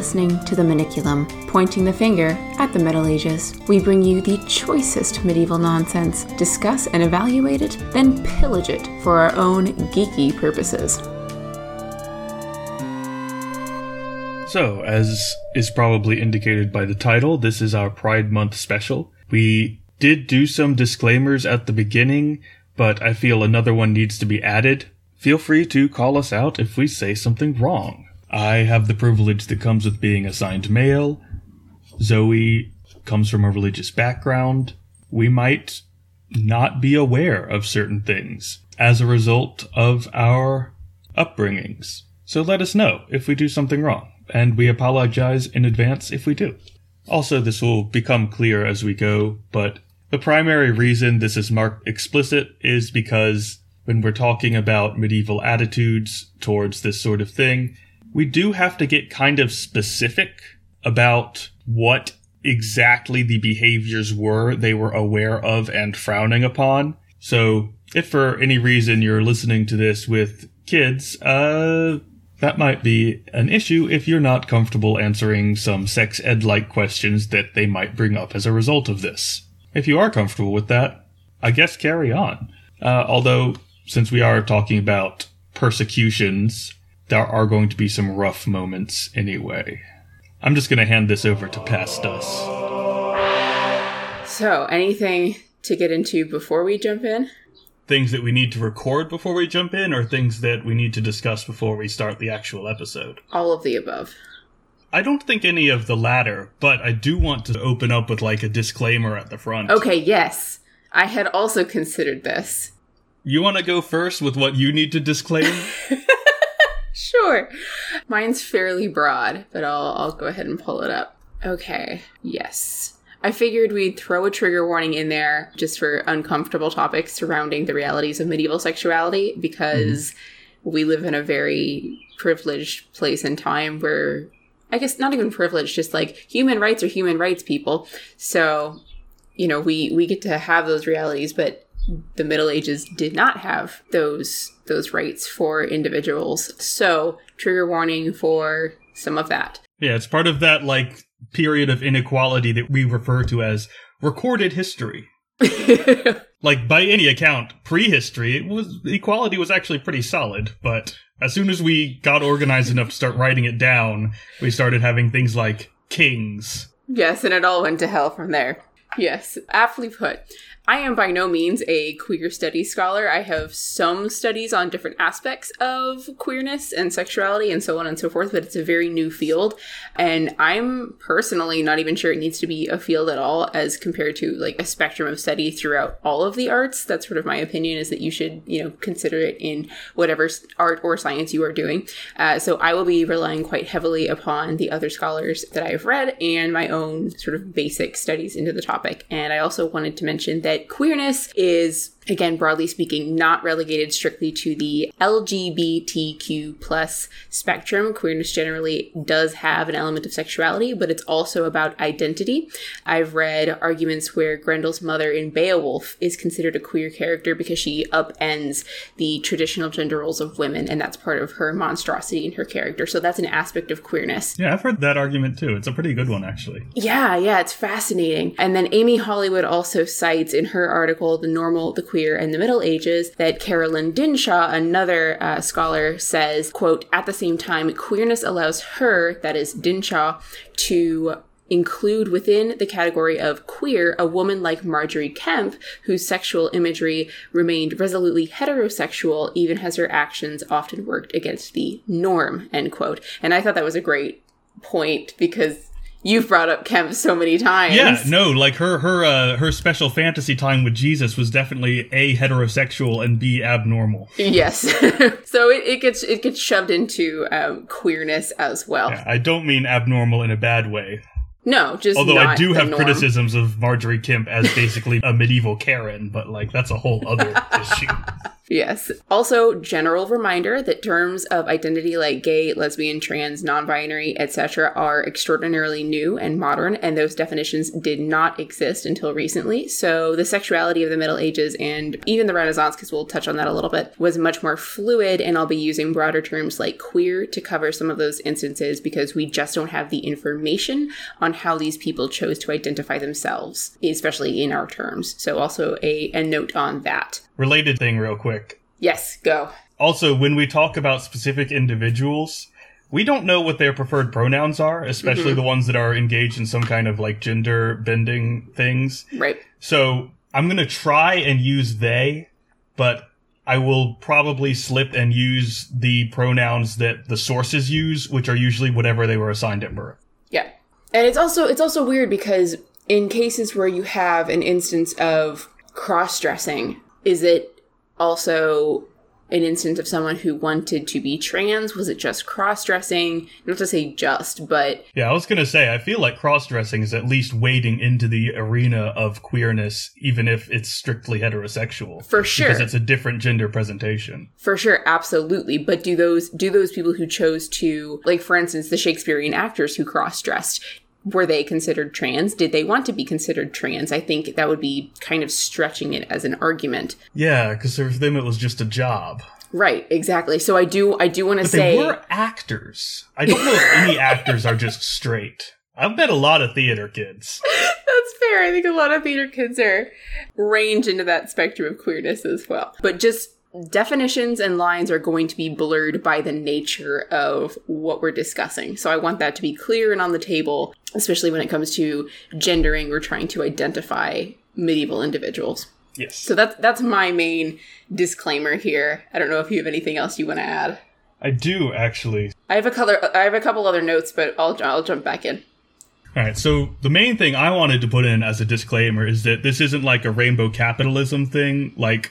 Listening to The Maniculum, pointing the finger at the Middle Ages. We bring you the choicest medieval nonsense, discuss and evaluate it, then pillage it for our own geeky purposes. So, as is probably indicated by the title, this is our Pride Month special. We did do some disclaimers at the beginning, but I feel another one needs to be added. Feel free to call us out if we say something wrong. I have the privilege that comes with being assigned male. Zoe comes from a religious background. We might not be aware of certain things as a result of our upbringings. So let us know if we do something wrong, and we apologize in advance if we do. Also, this will become clear as we go, but the primary reason this is marked explicit is because when we're talking about medieval attitudes towards this sort of thing, we do have to get kind of specific about what exactly the behaviors were they were aware of and frowning upon. So, if for any reason you're listening to this with kids, uh, that might be an issue if you're not comfortable answering some sex ed like questions that they might bring up as a result of this. If you are comfortable with that, I guess carry on. Uh, although, since we are talking about persecutions, there are going to be some rough moments anyway. I'm just going to hand this over to Past Us. So, anything to get into before we jump in? Things that we need to record before we jump in, or things that we need to discuss before we start the actual episode? All of the above. I don't think any of the latter, but I do want to open up with like a disclaimer at the front. Okay, yes. I had also considered this. You want to go first with what you need to disclaim? Sure. Mine's fairly broad, but I'll I'll go ahead and pull it up. Okay. Yes. I figured we'd throw a trigger warning in there just for uncomfortable topics surrounding the realities of medieval sexuality because mm-hmm. we live in a very privileged place and time where I guess not even privileged, just like human rights are human rights people. So, you know, we we get to have those realities, but the Middle Ages did not have those those rights for individuals. So, trigger warning for some of that. Yeah, it's part of that like period of inequality that we refer to as recorded history. like by any account, prehistory, it was equality was actually pretty solid, but as soon as we got organized enough to start writing it down, we started having things like kings. Yes, and it all went to hell from there. Yes, aptly put. I am by no means a queer studies scholar. I have some studies on different aspects of queerness and sexuality and so on and so forth, but it's a very new field. And I'm personally not even sure it needs to be a field at all as compared to like a spectrum of study throughout all of the arts. That's sort of my opinion is that you should, you know, consider it in whatever art or science you are doing. Uh, so I will be relying quite heavily upon the other scholars that I've read and my own sort of basic studies into the topic. And I also wanted to mention that queerness is again, broadly speaking, not relegated strictly to the LGBTQ plus spectrum. Queerness generally does have an element of sexuality, but it's also about identity. I've read arguments where Grendel's mother in Beowulf is considered a queer character because she upends the traditional gender roles of women, and that's part of her monstrosity in her character. So that's an aspect of queerness. Yeah, I've heard that argument too. It's a pretty good one, actually. Yeah, yeah, it's fascinating. And then Amy Hollywood also cites in her article, The Normal, the Queer queer in the Middle Ages that Carolyn Dinshaw, another uh, scholar, says, quote, at the same time, queerness allows her, that is Dinshaw, to include within the category of queer a woman like Margery Kempe, whose sexual imagery remained resolutely heterosexual even as her actions often worked against the norm, end quote. And I thought that was a great point because you've brought up Kempe so many times. Yeah, no, like her her uh, her special fantasy time with Jesus was definitely a heterosexual and b abnormal. Yes, so it, it, gets it gets shoved into um, queerness as well. Yeah, I don't mean abnormal in a bad way. No, just Although I do have norm. criticisms of Margery Kempe as basically a medieval Karen, but like that's a whole other issue. Yes. Also, general reminder that terms of identity like gay, lesbian, trans, non-binary, etc. are extraordinarily new and modern, and those definitions did not exist until recently. So the sexuality of the Middle Ages and even the Renaissance, because we'll touch on that a little bit, was much more fluid, and I'll be using broader terms like queer to cover some of those instances because we just don't have the information on how these people chose to identify themselves, especially in our terms. So also a, a note on that. Related thing, real quick. Yes, go. Also, when we talk about specific individuals, we don't know what their preferred pronouns are, especially mm-hmm. the ones that are engaged in some kind of like gender bending things. Right. So I'm going to try and use they, but I will probably slip and use the pronouns that the sources use, which are usually whatever they were assigned at birth. Yeah. And it's also it's also weird because in cases where you have an instance of cross-dressing, is it also an instance of someone who wanted to be trans? Was it just cross-dressing? Not to say just, but Yeah, I was going to say, I feel like cross dressing is at least wading into the arena of queerness, even if it's strictly heterosexual. for sure. Because it's a different gender presentation. For sure, absolutely. But do those do those people who chose to like for instance the Shakespearean actors who cross-dressed were they considered trans? Did they want to be considered trans? I think that would be kind of stretching it as an argument. Yeah, because for them it was just a job. Right, exactly. So I do I do want to say they were actors. I don't know if any actors are just straight. I've met a lot of theater kids. That's fair. I think a lot of theater kids are range into that spectrum of queerness as well. But just definitions and lines are going to be blurred by the nature of what we're discussing. So I want that to be clear and on the table, especially when it comes to gendering or trying to identify medieval individuals. Yes. So that's that's my main disclaimer here. I don't know if you have anything else you want to add. I do actually. I have a color I have a couple other notes, but I'll I'll jump back in. All right, so the main thing I wanted to put in as a disclaimer is that this isn't like a rainbow capitalism thing. Like,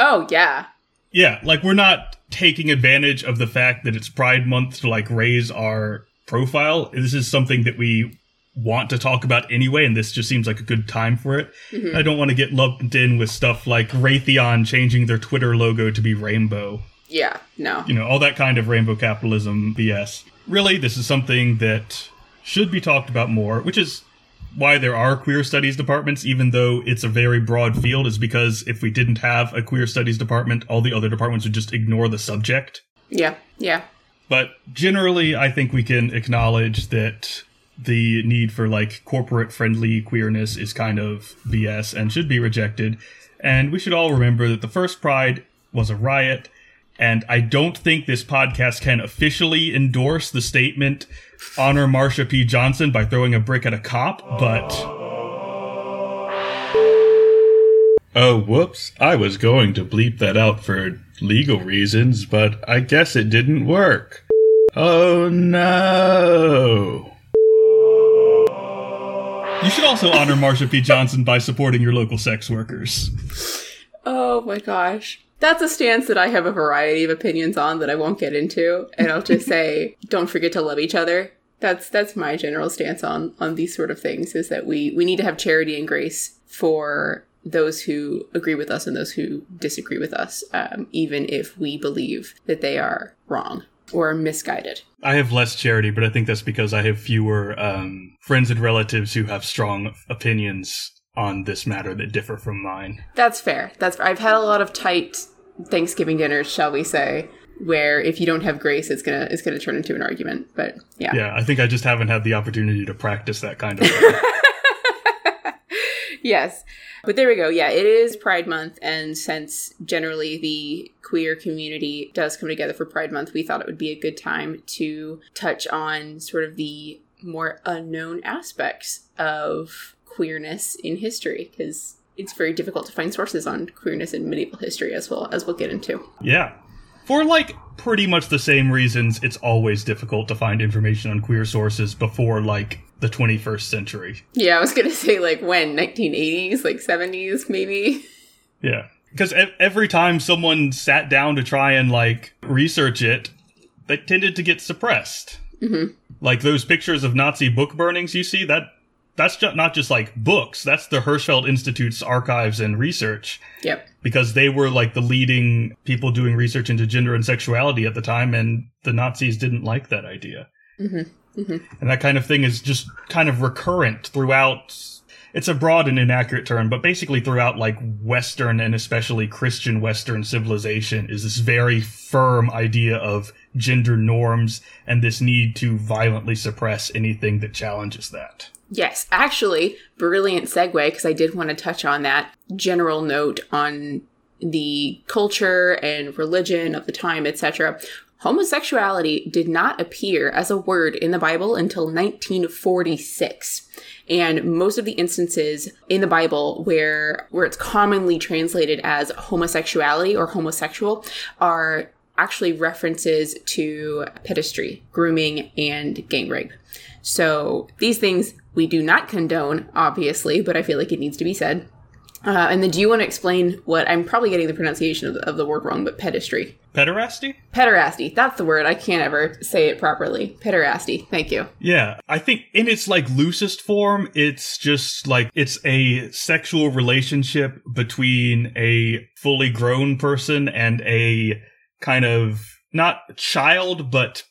Oh, yeah. yeah, like we're not taking advantage of the fact that it's Pride Month to like raise our profile. This is something that we want to talk about anyway, and this just seems like a good time for it. Mm-hmm. I don't want to get lumped in with stuff like Raytheon changing their Twitter logo to be rainbow. Yeah. No. you know, all that kind of rainbow capitalism BS. Really, this is something that should be talked about more, which is why there are queer studies departments, even though it's a very broad field, is because if we didn't have a queer studies department, all the other departments would just ignore the subject. Yeah. Yeah. But generally, I think we can acknowledge that the need for like corporate friendly queerness is kind of BS and should be rejected. And we should all remember that the first Pride was a riot. And I don't think this podcast can officially endorse the statement honor Marsha P. Johnson by throwing a brick at a cop, but. Oh, whoops. I was going to bleep that out for legal reasons, but I guess it didn't work. Oh no. You should also honor Marsha P. Johnson by supporting your local sex workers. Oh my gosh. That's a stance that I have a variety of opinions on that I won't get into, and I'll just say don't forget to love each other. That's that's my general stance on on these sort of things is that we we need to have charity and grace for those who agree with us and those who disagree with us, um, even if we believe that they are wrong or misguided. I have less charity, but I think that's because I have fewer um, friends and relatives who have strong opinions on this matter that differ from mine. That's fair. That's I've had a lot of tight Thanksgiving dinners, shall we say, where if you don't have grace, it's gonna it's gonna turn into an argument. But yeah, Yeah, I think I just haven't had the opportunity to practice that kind of yes. But there we go. Yeah, it is Pride Month, and since generally the queer community does come together for Pride Month, we thought it would be a good time to touch on sort of the more unknown aspects of queerness in history, because it's very difficult to find sources on queerness in medieval history as well as we'll get into. Yeah. For like pretty much the same reasons, it's always difficult to find information on queer sources before like the 21st century. Yeah, I was gonna say like when 1980s, like 70s, maybe. Yeah. Because e- every time someone sat down to try and like research it, they tended to get suppressed. Mhm. Like those pictures of Nazi book burnings you see, that that's ju- not just like books. That's the Hirschfeld Institute's archives and research Yep. because they were like the leading people doing research into gender and sexuality at the time, and the Nazis didn't like that idea. Mhm. Mhm. And that kind of thing is just kind of recurrent throughout. It's a broad and inaccurate term, but basically throughout like Western and especially Christian Western civilization is this very firm idea of gender norms and this need to violently suppress anything that challenges that. Yes, actually, brilliant segue because I did want to touch on that general note on the culture and religion of the time, etc. Homosexuality did not appear as a word in the Bible until 1946. And most of the instances in the Bible where where it's commonly translated as homosexuality or homosexual are actually references to pedestry, grooming, and gang rape. So these things we do not condone, obviously, but I feel like it needs to be said. Uh, and then do you want to explain what I'm probably getting the pronunciation of the, of the word wrong, but pedestry? Pederasty? Pederasty. That's the word. I can't ever say it properly. Pederasty. Thank you. Yeah, I think in its like loosest form, it's just like it's a sexual relationship between a fully grown person and a kind of not child but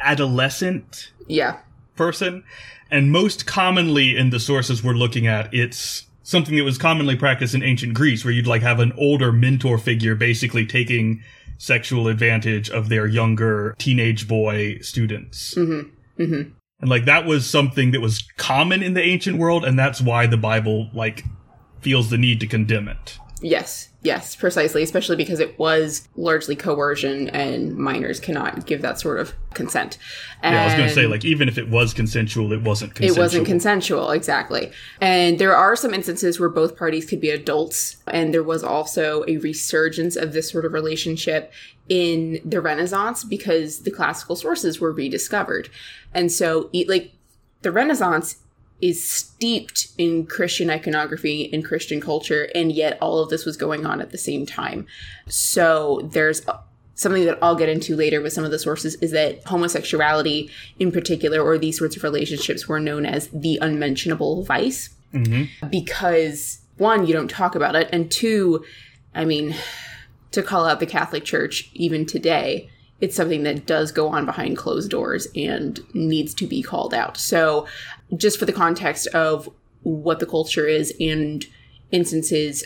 adolescent Yeah. person. And most commonly in the sources we're looking at, it's something that was commonly practiced in ancient Greece, where you'd like have an older mentor figure basically taking sexual advantage of their younger teenage boy students. Mm-hmm. Mm-hmm. And like that was something that was common in the ancient world, and that's why the Bible like feels the need to condemn it. Yes. Yes, precisely, especially because it was largely coercion and minors cannot give that sort of consent. yeah, I was going to say like even if it was consensual, it wasn't consensual. It wasn't consensual, exactly. And there are some instances where both parties could be adults, and there was also a resurgence of this sort of relationship in the Renaissance because the classical sources were rediscovered. And so, like, the Renaissance is steeped in Christian iconography and Christian culture, and yet all of this was going on at the same time. So, there's something that I'll get into later with some of the sources is that homosexuality in particular or these sorts of relationships were known as the unmentionable vice Mm-hmm. because one you don't talk about it and two I mean to call out the Catholic Church even today it's something that does go on behind closed doors and needs to be called out. So just for the context of what the culture is and instances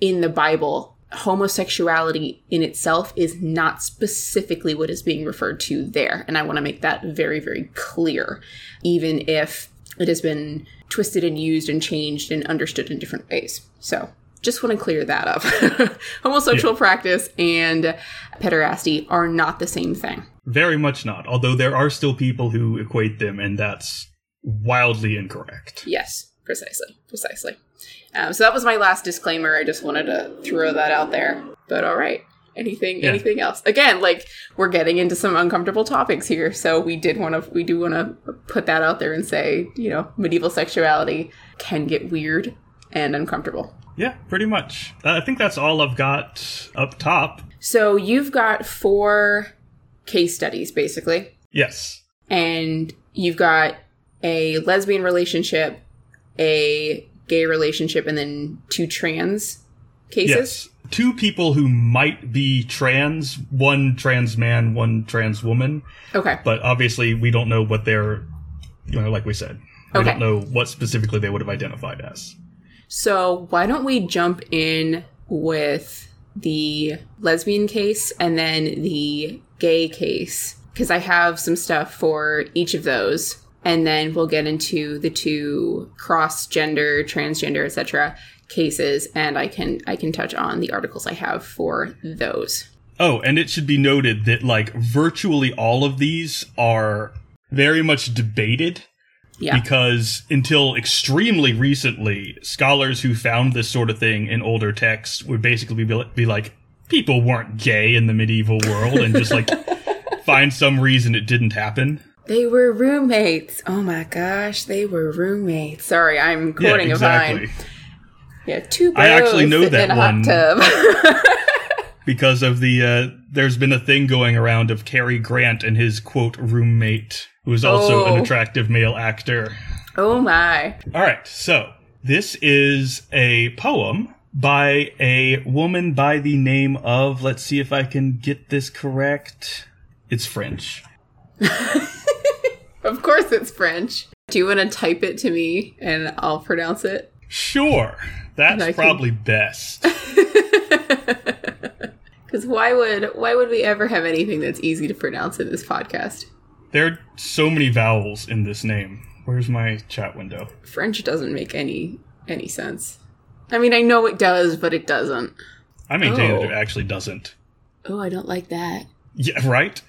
in the Bible, homosexuality in itself is not specifically what is being referred to there. And I want to make that very, very clear, even if it has been twisted and used and changed and understood in different ways. So just want to clear that up. Homosexual practice and pederasty are not the same thing. Very much not. Although there are still people who equate them, and that's wildly incorrect. Yes, precisely, precisely. Um, so that was my last disclaimer. I just wanted to throw that out there. But all right, anything, Yeah. anything else? Again, like we're getting into some uncomfortable topics here, so we did want to, we do want to put that out there and say, you know, medieval sexuality can get weird and uncomfortable. Yeah, pretty much. Uh, I think that's all I've got up top. So you've got four case studies basically, Yes. and you've got a lesbian relationship, a gay relationship, and then two trans cases. Yes. Two people who might be trans, one trans man, one trans woman, Okay. but obviously we don't know what they're, you know, like we said. We Okay. don't know what specifically they would have identified as. So why don't we jump in with the lesbian case and then the gay case? Because I have some stuff for each of those. And then we'll get into the two cross gender, transgender, etc. cases, and I can I can touch on the articles I have for those. Oh, and it should be noted that like virtually all of these are very much debated Yeah. because until extremely recently, scholars who found this sort of thing in older texts would basically be, be like, people weren't gay in the medieval world, and just like find some reason it didn't happen. They were roommates. Oh my gosh, they were roommates. Sorry, I'm Yeah, quoting exactly. a vine. Yeah, two I actually know that in a one. hot tub. because of the uh, there's been a thing going around of Cary Grant and his quote roommate, who is also an Oh. attractive male actor. Oh my. All right, so this is a poem by a woman by the name of. Let's see if I can get this correct. It's French. Of course it's French. Do you want to type it to me and I'll pronounce it? Sure, that's I can- probably best. Because why would why would we ever have anything that's easy to pronounce in this podcast? there are so many vowels in this name. Where's my chat window? French doesn't make any any sense. I mean, I know it does, but it doesn't. I maintain Oh. that it actually doesn't. Oh, I don't like that. Yeah, right?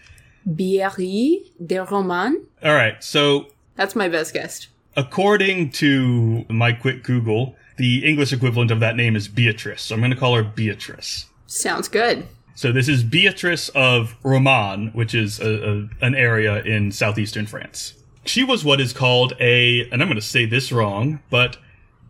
Biéry de Roman. All right, so That's my best guess. according to my quick Google, the English equivalent of that name is Beatrice. So I'm going to call her Beatrice. Sounds good. So this is Beatrice of Roman, which is a, a, an area in southeastern France. She was what is called a, and I'm going to say this wrong, but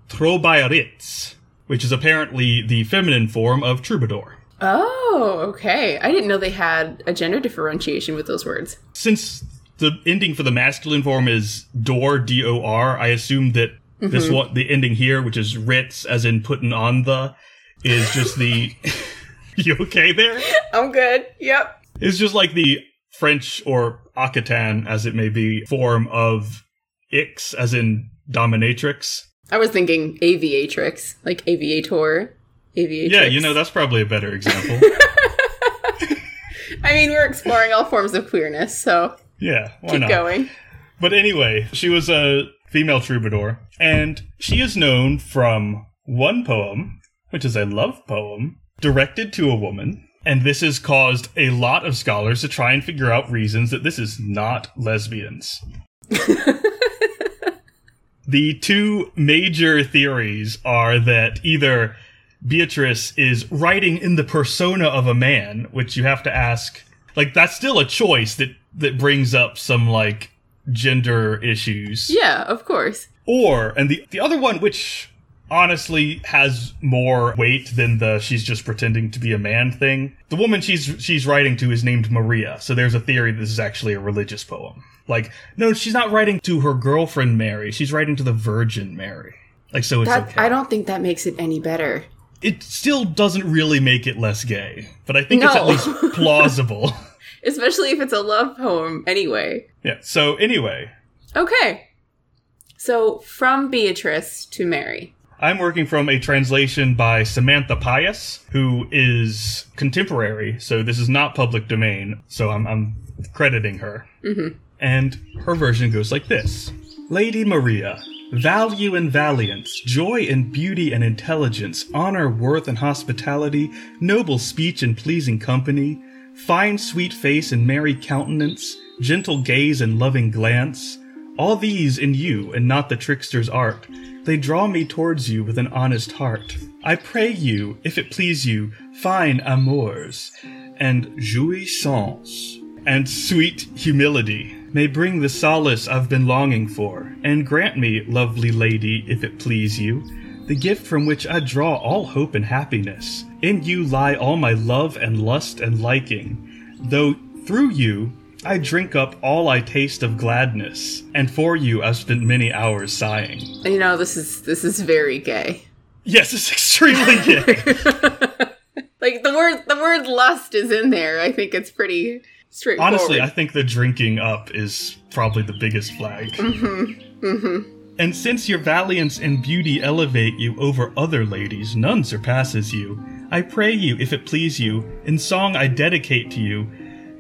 Trobairitz, which is apparently the feminine form of troubadour. Oh, okay. I didn't know they had a gender differentiation with those words. Since the ending for the masculine form is dor, D-O-R, I assume that this mm-hmm. one, the ending here, which is ritz, as in putting on the, is just the, you okay there? I'm good. Yep. It's just like the French or Occitan, as it may be, form of Ix, as in dominatrix. I was thinking aviatrix, like aviator, aviatrix. Yeah, you know, that's probably a better example. I mean, we're exploring all forms of queerness, so yeah, keep not? going. But anyway, she was a female troubadour, and she is known from one poem, which is a love poem, directed to a woman. And this has caused a lot of scholars to try and figure out reasons that this is not lesbians. the two major theories are that either Beatrice is writing in the persona of a man, which you have to ask, like, that's still a choice that, that brings up some, like, gender issues. Yeah, of course. Or, and the, the other one, which honestly has more weight than the she's just pretending to be a man thing. The woman she's she's writing to is named Maria, so there's a theory this is actually a religious poem. Like, no, she's not writing to her girlfriend Mary, she's writing to the Virgin Mary. Like, so it's That okay. I don't think that makes it any better. It still doesn't really make it less gay, but I think it's at least plausible. Especially if it's a love poem anyway. yeah. So anyway, Okay. So from Beatrice to Mary. I'm working from a translation by Samantha Pius, who is contemporary, so this is not public domain, so I'm, I'm crediting her. Mm-hmm. And her version goes like this Lady Maria, value and valiance, joy and beauty and intelligence, honor, worth and hospitality, noble speech and pleasing company, fine sweet face and merry countenance, gentle gaze and loving glance, all these in you and not the trickster's art. They draw me towards you with an honest heart. I pray you, if it please you, fine amours and jouissance and sweet humility may bring the solace I've been longing for, and grant me, lovely lady, if it please you, the gift from which I draw all hope and happiness. In you lie all my love and lust and liking, though through you I drink up all I taste of gladness, and for you I've spent many hours sighing. You know, this is this is very gay. Yes, it's extremely gay. Like the word the word lust is in there. I think it's pretty straightforward. Honestly, I think the drinking up is probably the biggest flag. Mm-hmm. Mm-hmm. And since your valiance and beauty elevate you over other ladies, none surpasses you. I pray you, if it please you, in song I dedicate to you,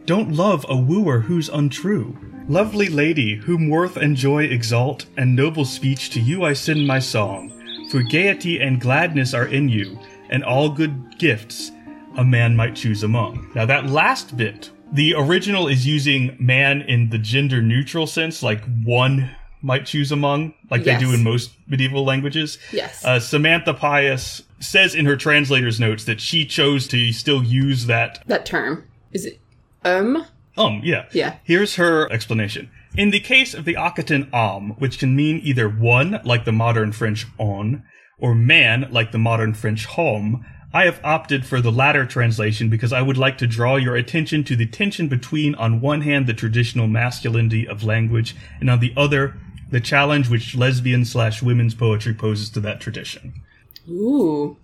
don't love a wooer who's untrue. Lovely lady, whom worth and joy exalt, and noble speech to you I send my song. For gaiety and gladness are in you, and all good gifts a man might choose among. Now that last bit, the original is using man in the gender neutral sense, like one might choose among, like they do in most medieval languages. Yes. Uh, Samantha Pius says in her translator's notes that she chose to still use that. that term. Is it um? Um, yeah. Yeah. Here's her explanation. In the case of the Occitan homme, which can mean either one, like the modern French on, or man, like the modern French homme, I have opted for the latter translation because I would like to draw your attention to the tension between, on one hand, the traditional masculinity of language, and on the other, the challenge which lesbian slash women's poetry poses to that tradition. Ooh.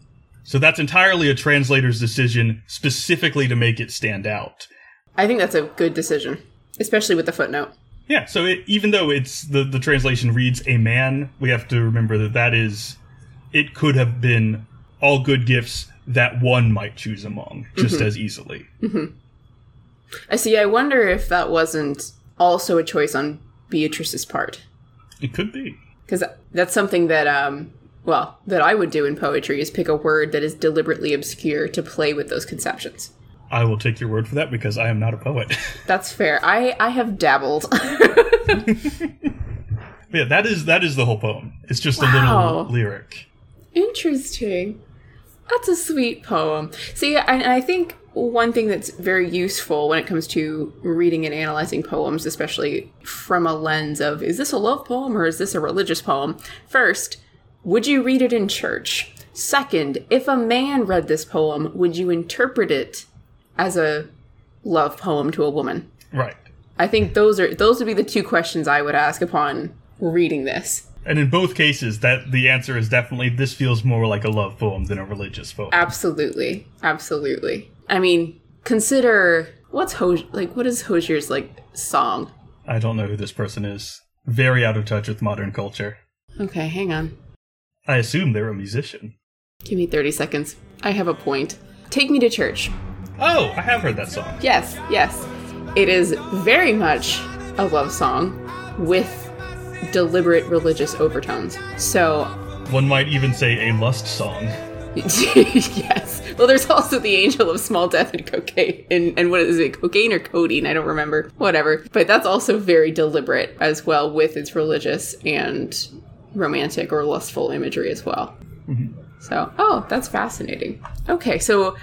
So that's entirely a translator's decision specifically to make it stand out. I think that's a good decision, especially with the footnote. Yeah, so it, even though it's the, the translation reads a man, we have to remember that that is, it could have been all good gifts that one might choose among just Mm-hmm. as easily. I see. I wonder if that wasn't also a choice on Beatrice's part. It could be. because that's something that um well that i would do in poetry is pick a word that is deliberately obscure to play with those conceptions I will take your word for that because I am not a poet. that's fair i i have dabbled yeah, that is that is the whole poem. It's just a little lyric. interesting that's a sweet poem see and i think one thing that's very useful when it comes to reading and analyzing poems especially from a lens of is this a love poem or is this a religious poem first would you read it in church second if a man read this poem would you interpret it as a love poem to a woman Right. I think those are those would be the two questions I would ask upon reading this. And in both cases, that the answer is definitely this feels more like a love poem than a religious poem. Absolutely, absolutely. I mean, consider what's Hos like. What is Hozier's like song? I don't know who this person is. Very out of touch with modern culture. Okay, hang on. I assume they're a musician. Give me thirty seconds. I have a point. Take me to church. Oh, I have heard that song. Yes, yes. It is very much a love song with deliberate religious overtones. So One might even say a lust song. yes. Well, there's also the angel of small death and cocaine, and, and what is it, cocaine or codeine? I don't remember. Whatever. But that's also very deliberate as well, with its religious and romantic or lustful imagery as well. So, oh, that's fascinating. Okay, so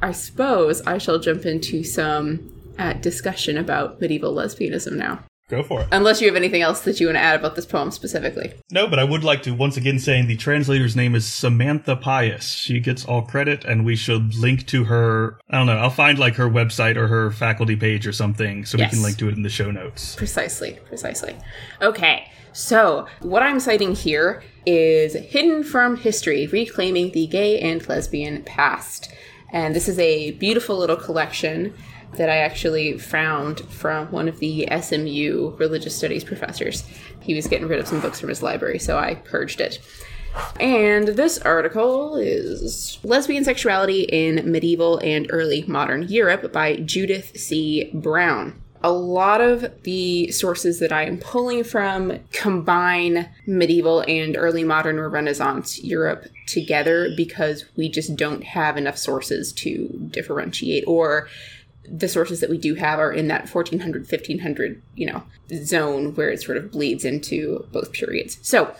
I suppose I shall jump into some uh, discussion about medieval lesbianism now. Go for it. Unless you have anything else that you want to add about this poem specifically. No, but I would like to once again saying the translator's name is Samantha Pius. She gets all credit, and we should link to her. I don't know. I'll find like her website or her faculty page or something, so Yes. we can link to it in the show notes. Precisely, precisely. Okay, so what I'm citing here is Hidden from History Reclaiming the Gay and Lesbian Past. And this is a beautiful little collection that I actually found from one of the SMU religious studies professors. He was getting rid of some books from his library, so I purged it. And this article is Lesbian Sexuality in Medieval and Early Modern Europe by Judith C. Brown. A lot of the sources that I am pulling from combine medieval and early modern or Renaissance Europe together because we just don't have enough sources to differentiate or the sources that we do have are in that 1400 1500 you know zone where it sort of bleeds into both periods so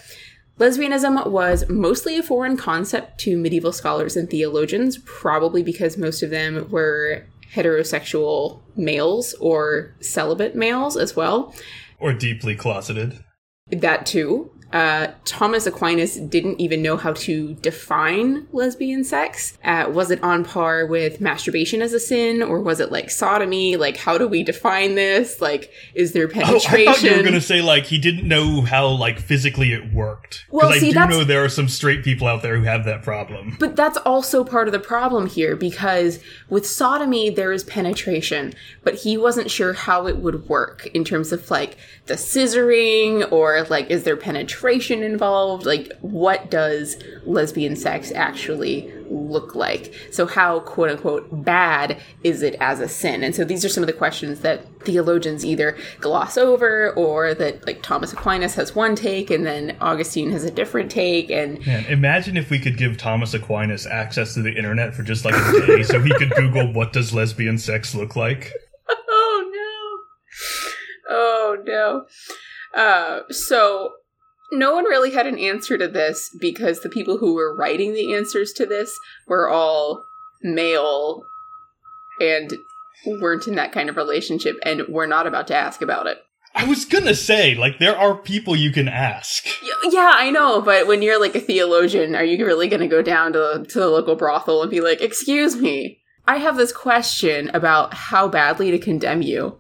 lesbianism was mostly a foreign concept to medieval scholars and theologians probably because most of them were heterosexual males or celibate males as well Or deeply closeted. that too. Uh, Thomas Aquinas didn't even know how to define lesbian sex. Uh, was it on par with masturbation as a sin, or was it like sodomy? Like, how do we define this? Like, is there penetration? Oh, I thought you were gonna say like he didn't know how like physically it worked. Well, I see, do that's- know there are some straight people out there who have that problem. But that's also part of the problem here because with sodomy, there is penetration, but he wasn't sure how it would work in terms of like the scissoring or like, is there penetration involved? Like, what does lesbian sex actually look like? So, how quote unquote bad is it as a sin? And so, these are some of the questions that theologians either gloss over or that like Thomas Aquinas has one take and then Augustine has a different take. And Man, imagine if we could give Thomas Aquinas access to the internet for just like a day so he could Google what does lesbian sex look like. oh no oh no uh so no one really had an answer to this because the people who were writing the answers to this were all male and weren't in that kind of relationship and were not about to ask about it I was gonna say, like, there are people you can ask. Yeah, I know, but when you're like a theologian, are you really going to go down to, to the local brothel and be like, excuse me, I have this question about how badly to condemn you?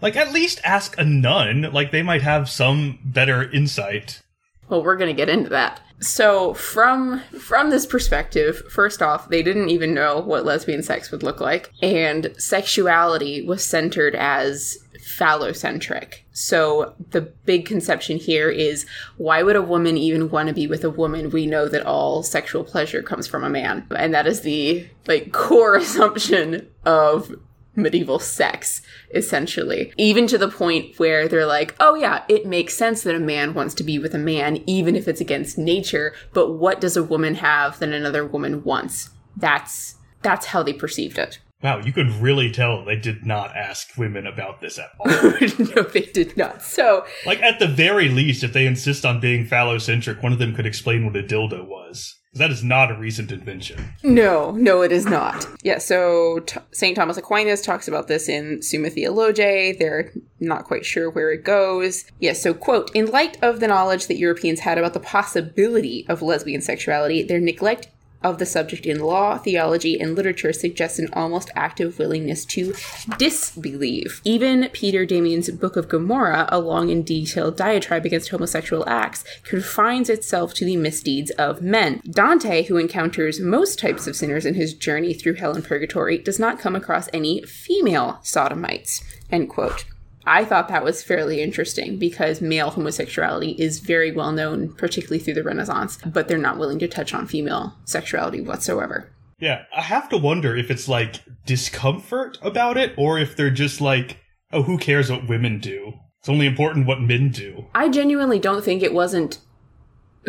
Like, at least ask a nun. Like, they might have some better insight. Well, we're going to get into that. So, from from this perspective, first off, they didn't even know what lesbian sex would look like, and sexuality was centered as phallocentric. So the big conception here is why would a woman even want to be with a woman? We know that all sexual pleasure comes from a man. And that is the like core assumption of medieval sex essentially even to the point where they're like oh yeah it makes sense that a man wants to be with a man even if it's against nature but what does a woman have that another woman wants that's that's how they perceived it Wow, you could really tell they did not ask women about this at all. no, they did not. So, like, at the very least, if they insist on being phallocentric, one of them could explain what a dildo was. That is not a recent invention. No, no, it is not. Yeah, so T- St. Thomas Aquinas talks about this in Summa Theologiae. They're not quite sure where it goes. Yeah, so, quote, in light of the knowledge that Europeans had about the possibility of lesbian sexuality, their neglect of the subject in law, theology, and literature suggests an almost active willingness to disbelieve. Even Peter Damian's Book of Gomorrah, a long and detailed diatribe against homosexual acts, confines itself to the misdeeds of men. Dante, who encounters most types of sinners in his journey through hell and purgatory, does not come across any female sodomites. End quote. I thought that was fairly interesting because male homosexuality is very well known, particularly through the Renaissance, but they're not willing to touch on female sexuality whatsoever. Yeah, I have to wonder if it's like discomfort about it or if they're just like, oh, who cares what women do? It's only important what men do. I genuinely don't think it wasn't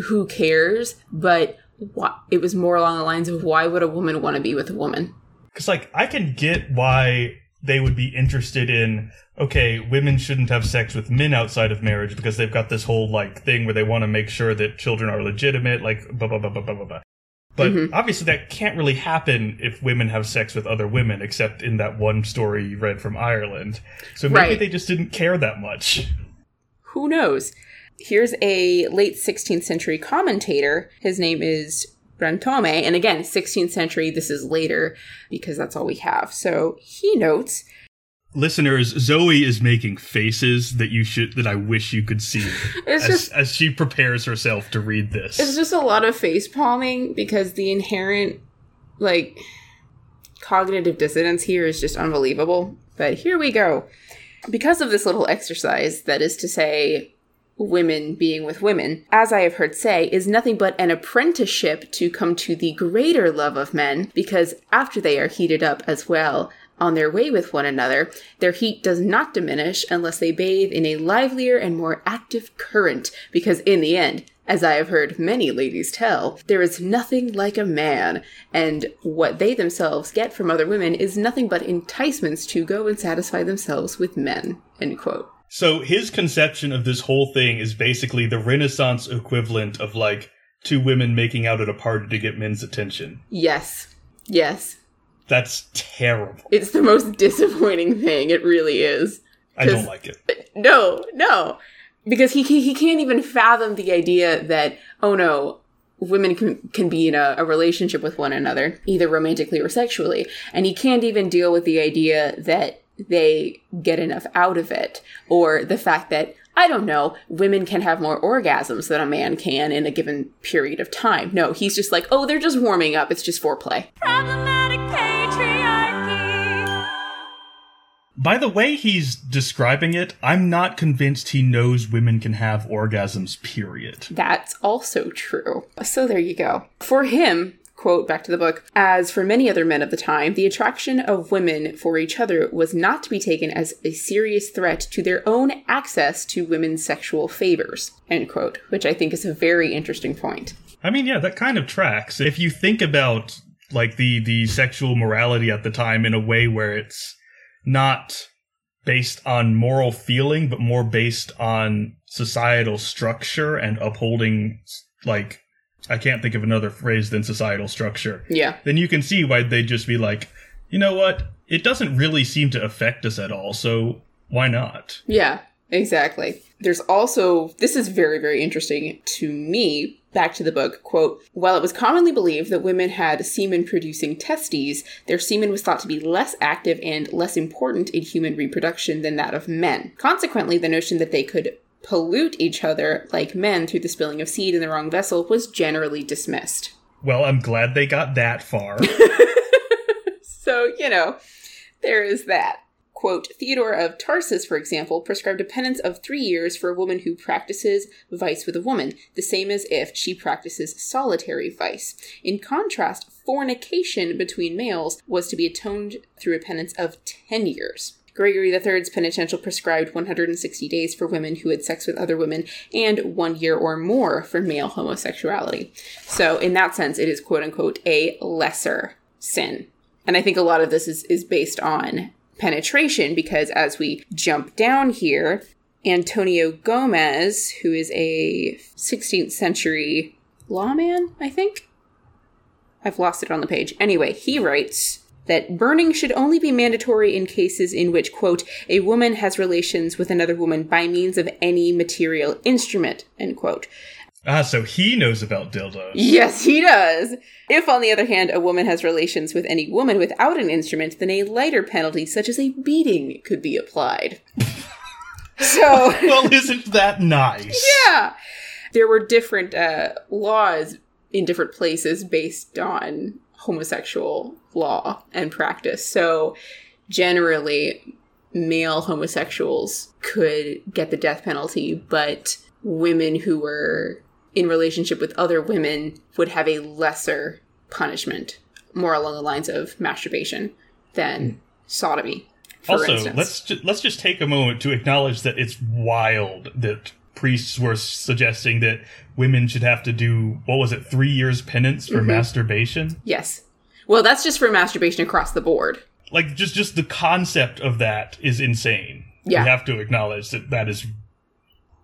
who cares, but it was more along the lines of why would a woman want to be with a woman? Because, like, I can get why they would be interested in okay women shouldn't have sex with men outside of marriage because they've got this whole like thing where they want to make sure that children are legitimate like blah blah blah blah blah blah but mm-hmm. obviously that can't really happen if women have sex with other women except in that one story you read from ireland. So maybe right. they just didn't care that much. Who knows? Here's a late 16th century commentator. His name is Brantome. And again, 16th century, this is later because that's all we have. So he notes listeners zoe is making faces that you should that i wish you could see as, just, as she prepares herself to read this it's just a lot of face palming because the inherent like cognitive dissonance here is just unbelievable but here we go because of this little exercise that is to say women being with women, as I have heard say, is nothing but an apprenticeship to come to the greater love of men, because after they are heated up as well, on their way with one another, their heat does not diminish unless they bathe in a livelier and more active current, because in the end, as I have heard many ladies tell, there is nothing like a man, and what they themselves get from other women is nothing but enticements to go and satisfy themselves with men. End quote. So his conception of this whole thing is basically the Renaissance equivalent of like two women making out at a party to get men's attention. Yes. Yes. That's terrible. It's the most disappointing thing. It really is. I don't like it. No, no. Because he, he can't even fathom the idea that, oh no, women can, can be in a, a, relationship with one another, either romantically or sexually. And he can't even deal with the idea that they get enough out of it, or the fact that I don't know, women can have more orgasms than a man can in a given period of time. No, he's just like, oh, they're just warming up. It's just foreplay. Problematic patriarchy. By the way he's describing it, I'm not convinced he knows women can have orgasms, period. That's also true. So there you go. For him, quote back to the book as for many other men of the time the attraction of women for each other was not to be taken as a serious threat to their own access to women's sexual favors end quote which i think is a very interesting point. I mean yeah that kind of tracks. If you think about like the the sexual morality at the time in a way where it's not based on moral feeling but more based on societal structure and upholding like I can't think of another phrase than societal structure. Yeah. Then you can see why they'd just be like, you know what? It doesn't really seem to affect us at all, so why not? Yeah. Exactly. There's also, this is very, very interesting to me. Back to the book, quote, while it was commonly believed that women had semen producing testes, their semen was thought to be less active and less important in human reproduction than that of men. Consequently, the notion that they could pollute each other like men through the spilling of seed in the wrong vessel was generally dismissed. Well, I'm glad they got that far. so, you know, there is that. Quote, Theodore of Tarsus, for example, prescribed a penance of three years for a woman who practices vice with a woman, the same as if she practices solitary vice. In contrast, fornication between males was to be atoned through a penance of 10 years. Gregory III's penitential prescribed 160 days for women who had sex with other women and one year or more for male homosexuality. So, in that sense, it is quote unquote a lesser sin. And I think a lot of this is, is based on penetration because as we jump down here, Antonio Gomez, who is a 16th century lawman, I think. I've lost it on the page. Anyway, he writes that burning should only be mandatory in cases in which, quote, a woman has relations with another woman by means of any material instrument, end quote. Ah, so he knows about dildos. Yes, he does. If, on the other hand, a woman has relations with any woman without an instrument, then a lighter penalty, such as a beating, could be applied. so. well, isn't that nice? Yeah. There were different uh, laws in different places based on homosexual law and practice. So, generally, male homosexuals could get the death penalty, but women who were in relationship with other women would have a lesser punishment, more along the lines of masturbation than mm. sodomy. also, instance. let's ju- let's just take a moment to acknowledge that it's wild that priests were suggesting that women should have to do what was it, three years penance for mm-hmm. masturbation. Yes. Well, that's just for masturbation across the board. Like just just the concept of that is insane. Yeah. We have to acknowledge that that is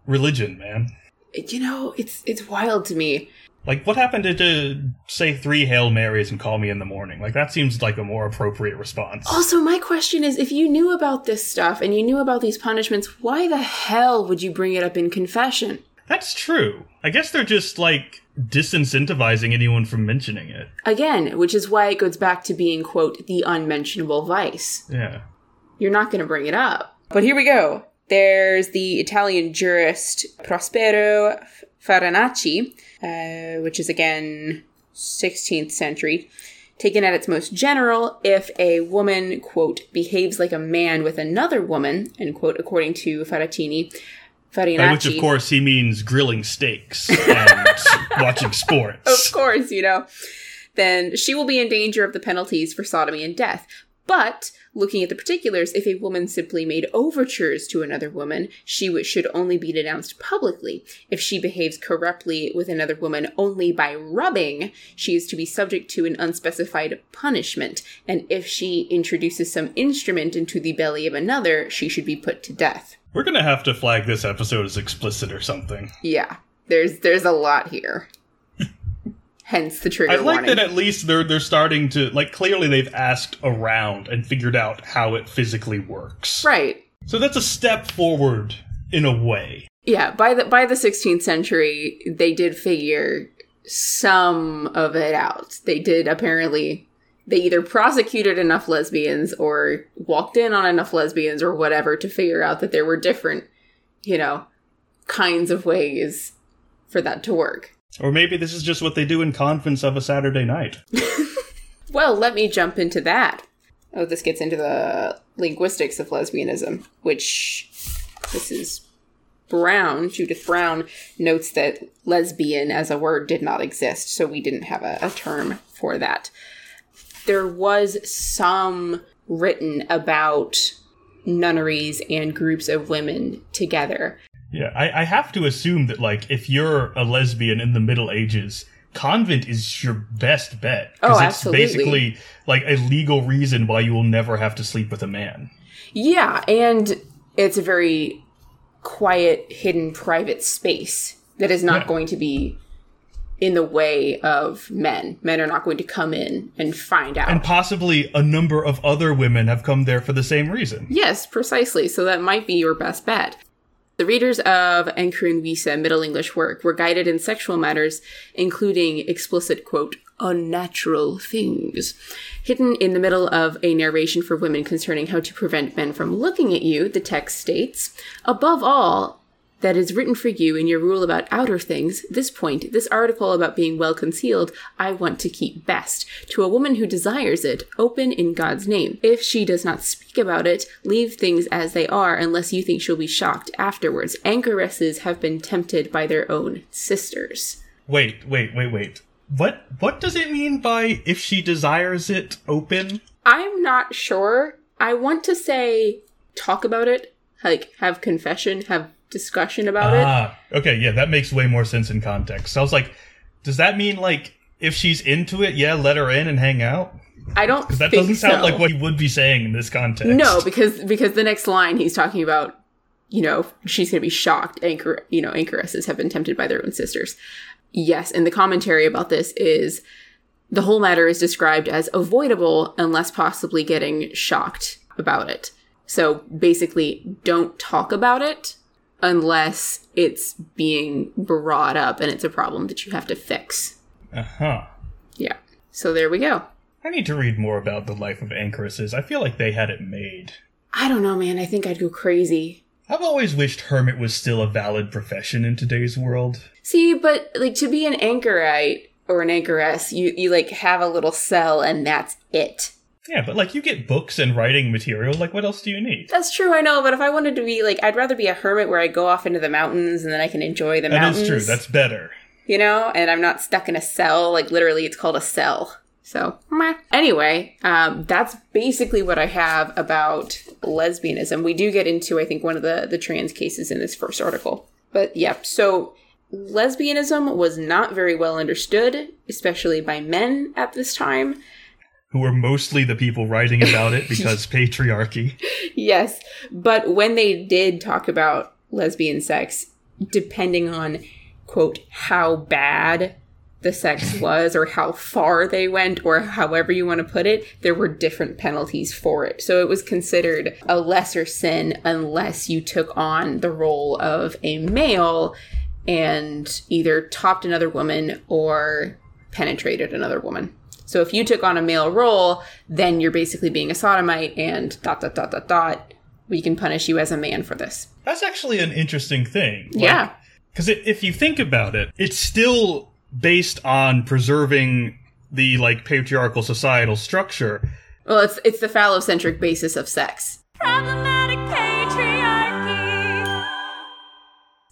religion, man you know, it's it's wild to me. Like, what happened to, to say three Hail Marys and call me in the morning? Like, that seems like a more appropriate response. Also, my question is if you knew about this stuff and you knew about these punishments, why the hell would you bring it up in confession? That's true. I guess they're just, like, disincentivizing anyone from mentioning it. Again, which is why it goes back to being, quote, the unmentionable vice. Yeah. You're not going to bring it up. But here we go. There's the Italian jurist Prospero Farinacci, uh, which is again 16th century. Taken at its most general, if a woman, quote, behaves like a man with another woman, end quote, according to Faracini, Farinacci. By which, of course, he means grilling steaks and watching sports. Of course, you know. Then she will be in danger of the penalties for sodomy and death. But looking at the particulars, if a woman simply made overtures to another woman, she w- should only be denounced publicly. If she behaves corruptly with another woman only by rubbing, she is to be subject to an unspecified punishment. And if she introduces some instrument into the belly of another, she should be put to death. We're gonna have to flag this episode as explicit or something. Yeah. There's there's a lot here. Hence the trigger. I like warning. that at least they're they're starting to like clearly they've asked around and figured out how it physically works. Right. So that's a step forward in a way. Yeah, by the by the 16th century, they did figure some of it out. They did apparently they either prosecuted enough lesbians or walked in on enough lesbians or whatever to figure out that there were different, you know, kinds of ways for that to work. Or maybe this is just what they do in convents of a Saturday night. well, let me jump into that. Oh, this gets into the linguistics of lesbianism, which this is Brown, Judith Brown, notes that lesbian as a word did not exist, so we didn't have a, a term for that. There was some written about nunneries and groups of women together. Yeah, I, I have to assume that like if you're a lesbian in the Middle Ages, convent is your best bet. Oh, absolutely. It's basically like a legal reason why you will never have to sleep with a man. Yeah, and it's a very quiet, hidden, private space that is not yeah. going to be in the way of men. Men are not going to come in and find out. And possibly a number of other women have come there for the same reason. Yes, precisely. So that might be your best bet. The readers of Ancrene Wisse Middle English work were guided in sexual matters, including explicit, quote, unnatural things. Hidden in the middle of a narration for women concerning how to prevent men from looking at you, the text states, above all, that is written for you in your rule about outer things, this point, this article about being well concealed, I want to keep best. To a woman who desires it, open in God's name. If she does not speak about it, leave things as they are unless you think she'll be shocked afterwards. Anchoresses have been tempted by their own sisters. Wait, wait, wait, wait. What what does it mean by if she desires it open? I'm not sure. I want to say talk about it, like have confession, have discussion about it. Ah, okay, yeah, that makes way more sense in context. So I was like, does that mean like if she's into it, yeah, let her in and hang out? I don't That doesn't sound so. like what he would be saying in this context. No, because because the next line he's talking about, you know, she's going to be shocked. Anchor, you know, anchoresses have been tempted by their own sisters. Yes, and the commentary about this is the whole matter is described as avoidable unless possibly getting shocked about it. So basically, don't talk about it unless it's being brought up and it's a problem that you have to fix. Uh huh. Yeah. So there we go. I need to read more about the life of anchoresses. I feel like they had it made. I don't know, man. I think I'd go crazy. I've always wished hermit was still a valid profession in today's world. See, but like to be an anchorite or an anchoress, you you like have a little cell and that's it. Yeah, but like you get books and writing material, like what else do you need? That's true, I know. But if I wanted to be like, I'd rather be a hermit where I go off into the mountains and then I can enjoy the That mountains. is true. That's better. you know, and I'm not stuck in a cell. Like literally, it's called a cell. So meh. anyway, um, that's basically what I have about lesbianism. We do get into, I think, one of the the trans cases in this first article. But yeah, so lesbianism was not very well understood, especially by men at this time. Who were mostly the people writing about it because patriarchy. Yes, but when they did talk about lesbian sex, depending on quote how bad the sex was or how far they went or however you want to put it, there were different penalties for it. So it was considered a lesser sin unless you took on the role of a male and either topped another woman or penetrated another woman. So if you took on a male role, then you're basically being a sodomite and dot dot dot dot dot. We can punish you as a man for this. That's actually an interesting thing. yeah. Because if you think about it, it's still based on preserving the like patriarchal societal structure. Well, it's it's the phallocentric basis of sex. Problematic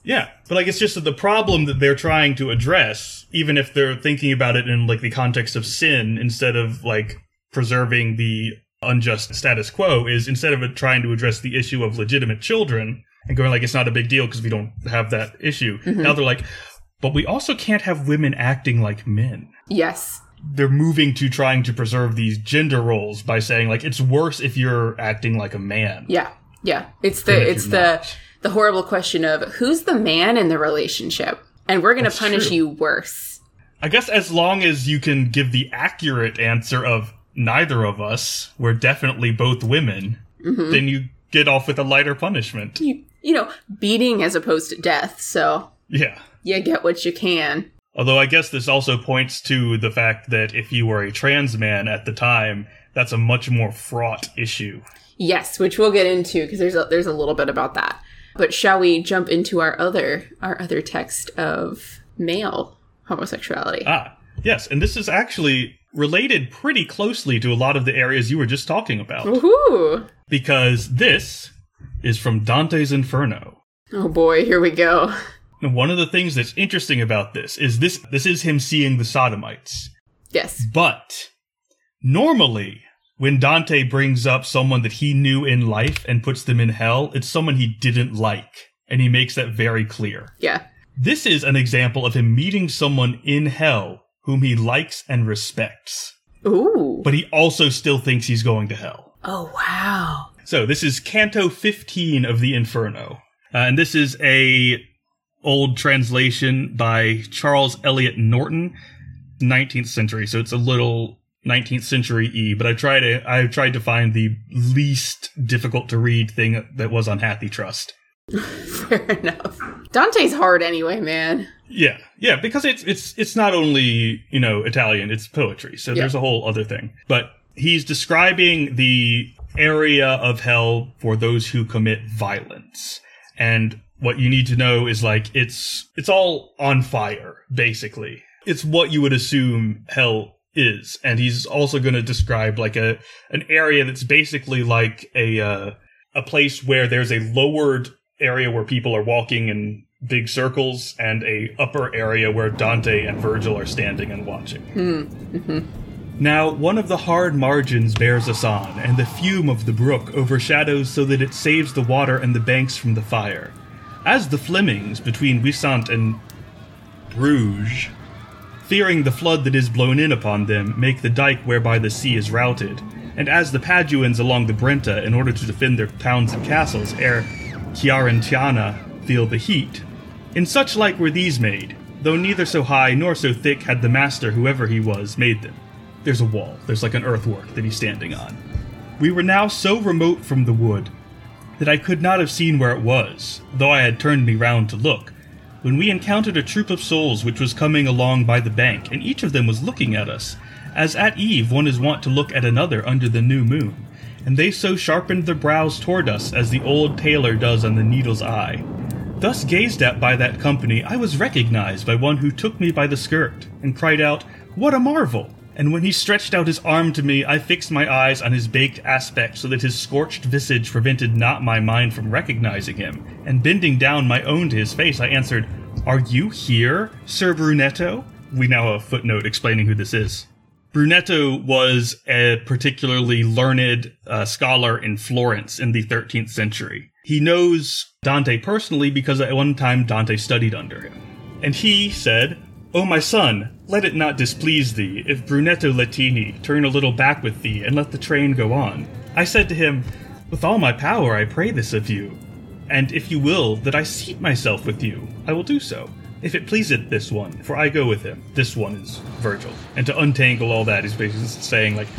Yeah, but like it's just the problem that they're trying to address, even if they're thinking about it in like the context of sin instead of like preserving the unjust status quo, is instead of trying to address the issue of legitimate children and going like it's not a big deal because we don't have that issue. Mm-hmm. Now they're like, but we also can't have women acting like men. Yes. They're moving to trying to preserve these gender roles by saying like it's worse if you're acting like a man. Yeah. Yeah. It's the it's the not. The horrible question of who's the man in the relationship, and we're going to punish true. you worse. I guess as long as you can give the accurate answer of neither of us, we're definitely both women, mm-hmm. then you get off with a lighter punishment. You you know beating as opposed to death. So Yeah. you get what you can. Although I guess this also points to the fact that if you were a trans man at the time, that's a much more fraught issue. Yes, which we'll get into because there's a, there's a little bit about that. But shall we jump into our other our other text of male homosexuality? Ah, yes, and this is actually related pretty closely to a lot of the areas you were just talking about. Woohoo! Because this is from Dante's Inferno. Oh boy, here we go. Now, one of the things that's interesting about this is this this is him seeing the sodomites. Yes. But normally when Dante brings up someone that he knew in life and puts them in hell, it's someone he didn't like, and he makes that very clear. Yeah. This is an example of him meeting someone in hell whom he likes and respects, Ooh. but he also still thinks he's going to hell. Oh wow. So this is Canto 15 of the Inferno. Uh, and this is a old translation by Charles Eliot Norton, 19th century. So it's a little 19th century E, but I tried to I tried to find the least difficult to read thing that was on Hathi Trust. Fair enough. Dante's hard anyway, man. Yeah, yeah, because it's it's it's not only you know Italian, it's poetry, so Yeah. there's a whole other thing. But he's describing the area of hell for those who commit violence, and what you need to know is like it's it's all on fire, basically. It's what you would assume hell is, and he's also going to describe like a an area that's basically like a uh, a place where there's a lowered area where people are walking in big circles and a upper area where Dante and Virgil are standing and watching. Mm-hmm. Now, one of the hard margins bears us on, and the fume of the brook overshadows so that it saves the water and the banks from the fire. As the Flemings between Wissant and Bruges, fearing the flood that is blown in upon them, make the dike whereby the sea is routed, and as the Paduans along the Brenta, in order to defend their towns and castles ere Chiarentana feel the heat, in such like were these made, though neither so high nor so thick had the master, whoever he was, made them. There's a wall, there's like an earthwork that he's standing on. We were now so remote from the wood that I could not have seen where it was, though I had turned me round to look, when we encountered a troop of souls which was coming along by the bank, and each of them was looking at us, as at eve one is wont to look at another under the new moon. And they so sharpened their brows toward us as the old tailor does on the needle's eye. Thus gazed at by that company, I was recognized by one who took me by the skirt, and cried out, What a marvel! And when he stretched out his arm to me, I fixed my eyes on his baked aspect so that his scorched visage prevented not my mind from recognizing him. And bending down my own to his face, I answered, Are you here, Sir Brunetto? We now have a footnote explaining who this is. Brunetto was a particularly learned uh, scholar in Florence in the 13th century. He knows Dante personally because at one time Dante studied under him. And he said, O my son, let it not displease thee if Brunetto Latini turn a little back with thee and let the train go on. I said to him, With all my power I pray this of you, and if you will that I seat myself with you, I will do so. If it pleaseth this one, for I go with him. This one is Virgil. And to untangle all that, he's basically saying, like,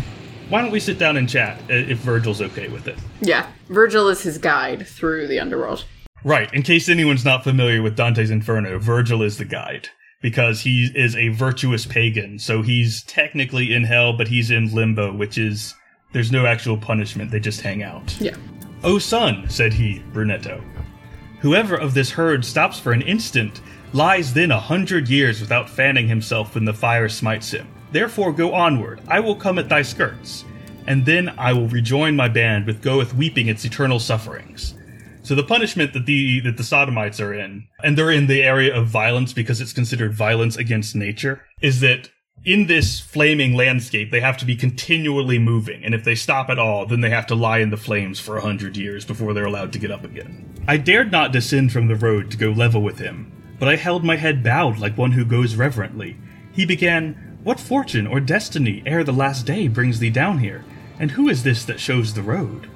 why don't we sit down and chat if Virgil's okay with it? Yeah, Virgil is his guide through the underworld. Right. In case anyone's not familiar with Dante's Inferno, Virgil is the guide because he is a virtuous pagan. So he's technically in hell, but he's in limbo, which is there's no actual punishment. They just hang out. Yeah. O son, said he, Brunetto, whoever of this herd stops for an instant lies then a hundred years without fanning himself when the fire smites him. Therefore go onward, I will come at thy skirts, and then I will rejoin my band with goeth weeping its eternal sufferings. So the punishment that the that the sodomites are in, and they're in the area of violence because it's considered violence against nature, is that in this flaming landscape they have to be continually moving, and if they stop at all, then they have to lie in the flames for a hundred years before they're allowed to get up again. I dared not descend from the road to go level with him, but I held my head bowed like one who goes reverently. He began, What fortune or destiny ere the last day brings thee down here? And who is this that shows the road?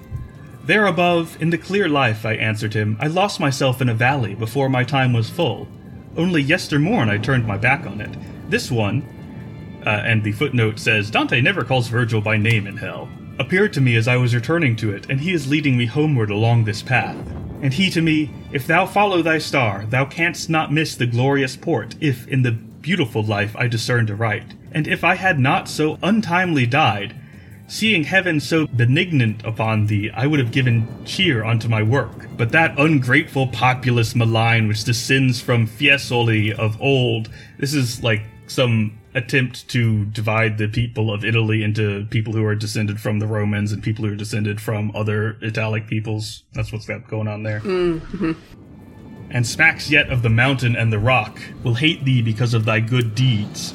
There above, in the clear life, I answered him, I lost myself in a valley before my time was full. Only yestermorn I turned my back on it. This one, uh, and the footnote says Dante never calls Virgil by name in hell, appeared to me as I was returning to it, and he is leading me homeward along this path. And he to me, If thou follow thy star, thou canst not miss the glorious port, if in the beautiful life I discerned aright. And if I had not so untimely died, Seeing heaven so benignant upon thee, I would have given cheer unto my work. But that ungrateful populace malign which descends from Fiesole of old, this is like some attempt to divide the people of Italy into people who are descended from the Romans and people who are descended from other Italic peoples. That's what's got going on there. Mm-hmm. And smacks yet of the mountain and the rock, will hate thee because of thy good deeds.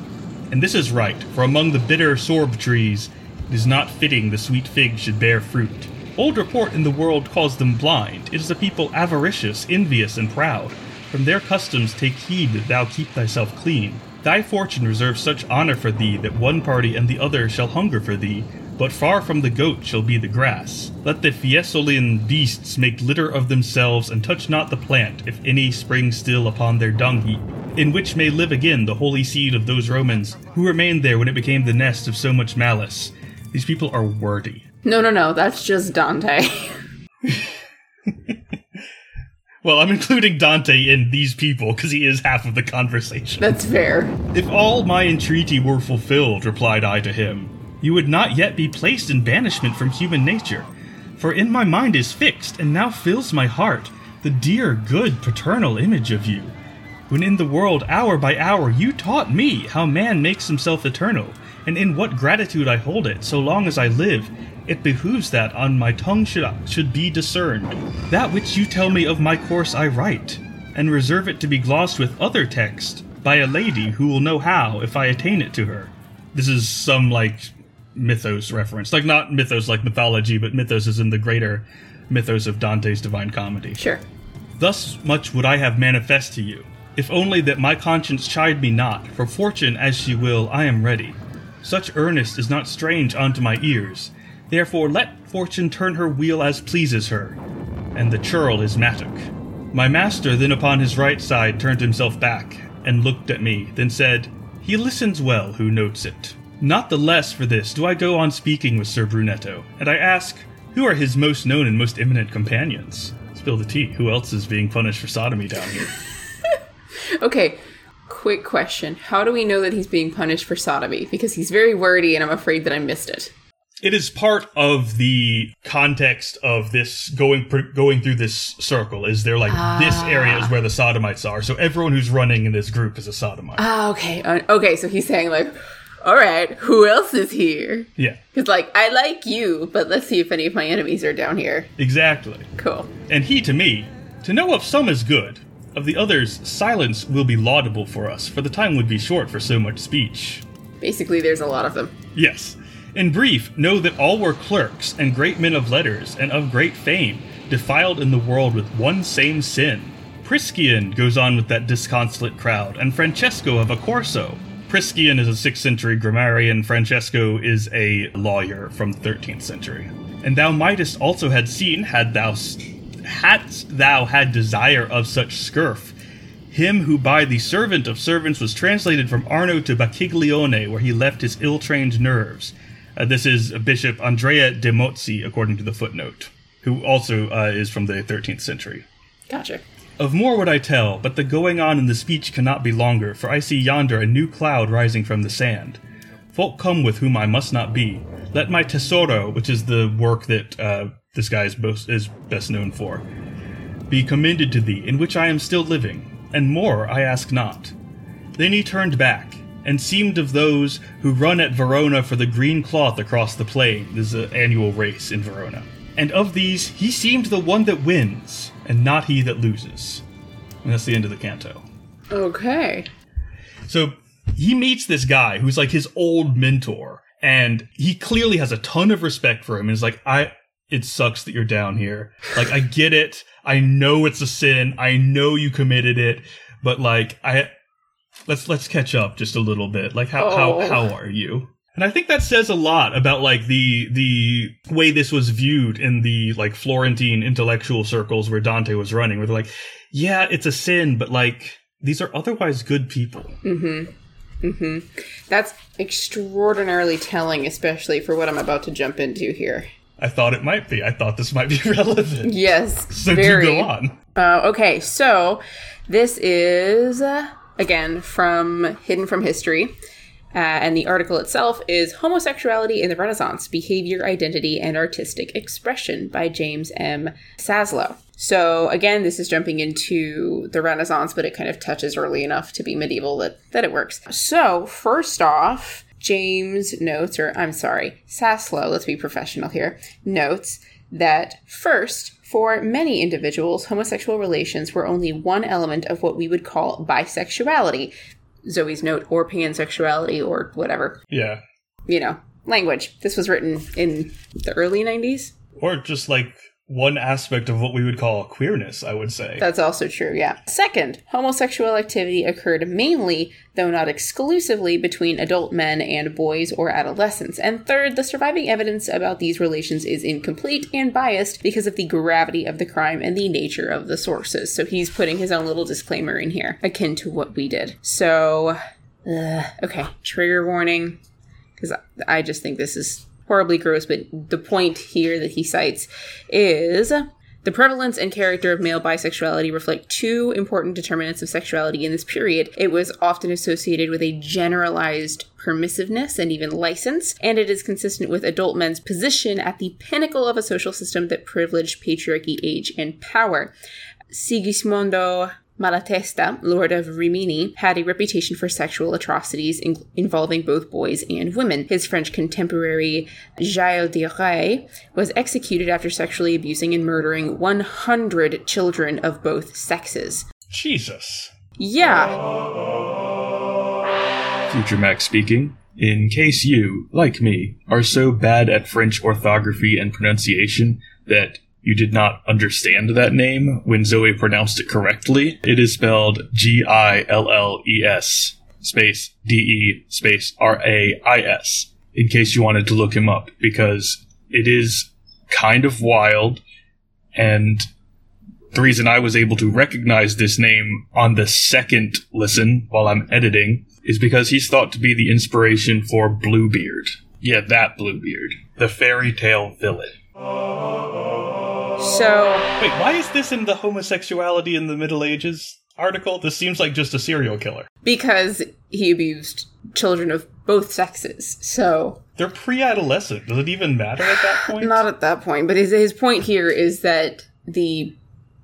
And this is right, for among the bitter sorb trees, it is not fitting the sweet fig should bear fruit. Old report in the world calls them blind. It is a people avaricious, envious, and proud. From their customs take heed that thou keep thyself clean. Thy fortune reserves such honor for thee that one party and the other shall hunger for thee, but far from the goat shall be the grass. Let the Fiesolian beasts make litter of themselves, and touch not the plant, if any spring still upon their dung heap, in which may live again the holy seed of those Romans who remained there when it became the nest of so much malice. These people are wordy. No, no, no. That's just Dante. Well, I'm including Dante in these people because he is half of the conversation. That's fair. If all my entreaty were fulfilled, replied I to him, you would not yet be placed in banishment from human nature. For in my mind is fixed, and now fills my heart, the dear, good, paternal image of you. When in the world, hour by hour, you taught me how man makes himself eternal, and in what gratitude I hold it, so long as I live, it behooves that on my tongue should, should be discerned. That which you tell me of my course I write, and reserve it to be glossed with other text by a lady who will know how if I attain it to her. This is some like mythos reference. Like not mythos like mythology, but mythos is in the greater mythos of Dante's Divine Comedy. Sure. Thus much would I have manifest to you, if only that my conscience chide me not, for fortune as she will, I am ready. Such earnest is not strange unto my ears, therefore let fortune turn her wheel as pleases her, and the churl is mattock. My master then upon his right side turned himself back, and looked at me, then said, He listens well who notes it. Not the less for this do I go on speaking with Sir Brunetto, and I ask, who are his most known and most eminent companions? Spill the tea. Who else is being punished for sodomy down here? Okay, quick question. How do we know that he's being punished for sodomy? Because he's very wordy and I'm afraid that I missed it. it is part of the context of this going pr- going through this circle. Is there like this area is where the sodomites are? So everyone who's running in this group is a sodomite. Ah, okay. Uh, okay, so he's saying, like, all right, who else is here? yeah, Because, like, I like you, but let's see if any of my enemies are down here. exactly. Cool. And he to me, to know of some is good, of the others, silence will be laudable for us, for the time would be short for so much speech. Basically, there's a lot of them. Yes. In brief, know that all were clerks and great men of letters and of great fame, defiled in the world with one same sin. Priscian goes on with that disconsolate crowd, and Francesco of Accorso. Priscian is a 6th century grammarian, Francesco is a lawyer from the 13th century. And thou mightest also had seen, had thou hadst thou had desire of such scurf, him who by the servant of servants was translated from Arno to Bacchiglione, where he left his ill-trained nerves. Uh, this is Bishop Andrea de Mozzi, according to the footnote, who also uh, is from the 13th century. Gotcha. Of more would I tell, but the going on in the speech cannot be longer, for I see yonder a new cloud rising from the sand. Folk come with whom I must not be. Let my tesoro, which is the work that uh, this guy is, most, is best known for, be commended to thee, in which I am still living, and more I ask not. Then he turned back, and seemed of those who run at Verona for the green cloth across the plain. This is an annual race in Verona. And of these, he seemed the one that wins, and not he that loses. And that's the end of the canto. Okay. So he meets this guy who's like his old mentor, and he clearly has a ton of respect for him. And is like, I, it sucks that you're down here. Like, I get it. I know it's a sin. I know you committed it, but like, I, let's let's catch up just a little bit. Like, how Oh. how how are you? And I think that says a lot about like the the way this was viewed in the like Florentine intellectual circles where Dante was running, where they're like, yeah, it's a sin, but like these are otherwise good people. Mm-hmm. Mm-hmm. That's extraordinarily telling, especially for what I'm about to jump into here. I thought it might be. I thought this might be relevant. Yes. So very. do go on. Uh, okay, so this is uh, again from Hidden from History, uh, and the article itself is "Homosexuality in the Renaissance: Behavior, Identity, and Artistic Expression" by James M. Saslow. So again, this is jumping into the Renaissance, but it kind of touches early enough to be medieval that that it works. So first off. James notes, or I'm sorry, Saslow, let's be professional here, notes that first, for many individuals, homosexual relations were only one element of what we would call bisexuality. Zoe's note, or pansexuality, or whatever. Yeah. You know, language. This was written in the early 90s. Or just like one aspect of what we would call queerness, I would say. That's also true, yeah. Second, homosexual activity occurred mainly, though not exclusively, between adult men and boys or adolescents. And third, the surviving evidence about these relations is incomplete and biased because of the gravity of the crime and the nature of the sources. So he's putting his own little disclaimer in here, akin to what we did. So, okay, trigger warning, because I just think this is horribly gross, but the point here that he cites is The prevalence and character of male bisexuality reflect two important determinants of sexuality in this period. It was often associated with a generalized permissiveness and even license, and it is consistent with adult men's position at the pinnacle of a social system that privileged patriarchy, age, and power. Sigismondo Malatesta, Lord of Rimini, had a reputation for sexual atrocities in- involving both boys and women. His French contemporary Gilles de Rais was executed after sexually abusing and murdering 100 children of both sexes. Jesus. Yeah. Future Max speaking. In case you, like me, are so bad at French orthography and pronunciation that you did not understand that name when Zoe pronounced it correctly. It is spelled G I L L E S space D E space R A I S. In case you wanted to look him up, because it is kind of wild, and the reason I was able to recognize this name on the second listen while I'm editing is because he's thought to be the inspiration for Bluebeard. Yeah, that Bluebeard, the fairy tale villain. So, Wait, why is this in the homosexuality in the Middle Ages article? This seems like just a serial killer. because he abused children of both sexes. So, They're pre-adolescent. Does it even matter at that point? not at that point, but his, his point here is that the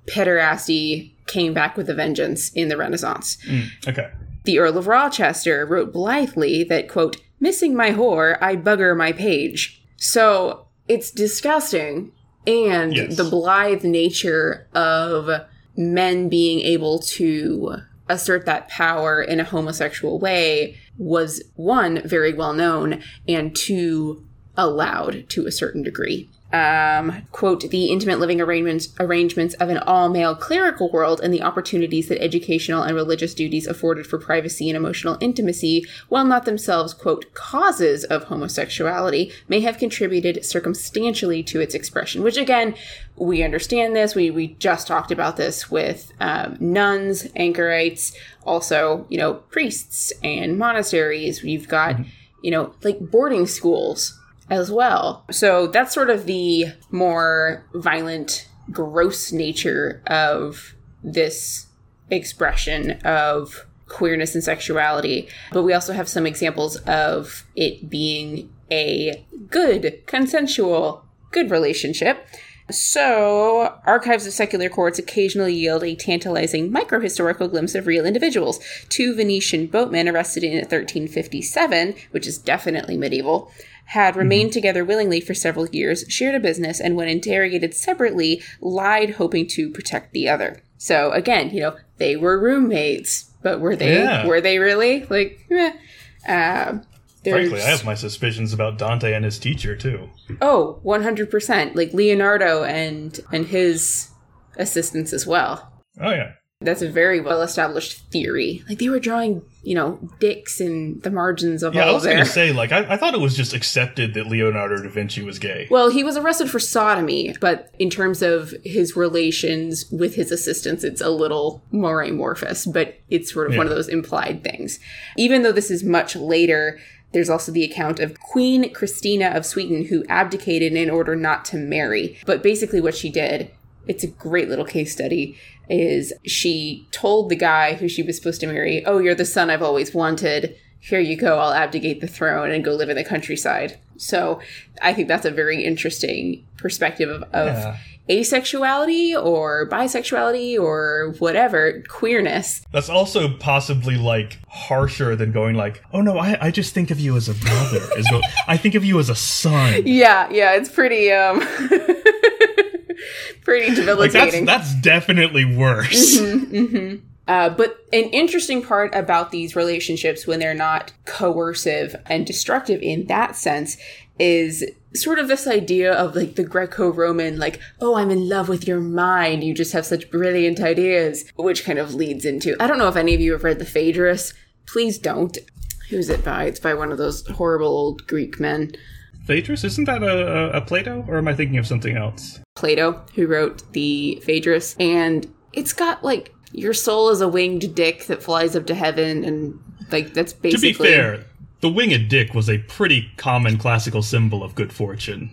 pederasty came back with a vengeance in the Renaissance. Mm, okay. The Earl of Rochester wrote blithely that, quote, missing my whore, I bugger my page. So it's disgusting. And Yes. the blithe nature of men being able to assert that power in a homosexual way was one, very well known, and two, allowed to a certain degree um, quote, the intimate living arrangements, arrangements of an all male clerical world and the opportunities that educational and religious duties afforded for privacy and emotional intimacy, while not themselves, quote, causes of homosexuality, may have contributed circumstantially to its expression. Which, again, we understand this. We, we just talked about this with um, nuns, anchorites, also, you know, priests and monasteries. We've got, you know, like boarding schools as well. So that's sort of the more violent, gross nature of this expression of queerness and sexuality. But we also have some examples of it being a good, consensual, good relationship. So, archives of secular courts occasionally yield a tantalizing microhistorical glimpse of real individuals. Two Venetian boatmen arrested in 1357, which is definitely medieval, had remained together willingly for several years, shared a business, and when interrogated separately, lied hoping to protect the other. So again, you know, they were roommates, but were they Yeah. were they really? Like, eh. Uh, there's, Frankly, I have my suspicions about Dante and his teacher too. Oh, 100%. Like Leonardo and and his assistants as well. Oh yeah. That's a very well established theory. Like they were drawing, you know, dicks in the margins of Yeah, I was their gonna say, like, I, I thought it was just accepted that Leonardo da Vinci was gay. Well, he was arrested for sodomy, but in terms of his relations with his assistants, it's a little more amorphous, but it's sort of one of those implied things. Even though this is much later, there's also the account of Queen Christina of Sweden who abdicated in order not to marry. But basically, what she did, it's a great little case study, is she told the guy who she was supposed to marry, Oh, you're the son I've always wanted. Here you go, I'll abdicate the throne and go live in the countryside. So I think that's a very interesting perspective of, of Yeah. Asexuality or bisexuality or whatever, queerness. That's also possibly like harsher than going like, oh no, I, I just think of you as a brother. as well. I think of you as a son. Yeah, yeah, it's pretty um pretty Like that's debilitating. that's definitely worse. Uh, but an interesting part about these relationships when they're not coercive and destructive in that sense is sort of this idea of like the Greco-Roman, like, oh, I'm in love with your mind. You just have such brilliant ideas, which kind of leads into, I don't know if any of you have read the Phaedrus. Please don't. Who's it by? It's by one of those horrible old Greek men. Phaedrus, isn't that a, a, Plato, or am I thinking of something else? Plato, who wrote the Phaedrus, and it's got like your soul is a winged dick that flies up to heaven, and like that's To basically. be fair, the winged dick was a pretty common classical symbol of good fortune.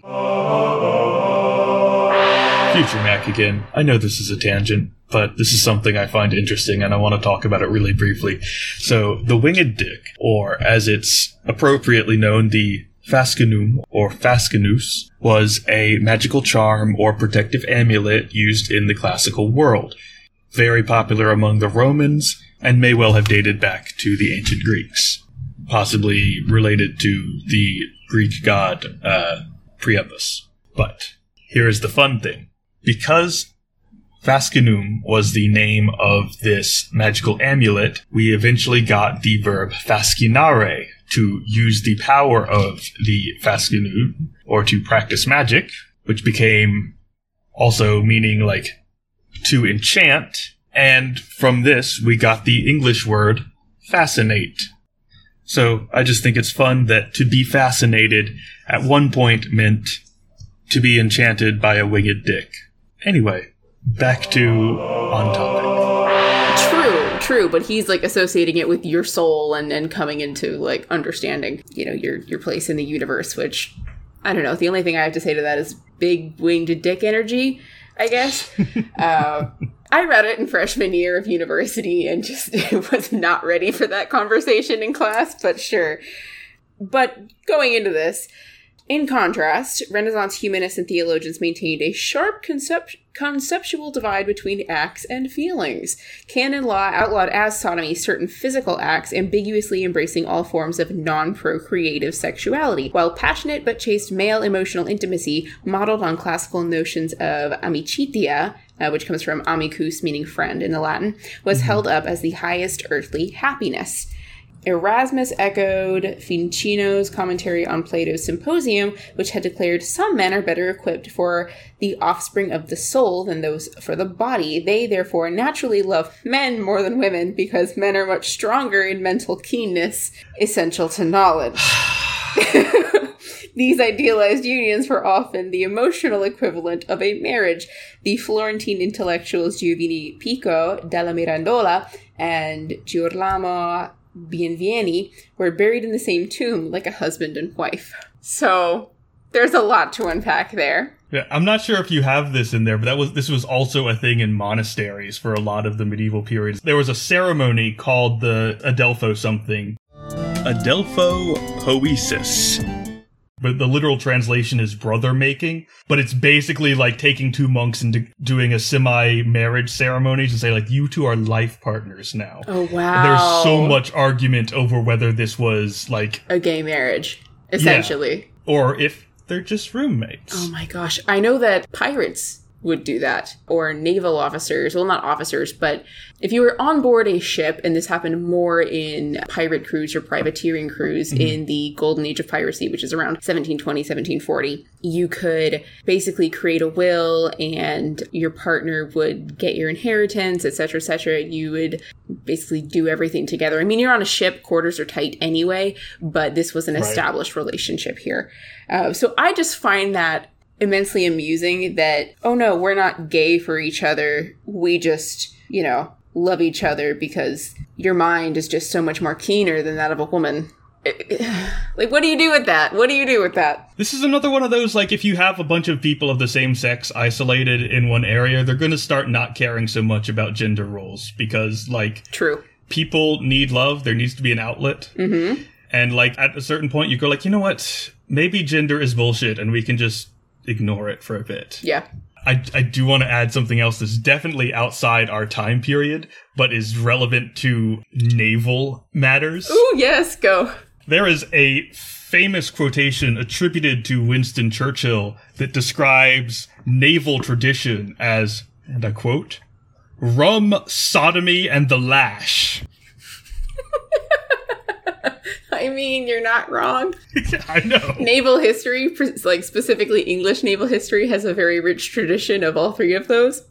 Future Max again. I know this is a tangent, but this is something I find interesting and I want to talk about it really briefly. So, the Winged Dick, or as it's appropriately known, the Fascinum or Fascinus was a magical charm or protective amulet used in the classical world. Very popular among the Romans and may well have dated back to the ancient Greeks, possibly related to the Greek god uh, Priapus. But here is the fun thing. Because Fascinum was the name of this magical amulet, we eventually got the verb fascinare, to use the power of the Fascinum, or to practice magic, which became also meaning like to enchant, and from this we got the English word fascinate. So I just think it's fun that to be fascinated at one point meant to be enchanted by a winged dick. Anyway, back to on topic. True, true, but he's like associating it with your soul and, and coming into like understanding, you know, your your place in the universe, which I don't know. The only thing I have to say to that is big winged dick energy, I guess. uh, I read it in freshman year of university and just was not ready for that conversation in class, but sure. But going into this, in contrast, Renaissance humanists and theologians maintained a sharp concept- conceptual divide between acts and feelings. Canon law outlawed as sodomy certain physical acts, ambiguously embracing all forms of non procreative sexuality, while passionate but chaste male emotional intimacy, modeled on classical notions of amicitia, uh, which comes from amicus, meaning friend in the Latin, was mm-hmm. held up as the highest earthly happiness. Erasmus echoed Ficino's commentary on Plato's Symposium, which had declared some men are better equipped for the offspring of the soul than those for the body. They therefore naturally love men more than women because men are much stronger in mental keenness, essential to knowledge. These idealized unions were often the emotional equivalent of a marriage. The Florentine intellectuals Giovanni Pico della Mirandola and Girolamo Benivieni were buried in the same tomb like a husband and wife. So there's a lot to unpack there. Yeah, I'm not sure if you have this in there, but that was this was also a thing in monasteries for a lot of the medieval periods. There was a ceremony called the Adelpho something. Adelpho Poesis but the literal translation is brother making but it's basically like taking two monks and doing a semi marriage ceremony to say like you two are life partners now. Oh wow and there's so much argument over whether this was like a gay marriage essentially. Yeah. or if they're just roommates. Oh my gosh. I know that pirates would do that or naval officers well not officers but if you were on board a ship and this happened more in pirate crews or privateering crews mm-hmm. in the golden age of piracy which is around 1720 1740 you could basically create a will and your partner would get your inheritance etc etc you would basically do everything together i mean you're on a ship quarters are tight anyway but this was an right. established relationship here uh, so i just find that immensely amusing that, oh no, we're not gay for each other. We just, you know, love each other because your mind is just so much more keener than that of a woman. Like, what do you do with that? What do you do with that? This is another one of those, like, if you have a bunch of people of the same sex isolated in one area, they're going to start not caring so much about gender roles because, like, true. People need love. There needs to be an outlet. Mm-hmm. And, like, at a certain point, you go, like, you know what? Maybe gender is bullshit and we can just ignore it for a bit. Yeah. I, I do want to add something else that's definitely outside our time period, but is relevant to naval matters. Ooh, yes, go. There is a famous quotation attributed to Winston Churchill that describes naval tradition as, and I quote, rum, sodomy, and the lash. I mean, you're not wrong. I know. Naval history, like specifically English naval history, has a very rich tradition of all three of those.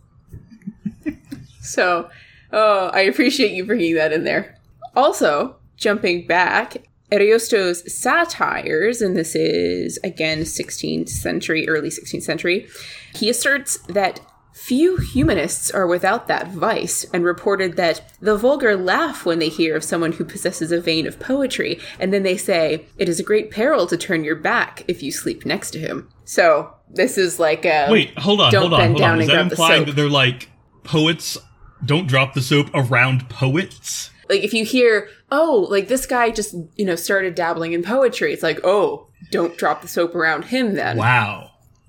so, oh, I appreciate you bringing that in there. Also, jumping back, Ariosto's satires, and this is again 16th century, early 16th century, he asserts that Few humanists are without that vice, and reported that the vulgar laugh when they hear of someone who possesses a vein of poetry, and then they say, It is a great peril to turn your back if you sleep next to him. So, This is like a Wait, hold on, don't hold on, bend hold down on. Is and that implying that they're like poets don't drop the soap around poets? like if you hear oh like this guy just you know started dabbling in poetry it's like oh don't drop the soap around him then Wow.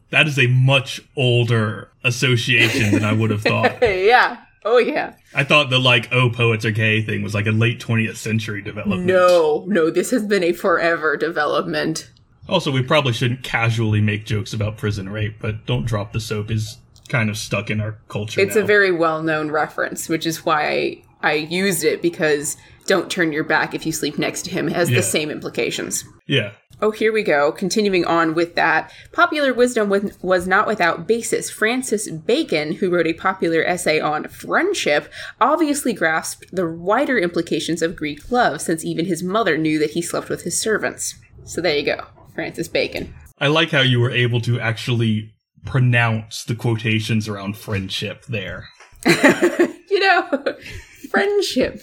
That is a much older association than I would have thought. yeah oh yeah I thought the like, oh, poets are gay thing was like a late 20th century development. no no this has been a forever development Also, we probably shouldn't casually make jokes about prison rape, but don't drop the soap is kind of stuck in our culture. it's now. a very well-known reference which is why i i used it because don't turn your back if you sleep next to him has Yeah. the same implications yeah. Oh, here we go. Continuing on with that. Popular wisdom was, was not without basis. Francis Bacon, who wrote a popular essay on friendship, obviously grasped the wider implications of Greek love, since even his mother knew that he slept with his servants. So there you go. Francis Bacon. I like how you were able to actually pronounce the quotations around friendship there. You know, friendship.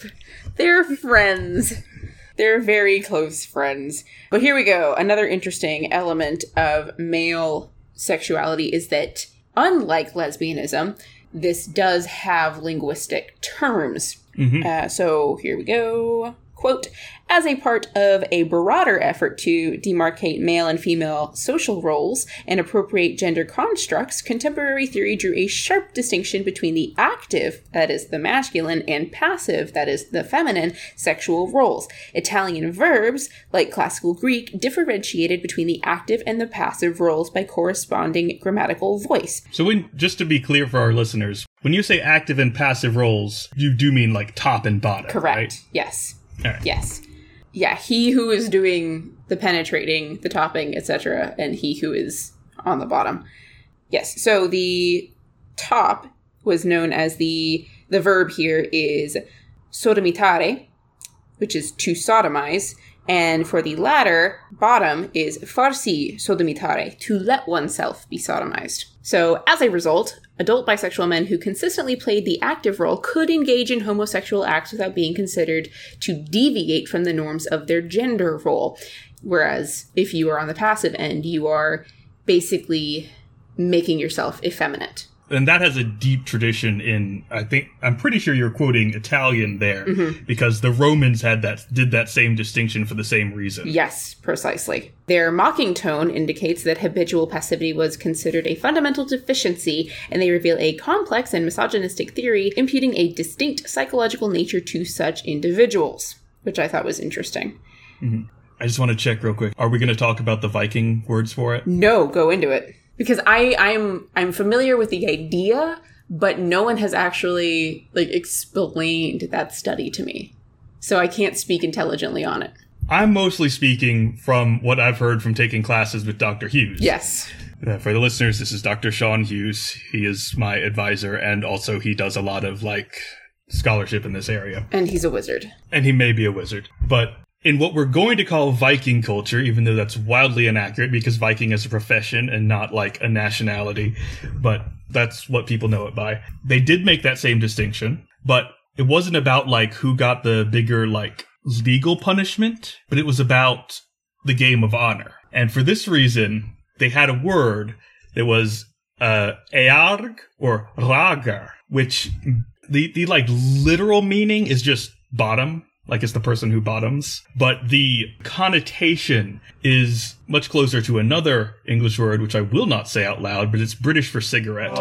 They're friends. They're very close friends. But here we go. Another interesting element of male sexuality is that, unlike lesbianism, this does have linguistic terms. Uh, so here we go. Quote, as a part of a broader effort to demarcate male and female social roles and appropriate gender constructs, contemporary theory drew a sharp distinction between the active, that is the masculine, and passive, that is the feminine, sexual roles. Italian verbs, like classical Greek, differentiated between the active and the passive roles by corresponding grammatical voice. So, when just to be clear for our listeners, when you say active and passive roles, you do mean like top and bottom, Correct. right? Yes. Right. Yes. Yeah, he who is doing the penetrating, the topping, etc., and he who is on the bottom. Yes. So the top was known as the the verb here is sodomitare, which is to sodomize, and for the latter, bottom is farsi sodomitare, to let oneself be sodomized. So, as a result, adult bisexual men who consistently played the active role could engage in homosexual acts without being considered to deviate from the norms of their gender role. Whereas, if you are on the passive end, you are basically making yourself effeminate. And that has a deep tradition in, I think, I'm pretty sure you're quoting Italian there, Mm-hmm. because the Romans had that, did that same distinction for the same reason. Yes, precisely. Their mocking tone indicates that habitual passivity was considered a fundamental deficiency, and they reveal a complex and misogynistic theory imputing a distinct psychological nature to such individuals, which I thought was interesting. I just want to check real quick. Are we going to talk about the Viking words for it? No, go into it because I I'm I'm familiar with the idea, but no one has actually like explained that study to me, so I can't speak intelligently on it. I'm mostly speaking from what I've heard from taking classes with Dr. Hughes. Yes. Uh, for the listeners, this is Dr. Sean Hughes. He is my advisor, and also he does a lot of like scholarship in this area. And he's a wizard. And he may be a wizard. But in what we're going to call Viking culture, even though that's wildly inaccurate because Viking is a profession and not like a nationality, but that's what people know it by. They did make that same distinction, but it wasn't about like who got the bigger like legal punishment, but it was about the game of honor. And for this reason, they had a word that was uh earg or ragar, which the the like literal meaning is just bottom, like it's the person who bottoms, but the connotation is much closer to another English word which I will not say out loud, but it's British for cigarette.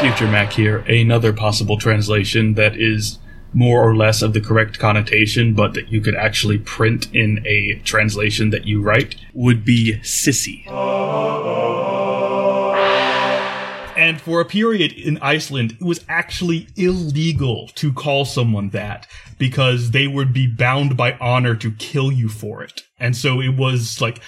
Future Max here, another possible translation that is more or less of the correct connotation, but that you could actually print in a translation that you write, would be sissy. And for a period in Iceland, it was actually illegal to call someone that because they would be bound by honor to kill you for it. And so it was like,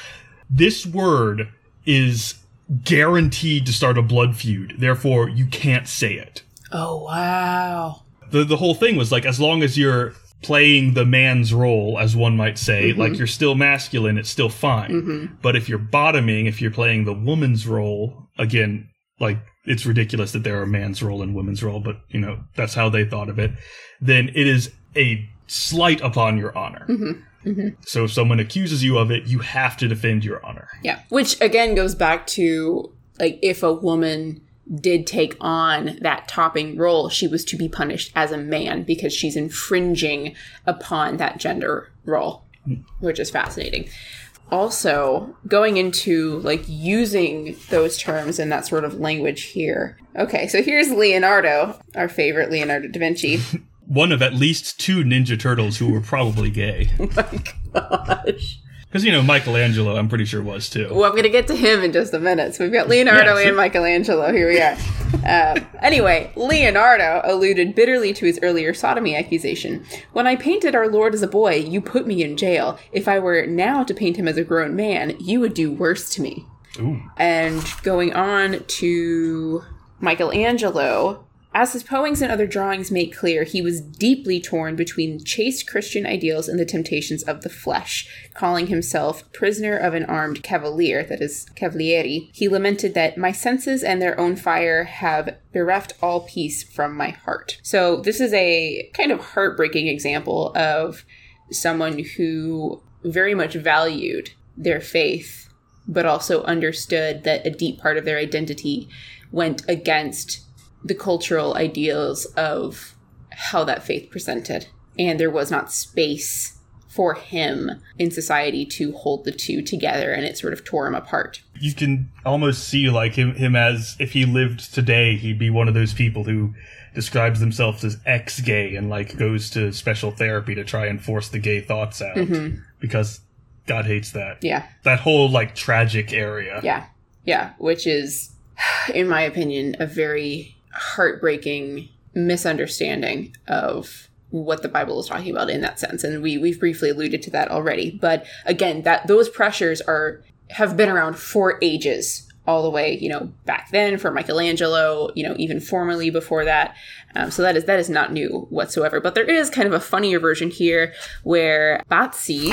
this word is guaranteed to start a blood feud. Therefore, you can't say it. Oh wow. The, the whole thing was like, as long as you're playing the man's role, as one might say, mm-hmm. like you're still masculine, it's still fine. Mm-hmm. But if you're bottoming, if you're playing the woman's role, again, like it's ridiculous that there are man's role and women's role, but you know, that's how they thought of it, then it is a slight upon your honor. Mm-hmm. Mm-hmm. So if someone accuses you of it, you have to defend your honor. Yeah. Which again goes back to like if a woman did take on that topping role, she was to be punished as a man because she's infringing upon that gender role, which is fascinating. Also, going into like using those terms and that sort of language here. Okay, so here's Leonardo, our favorite Leonardo da Vinci. One of at least two Ninja Turtles who were probably gay. oh my gosh. Because, you know, Michelangelo, I'm pretty sure was too. Well, I'm going to get to him in just a minute. So we've got Leonardo Yes. and Michelangelo. Here we are. Um, anyway, Leonardo alluded bitterly to his earlier sodomy accusation. When I painted our Lord as a boy, you put me in jail. If I were now to paint him as a grown man, you would do worse to me. Ooh. And going on to Michelangelo, as his poems and other drawings make clear, he was deeply torn between chaste Christian ideals and the temptations of the flesh. Calling himself prisoner of an armed cavalier, that is, cavalieri, he lamented that my senses and their own fire have bereft all peace from my heart. So, this is a kind of heartbreaking example of someone who very much valued their faith but also understood that a deep part of their identity went against the cultural ideals of how that faith presented. And there was not space for him in society to hold the two together, and it sort of tore him apart. You can almost see like him, him as if he lived today, he'd be one of those people who describes themselves as ex-gay and like goes to special therapy to try and force the gay thoughts out mm-hmm. because God hates that. Yeah, That whole like tragic area. yeah, yeah, which is, in my opinion, a very heartbreaking misunderstanding of what the Bible is talking about in that sense. And we we've briefly alluded to that already. But again, that those pressures are have been around for ages, all the way, you know, back then for Michelangelo, you know, even formerly before that. Um, so that is that is not new whatsoever. But there is kind of a funnier version here where Bazzi,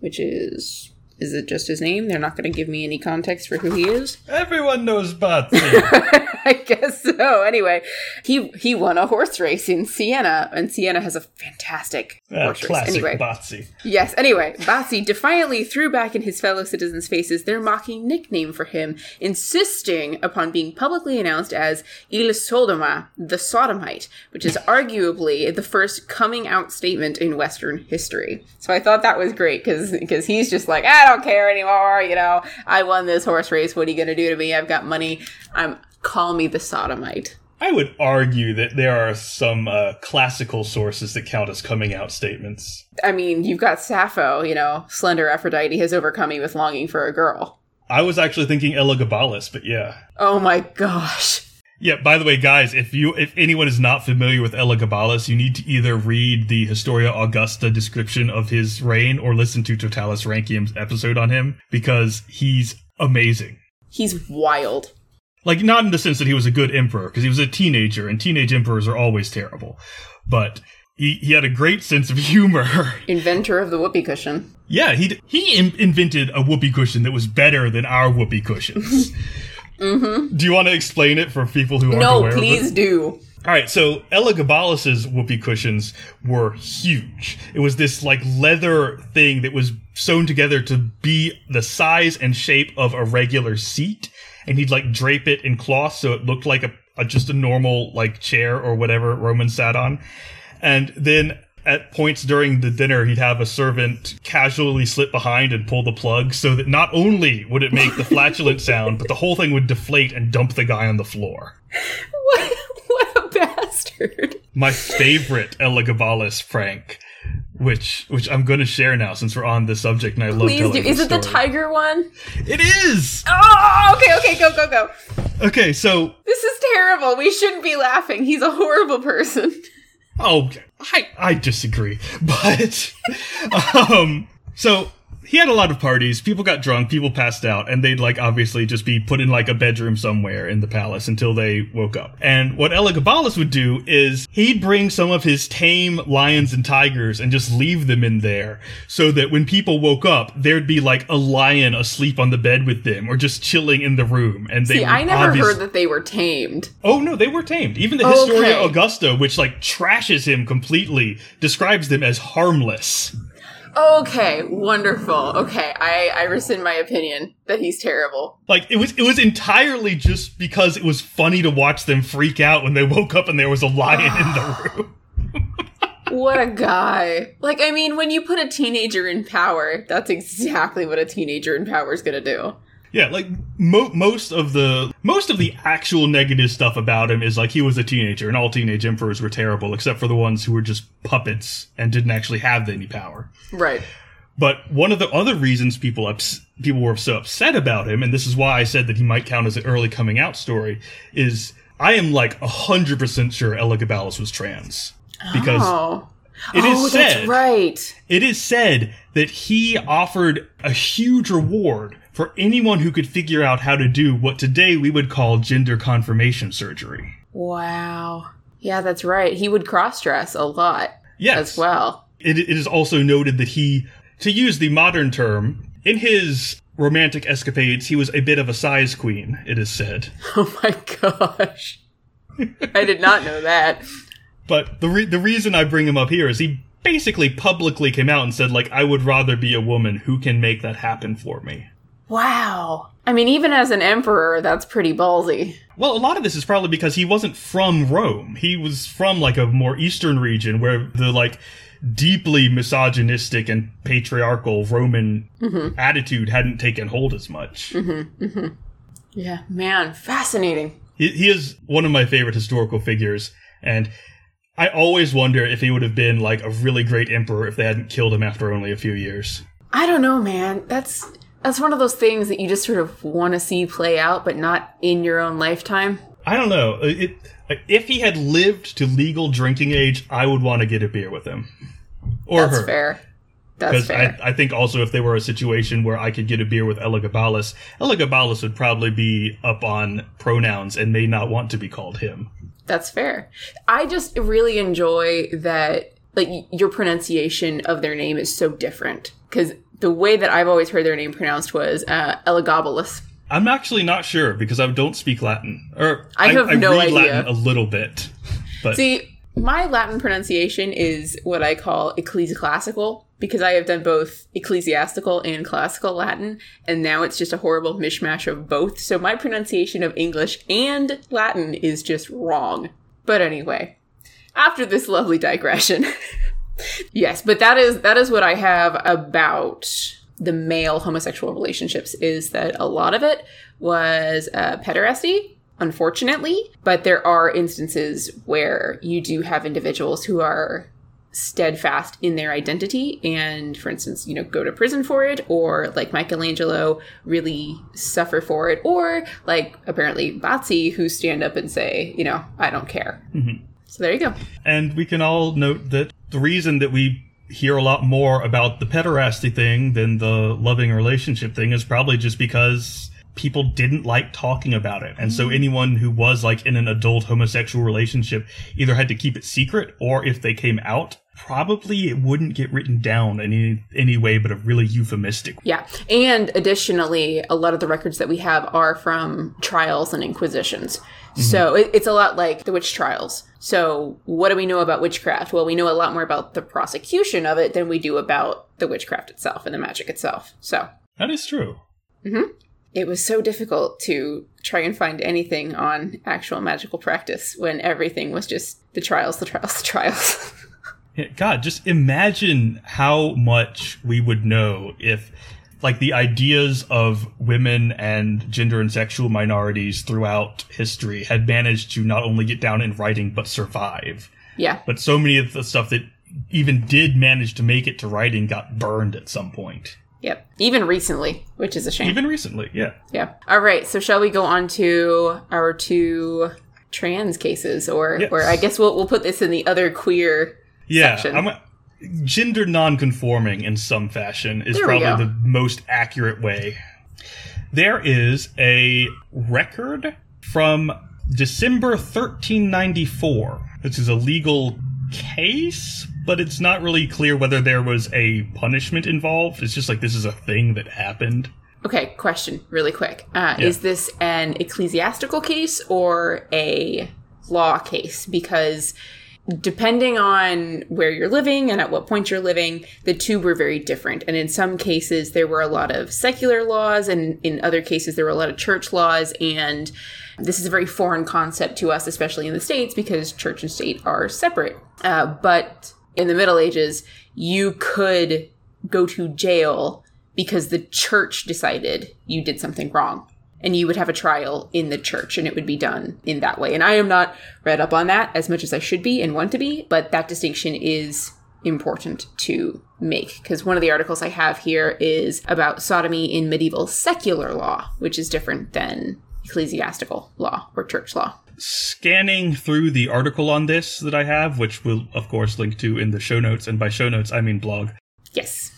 which is is it just his name? They're not going to give me any context for who he is. Everyone knows Bazzi. I guess so. Anyway, he he won a horse race in Siena, and Siena has a fantastic Uh, race. classic Anyway, Bazzi. yes. Anyway, Bazzi defiantly threw back in his fellow citizens' faces their mocking nickname for him, insisting upon being publicly announced as Il Sodoma, the Sodomite, which is arguably the first coming out statement in Western history. So I thought that was great because he's just like, I don't care anymore. You know, I won this horse race. What are you gonna do to me? I've got money. I'm call me the Sodomite. I would argue that there are some uh, classical sources that count as coming out statements. I mean, you've got Sappho, you know, slender Aphrodite has overcome me with longing for a girl. I was actually thinking Elagabalus, but yeah. Oh my gosh. Yeah, by the way, guys, if you if anyone is not familiar with Elagabalus, you need to either read the Historia Augusta description of his reign or listen to Totalus Rankium's episode on him because he's amazing. He's wild. Like not in the sense that he was a good emperor because he was a teenager and teenage emperors are always terrible. But he, he had a great sense of humor. Inventor of the whoopee cushion. yeah, he he Im- invented a whoopee cushion that was better than our whoopee cushions. mm-hmm. Do you want to explain it for people who aren't No, aware it? please do. All right, so Elagabalus's whoopee cushions were huge. It was this like leather thing that was sewn together to be the size and shape of a regular seat, and he'd like drape it in cloth so it looked like a, a just a normal like chair or whatever Roman sat on. And then at points during the dinner, he'd have a servant casually slip behind and pull the plug so that not only would it make the flatulent sound, but the whole thing would deflate and dump the guy on the floor. What, what a bastard. my favorite Elagabalus prank, which which I'm going to share now since we're on the subject, and I love Please do. Is it the tiger one? It is. Oh, okay, okay, go, go, go. Okay, so This is terrible. We shouldn't be laughing. He's a horrible person. oh, I I disagree, but um, so he had a lot of parties. People got drunk. People passed out, and they'd like obviously just be put in like a bedroom somewhere in the palace until they woke up. And what Elagabalus would do is he'd bring some of his tame lions and tigers and just leave them in there, so that when people woke up, there'd be like a lion asleep on the bed with them, or just chilling in the room. And they See, I never obvious- heard that they were tamed. Oh no, they were tamed. Even the Historia Okay. Augusta, which like trashes him completely, describes them as harmless. Okay, wonderful. Okay, I, I rescind my opinion that he's terrible. Like it was it was entirely just because it was funny to watch them freak out when they woke up and there was a lion in the room. What a guy. Like, I mean, when you put a teenager in power, that's exactly what a teenager in power is gonna do. Yeah, like mo- most of the most of the actual negative stuff about him is like he was a teenager, and all teenage emperors were terrible, except for the ones who were just puppets and didn't actually have any power. Right. But one of the other reasons people ups- people were so upset about him, and this is why I said that he might count as an early coming out story, is I am like hundred percent sure Elagabalus was trans because oh. it is oh, said that's right. it is said that he offered a huge reward for anyone who could figure out how to do what today we would call gender confirmation surgery. Wow. Yeah, that's right. He would cross dress a lot Yes. as well. It, it is also noted that he, to use the modern term, in his romantic escapades, he was a bit of a size queen, it is said. Oh my gosh. I did not know that. But the re- the reason I bring him up here is he basically publicly came out and said like I would rather be a woman who can make that happen for me. Wow. I mean, even as an emperor, that's pretty ballsy. Well, a lot of this is probably because he wasn't from Rome. He was from like a more eastern region where the like deeply misogynistic and patriarchal Roman mm-hmm. attitude hadn't taken hold as much. Mm-hmm. Mm-hmm. Yeah, man, fascinating. He, he is one of my favorite historical figures, and I always wonder if he would have been like a really great emperor if they hadn't killed him after only a few years. I don't know, man. That's that's one of those things that you just sort of want to see play out, but not in your own lifetime. I don't know. Uh, it, uh, if he had lived to legal drinking age, I would want to get a beer with him. Or That's her. fair. That's Because fair. I, I think also if they were a situation where I could get a beer with Elagabalus, Elagabalus would probably be up on pronouns and may not want to be called him. That's fair. I just really enjoy that like your pronunciation of their name is so different because the way that I've always heard their name pronounced was uh, Elagabalus. I'm actually not sure because I don't speak Latin. Or I have no read idea. Latin a little bit. But See, my Latin pronunciation is what I call ecclesiastical because I have done both ecclesiastical and classical Latin, and now it's just a horrible mishmash of both. So my pronunciation of English and Latin is just wrong. But anyway, after this lovely digression, yes, but that is that is what I have about the male homosexual relationships is that a lot of it was uh, pederasty unfortunately but there are instances where you do have individuals who are steadfast in their identity and for instance you know go to prison for it or like michelangelo really suffer for it or like apparently bazzi who stand up and say you know i don't care. So there you go. And we can all note that the reason that we hear a lot more about the pederasty thing than the loving relationship thing is probably just because people didn't like talking about it. And so mm-hmm. anyone who was like in an adult homosexual relationship either had to keep it secret or if they came out, probably it wouldn't get written down in any, any way but a really euphemistic. Yeah. And additionally, a lot of the records that we have are from trials and inquisitions. Mm-hmm. So it, it's a lot like the witch trials. So what do we know about witchcraft? Well, we know a lot more about the prosecution of it than we do about the witchcraft itself and the magic itself. So That is true. Mm-hmm. it was so difficult to try and find anything on actual magical practice when everything was just the trials, the trials, the trials. God, just imagine how much we would know if, like, the ideas of women and gender and sexual minorities throughout history had managed to not only get down in writing but survive. yeah. But so many of the stuff that even did manage to make it to writing got burned at some point. Yep. Even recently, which is a shame. Even recently, yeah. Yeah. All right. So shall we go on to our two trans cases, or Yes. or I guess we'll we'll put this in the other queer. Yeah, section. I'm gender non-conforming in some fashion is There probably the most accurate way. There is a record from December 1394. This is a legal case, but it's not really clear whether there was a punishment involved. It's just like this is a thing that happened. Okay. Question, really quick. Uh, Yeah. Is this an ecclesiastical case or a law case? Because depending on where you're living and at what point you're living, the two were very different. And in some cases, there were a lot of secular laws, and in other cases, there were a lot of church laws. And this is a very foreign concept to us, especially in the States, because church and state are separate. Uh, but in the Middle Ages, you could go to jail because the church decided you did something wrong and you would have a trial in the church and it would be done in that way. And I am not read up on that as much as I should be and want to be, but that distinction is important to make because one of the articles I have here is about sodomy in medieval secular law, which is different than ecclesiastical law or church law. Scanning through the article on this that I have, which we'll of course link to in the show notes, and by show notes I mean blog. Yes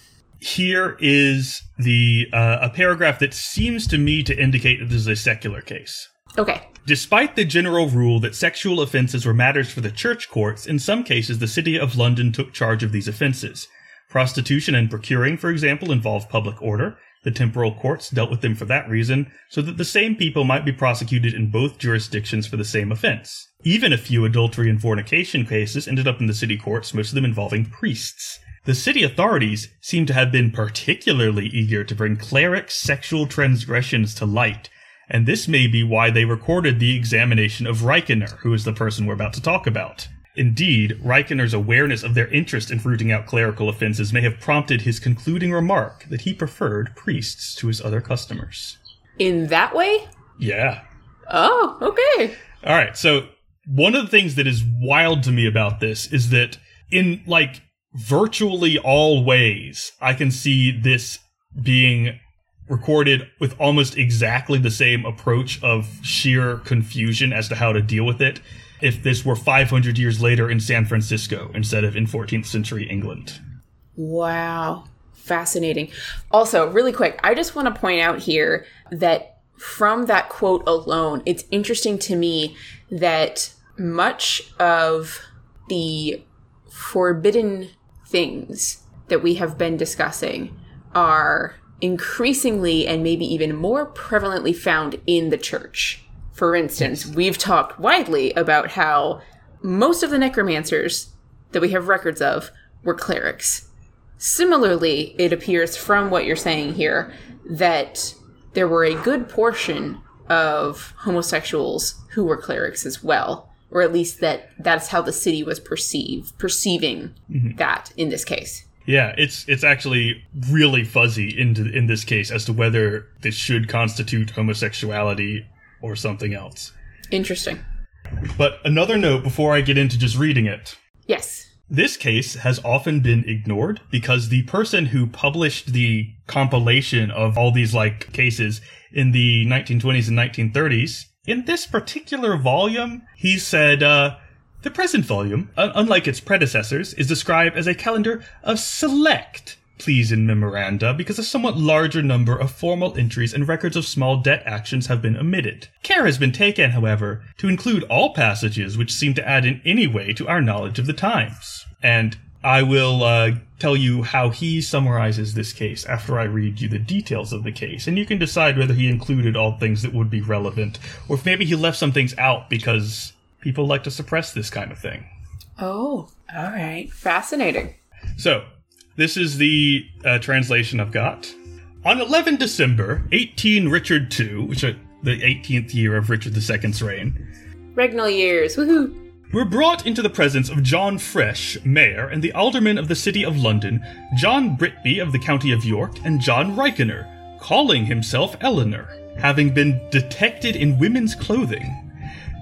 here is the uh, a paragraph that seems to me to indicate that this is a secular case. Okay. Despite the general rule that sexual offenses were matters for the church courts, in some cases the city of London took charge of these offenses. Prostitution and procuring, for example, involved public order. The temporal courts dealt with them for that reason, so that the same people might be prosecuted in both jurisdictions for the same offense. Even a few adultery and fornication cases ended up in the city courts, most of them involving priests. The city authorities seem to have been particularly eager to bring clerics' sexual transgressions to light, and this may be why they recorded the examination of Rykener, who is the person we're about to talk about. Indeed, Rykener's awareness of their interest in rooting out clerical offenses may have prompted his concluding remark that he preferred priests to his other customers. In that way? Yeah. Oh, okay. All right. So, one of the things that is wild to me about this is that in like virtually all ways, I can see this being recorded with almost exactly the same approach of sheer confusion as to how to deal with it if this were 500 years later in San Francisco instead of in 14th century England. Wow. Fascinating. Also, really quick, I just want to point out here that from that quote alone, it's interesting to me that much of the forbidden things that we have been discussing are increasingly and maybe even more prevalently found in the church. For instance, we've talked widely about how most of the necromancers that we have records of were clerics. Similarly, it appears from what you're saying here that there were a good portion of homosexuals who were clerics as well or at least that that's how the city was perceived perceiving mm-hmm. that in this case. Yeah it's it's actually really fuzzy in in this case as to whether this should constitute homosexuality or something else. Interesting. But another note before i get into just reading it. Yes. This case has often been ignored because the person who published the compilation of all these like cases in the 1920s and 1930s in this particular volume, he said, uh, the present volume, uh, unlike its predecessors, is described as a calendar of select pleas and memoranda because a somewhat larger number of formal entries and records of small debt actions have been omitted. Care has been taken, however, to include all passages which seem to add in any way to our knowledge of the times. And I will uh, tell you how he summarizes this case after I read you the details of the case, and you can decide whether he included all things that would be relevant, or if maybe he left some things out because people like to suppress this kind of thing. Oh, all right. Fascinating. So, this is the uh, translation I've got. On 11 December, 18 Richard II, which is the 18th year of Richard II's reign. Regnal years, woohoo! Were brought into the presence of John Fresh, Mayor, and the Alderman of the City of London, John Britby of the County of York, and John Rykener, calling himself Eleanor, having been detected in women's clothing,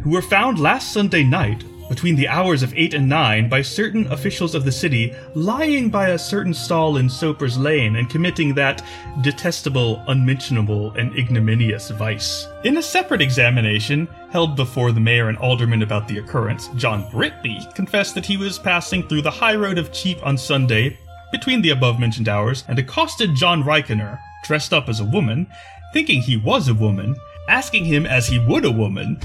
who were found last Sunday night between the hours of 8 and 9 by certain officials of the city lying by a certain stall in Soper's Lane and committing that detestable, unmentionable, and ignominious vice. In a separate examination, held before the mayor and aldermen about the occurrence, John Britby confessed that he was passing through the high road of Cheap on Sunday between the above mentioned hours and accosted John Rykener, dressed up as a woman, thinking he was a woman, asking him as he would a woman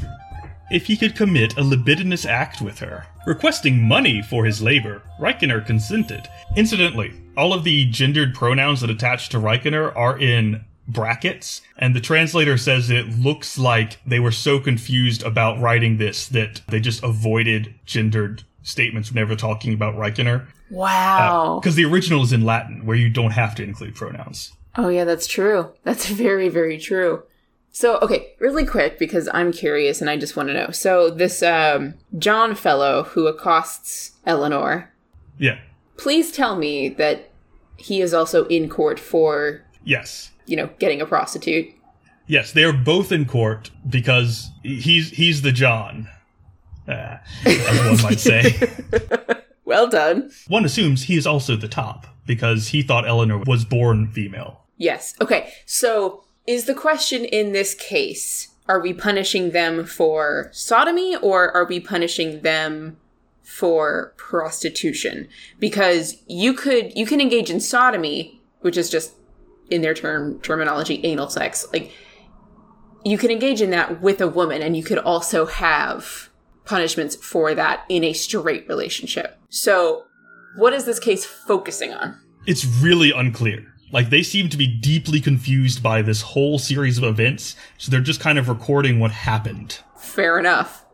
if he could commit a libidinous act with her. Requesting money for his labor, Rykener consented. Incidentally, all of the gendered pronouns that attach to Rykener are in brackets, and the translator says it looks like they were so confused about writing this that they just avoided gendered statements whenever talking about Rykener. Wow. Uh, because the original is in Latin, where you don't have to include pronouns. Oh, yeah, that's true. That's very, very true. So, okay, really quick, because I'm curious and I just want to know. So, this um, John fellow who accosts Eleanor, Yeah. please tell me that he is also in court for, Yes. you know, getting a prostitute. Yes, they are both in court because he's he's the John, uh, as one might say. Well done. one assumes he is also the top because he thought Eleanor was born female. Yes. Okay. So, is the question in this case are we punishing them for sodomy or are we punishing them for prostitution? Because you could you can engage in sodomy, which is just in their term terminology anal sex. Like you can engage in that with a woman and you could also have punishments for that in a straight relationship. So, what is this case focusing on? It's really unclear. Like they seem to be deeply confused by this whole series of events, so they're just kind of recording what happened. Fair enough.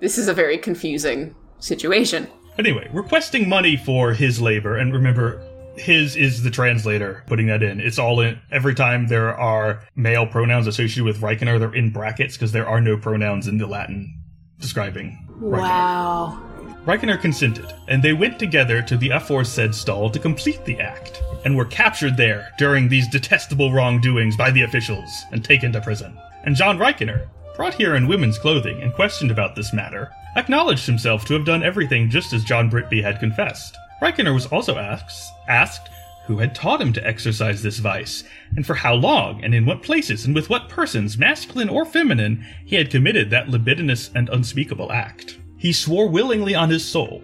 This is a very confusing situation. Anyway, requesting money for his labor, and remember, his is the translator putting that in. It's all in every time there are male pronouns associated with Rykener, they're in brackets because there are no pronouns in the Latin describing Rykener. Wow. Rykener consented, and they went together to the aforesaid stall to complete the act, and were captured there during these detestable wrongdoings by the officials and taken to prison. And John Rykener, brought here in women's clothing and questioned about this matter, acknowledged himself to have done everything just as John Britby had confessed. Rykener was also asked, asked who had taught him to exercise this vice, and for how long, and in what places, and with what persons, masculine or feminine, he had committed that libidinous and unspeakable act. He swore willingly on his soul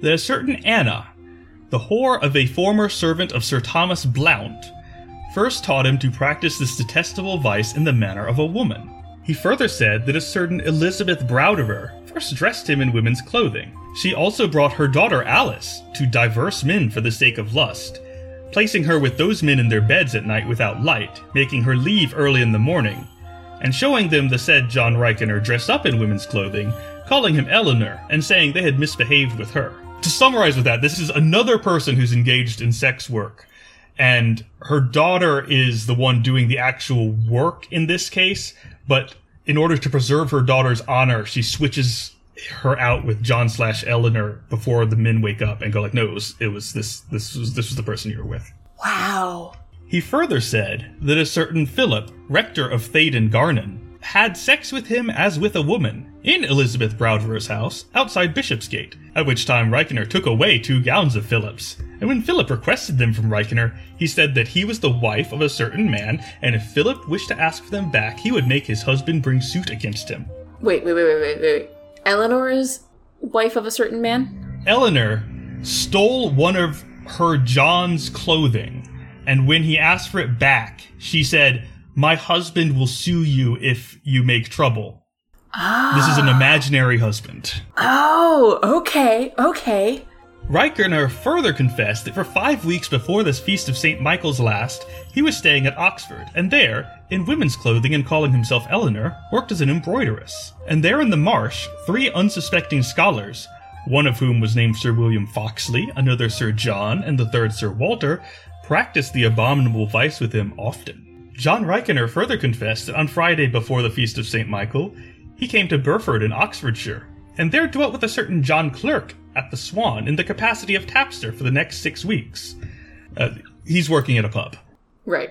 that a certain Anna, the whore of a former servant of Sir Thomas Blount, first taught him to practice this detestable vice in the manner of a woman. He further said that a certain Elizabeth Browderer first dressed him in women's clothing. She also brought her daughter Alice to divers men for the sake of lust, placing her with those men in their beds at night without light, making her leave early in the morning, and showing them the said John Rykener dressed up in women's clothing, calling him Eleanor, and saying they had misbehaved with her. To summarize with that, this is another person who's engaged in sex work, and her daughter is the one doing the actual work in this case, but in order to preserve her daughter's honor, she switches her out with John slash Eleanor before the men wake up and go like, no, it was, it was this, this was, this was the person you were with. Wow. He further said that a certain Philip, rector of Theydon Garnon, had sex with him as with a woman in Elizabeth Browderer's house outside Bishopsgate, at which time Rykener took away two gowns of Philip's. And when Philip requested them from Rykener, he said that he was the wife of a certain man, and if Philip wished to ask for them back, he would make his husband bring suit against him. Wait, wait, wait, wait, wait, wait. Eleanor is wife of a certain man? Eleanor stole one of her John's clothing, and when he asked for it back, she said, My husband will sue you if you make trouble. This is an ah. imaginary husband. Oh, okay, okay. Rykener further confessed that for five weeks before this feast of St. Michael's last, he was staying at Oxford, and there, in women's clothing and calling himself Eleanor, worked as an embroideress. And there in the marsh, three unsuspecting scholars, one of whom was named Sir William Foxley, another Sir John, and the third Sir Walter, practiced the abominable vice with him often. John Rykener further confessed that on Friday before the feast of St. Michael, he came to Burford in Oxfordshire, and there dwelt with a certain John Clerk at the Swan in the capacity of tapster for the next six weeks. Uh, he's working at a pub. Right.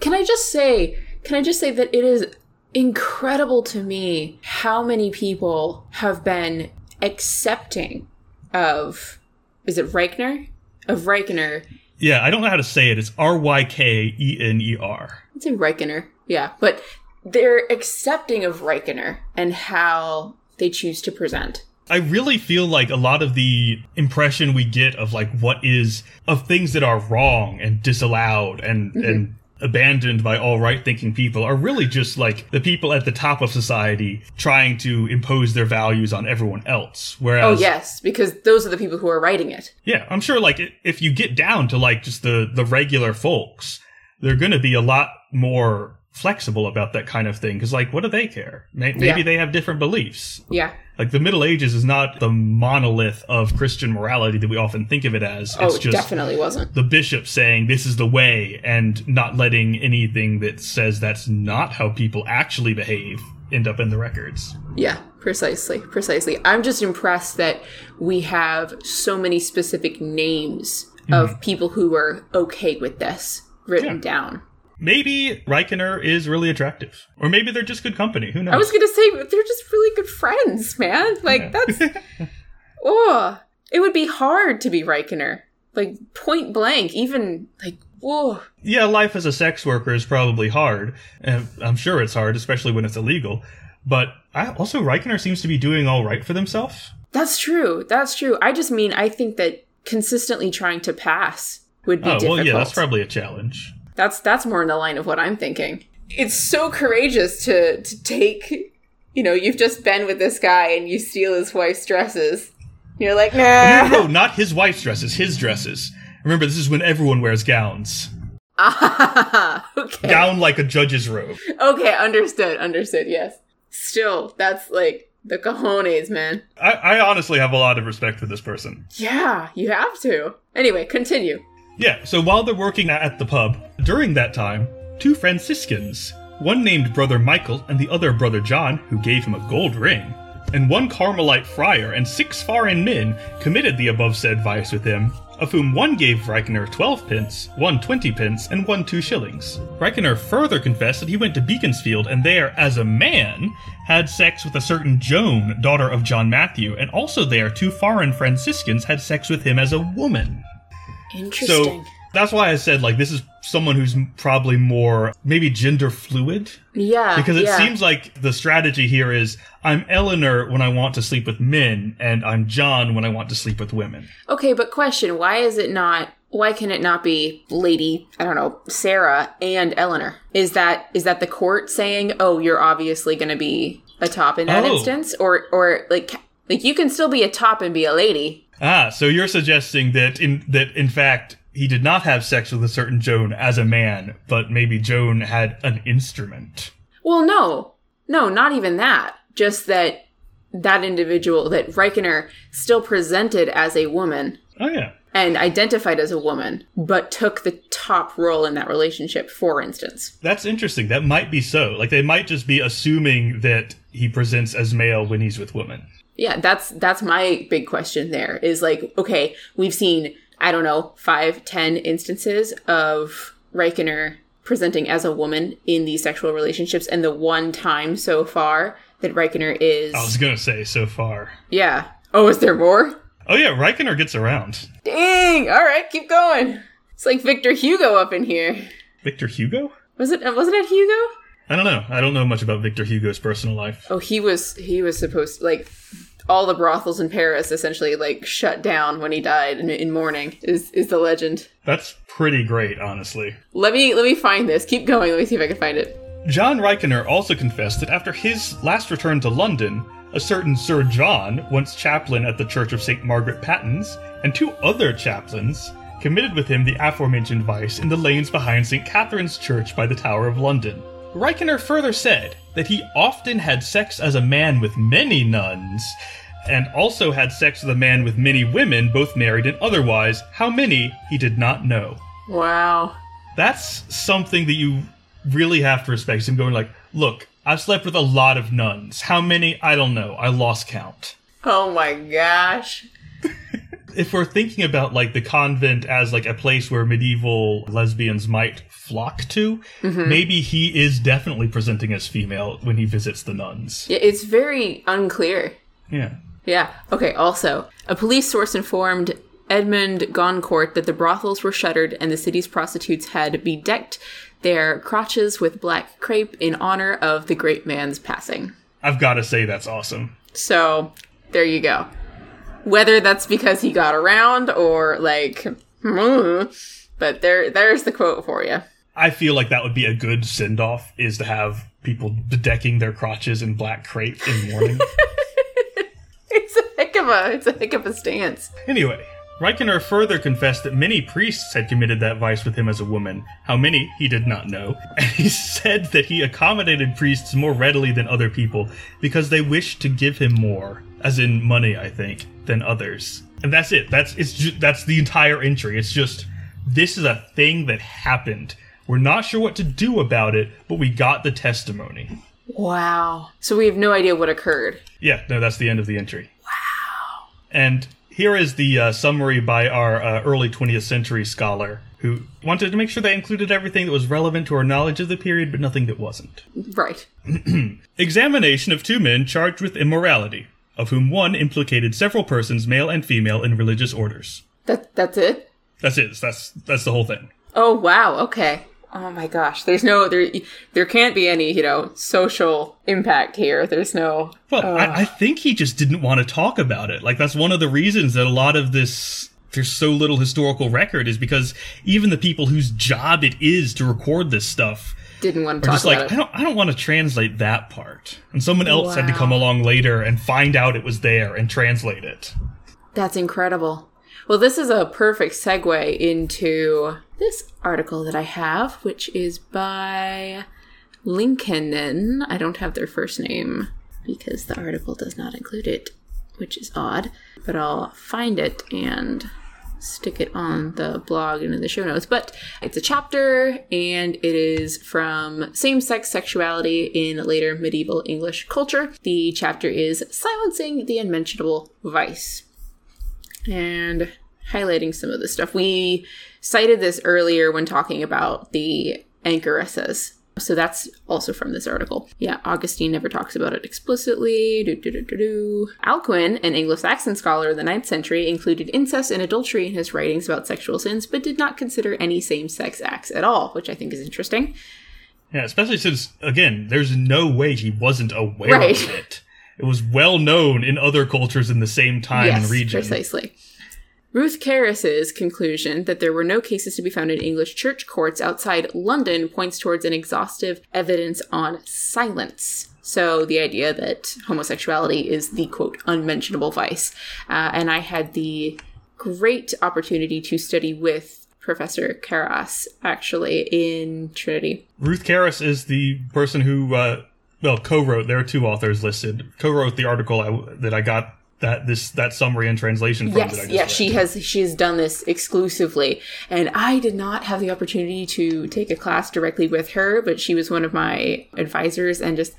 Can I just say, can I just say that it is incredible to me how many people have been accepting of, is it Reichner? Of Reichner. Yeah, I don't know how to say it. It's R Y K E N E R. It's in Reichner. Yeah, but they're accepting of Reichner and how they choose to present. I really feel like a lot of the impression we get of like what is of things that are wrong and disallowed and mm-hmm. and abandoned by all right thinking people are really just like the people at the top of society trying to impose their values on everyone else. Oh, Whereas yes, because those are the people who are writing it. Yeah, I'm sure like if you get down to like just the the regular folks, they're going to be a lot more flexible about that kind of thing because like what do they care maybe Yeah. they have different beliefs Yeah. like the middle ages is not the monolith of christian morality that we often think of it as Oh, it's it just definitely wasn't. the bishop saying this is the way and not letting anything that says that's not how people actually behave end up in the records Yeah, precisely, precisely. I'm just impressed that we have so many specific names of mm-hmm. people who are okay with this written Yeah. down. Maybe Rykener is really attractive or maybe they're just good company who knows I was gonna say they're just really good friends, man. Like that's oh, it would be hard to be Rykener. Like point blank, even like whoa. yeah, life as a sex worker is probably hard. And I'm sure it's hard, especially when it's illegal. But I, also, Rykener seems to be doing all right for themselves. That's true. That's true. I just mean I think that consistently trying to pass would be Oh, difficult. well, yeah, that's probably a challenge. That's that's more in the line of what I'm thinking. It's so courageous to to take, you know, you've just been with this guy and you steal his wife's dresses. You're like, No, no, no, not his wife's dresses, his dresses. Remember, this is when everyone wears gowns. Ah, okay. Gown like a judge's robe. Okay, understood, understood, yes. Still, that's like the cojones, man. I, I honestly have a lot of respect for this person. Yeah, you have to. Anyway, continue. Yeah, so while they're working at the pub, during that time, two Franciscans, one named Brother Michael and the other Brother John, who gave him a gold ring, and one Carmelite friar and six foreign men committed the above said vice with him, of whom one gave Rykener 12 pence, one 20 pence, and one 2 shillings. Rykener further confessed that he went to Beaconsfield and there, as a man, had sex with a certain Joan, daughter of John Matthew, and also there two foreign Franciscans had sex with him as a woman. Interesting. So that's why I said like this is someone who's probably more maybe gender fluid yeah. because it yeah. seems like the strategy here is I'm Eleanor when I want to sleep with men and I'm John when I want to sleep with women. Okay, but question, why is it not why can it not be Lady, I don't know, Sarah and Eleanor? Is that is that the court saying, "Oh, you're obviously going to be a top in that Oh. instance?" Or or like like you can still be a top and be a lady. Ah, so you're suggesting that in that in fact he did not have sex with a certain Joan as a man, but maybe Joan had an instrument. Well, no. No, not even that. Just that that individual that Rykener still presented as a woman Oh yeah. and identified as a woman, but took the top role in that relationship, for instance. That's interesting. That might be so. Like they might just be assuming that he presents as male when he's with women. Yeah, that's that's my big question there is like, okay, we've seen, I don't know, five, ten instances of Rykener presenting as a woman in these sexual relationships, and the one time so far that Rykener is I was gonna say so far. Yeah. Oh, is there more? Oh yeah, Rykener gets around. Dang! Alright, keep going. It's like Victor Hugo up in here. Victor Hugo? Was it wasn't it Hugo? I don't know. I don't know much about Victor Hugo's personal life. Oh, he was he was supposed to like all the brothels in Paris essentially like shut down when he died in, in mourning is is the legend. That's pretty great, honestly. Let me let me find this. Keep going. Let me see if I can find it. John Rykener also confessed that after his last return to London, a certain Sir John, once chaplain at the Church of St. Margaret Pattens, and two other chaplains, committed with him the aforementioned vice in the lanes behind St. Catherine's Church by the Tower of London. Rykener further said that he often had sex as a man with many nuns, and also had sex with a man with many women, both married and otherwise. How many, he did not know. Wow. That's something that you really have to respect. Him going like, look, I've slept with a lot of nuns. How many? I don't know. I lost count. Oh my gosh. If we're thinking about like the convent as like a place where medieval lesbians might flock to, mm-hmm. maybe he is definitely presenting as female when he visits the nuns. Yeah, it's very unclear. Yeah. Yeah. Okay. Also, a police source informed Edmond Goncourt that the brothels were shuttered and the city's prostitutes had bedecked their crotches with black crepe in honor of the great man's passing. I've got to say that's awesome. So, there you go. Whether that's because he got around or like, but there, there's the quote for you. I feel like that would be a good send off is to have people bedecking their crotches in black crepe in mourning. It's a heck of a, it's a heck of a stance. Anyway, Rykener further confessed that many priests had committed that vice with him as a woman. How many, he did not know. And he said that he accommodated priests more readily than other people because they wished to give him more, as in money, I think, than others. And that's it. That's it's ju- that's the entire entry. It's just this is a thing that happened. We're not sure what to do about it, but we got the testimony. Wow. So we have no idea what occurred. Yeah, no, that's the end of the entry. Wow. And here is the uh, summary by our uh, early 20th century scholar who wanted to make sure they included everything that was relevant to our knowledge of the period, but nothing that wasn't. Right. Examination of two men charged with immorality, of whom one implicated several persons, male and female, in religious orders. That that's it. That's it. That's that's the whole thing. Oh wow. Okay. Oh my gosh. There's no there. There can't be any you know social impact here. There's no. Well, I, uh, I think he just didn't want to talk about it. Like that's one of the reasons that a lot of this there's so little historical record is because even the people whose job it is to record this stuff Didn't want to talk just like, about I it. don't I don't want to translate that part. And someone else had to come along later and find out it was there and translate it. That's incredible. Well, this is a perfect segue into this article that I have, which is by Linkinen. I don't have their first name because the article does not include it, which is odd. But I'll find it and stick it on the blog and in the show notes. But it's a chapter and it is from same sex sexuality in later medieval English culture. The chapter is Silencing the Unmentionable Vice and highlighting some of the stuff. We cited this earlier when talking about the anchoresses. So that's also from this article. Yeah, Augustine never talks about it explicitly. Do, do, do, do, do. Alcuin, an Anglo-Saxon scholar of the 9th century, included incest and adultery in his writings about sexual sins, but did not consider any same-sex acts at all, which I think is interesting. Yeah, especially since again, there's no way he wasn't aware Right. of it. It was well known in other cultures in the same time and region. precisely. Ruth Karras's conclusion that there were no cases to be found in English church courts outside London points towards an exhaustive evidence on silence. So the idea that homosexuality is the quote unmentionable vice, uh, and I had the great opportunity to study with Professor Karas actually in Trinity. Ruth Karras is the person who, uh, well, co-wrote. There are two authors listed. Co-wrote the article I, that I got that this that summary and translation from. that I Yes, yeah, read. she has she has done this exclusively, and I did not have the opportunity to take a class directly with her, but she was one of my advisors, and just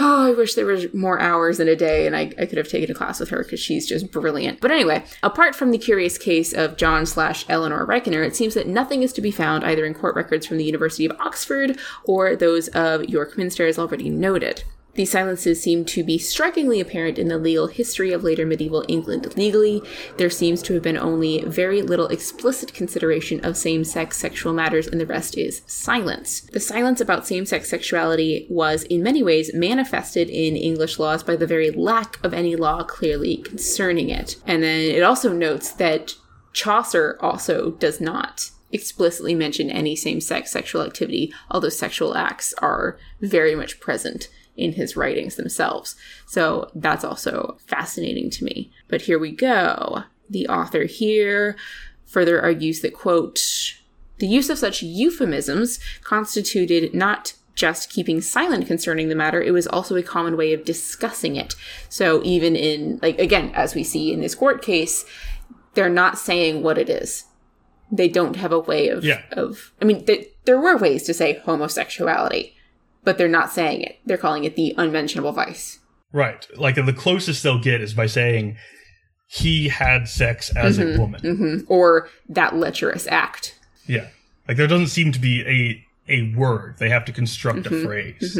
oh, I wish there was more hours in a day, and I, I could have taken a class with her because she's just brilliant. But anyway, apart from the curious case of John slash Eleanor Rykener, it seems that nothing is to be found either in court records from the University of Oxford or those of York Minster, as already noted. These silences seem to be strikingly apparent in the legal history of later medieval England. Legally, there seems to have been only very little explicit consideration of same sex sexual matters, and the rest is silence. The silence about same sex sexuality was, in many ways, manifested in English laws by the very lack of any law clearly concerning it. And then it also notes that Chaucer also does not explicitly mention any same sex sexual activity, although sexual acts are very much present in his writings themselves. So that's also fascinating to me. But here we go. The author here further argues that, quote, the use of such euphemisms constituted not just keeping silent concerning the matter, it was also a common way of discussing it. So even in, like, again, as we see in this court case, they're not saying what it is. They don't have a way of, Yeah. of I mean, th- there were ways to say homosexuality, but they're not saying it. They're calling it the unmentionable vice. right. Like the closest they'll get is by saying he had sex as Mm-hmm. a woman. Or that lecherous act. Yeah. Like there doesn't seem to be a a word. They have to construct Mm-hmm. a phrase.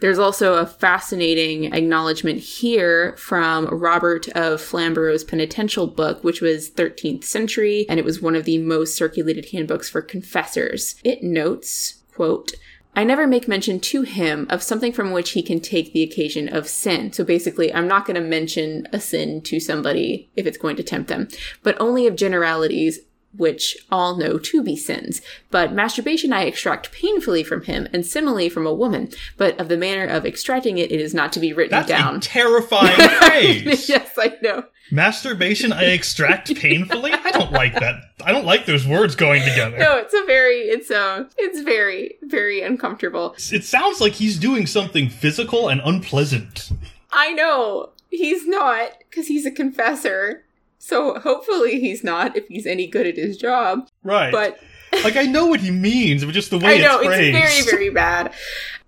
There's also a fascinating acknowledgement here from Robert of Flamborough's penitential book, which was 13th century, and it was one of the most circulated handbooks for confessors. It notes, quote, I never make mention to him of something from which he can take the occasion of sin. So basically, I'm not going to mention a sin to somebody if it's going to tempt them, but only of generalities which all know to be sins. But masturbation I extract painfully from him, and similarly from a woman. But of the manner of extracting it, it is not to be written That's down. a terrifying phrase. yes, I know. Masturbation I extract painfully? I don't like that. I don't like those words going together. No, it's a very it's a it's very very uncomfortable. It sounds like he's doing something physical and unpleasant. I know. He's not cuz he's a confessor. So hopefully he's not if he's any good at his job. Right. But like I know what he means, but just the way I know it's it's very very bad.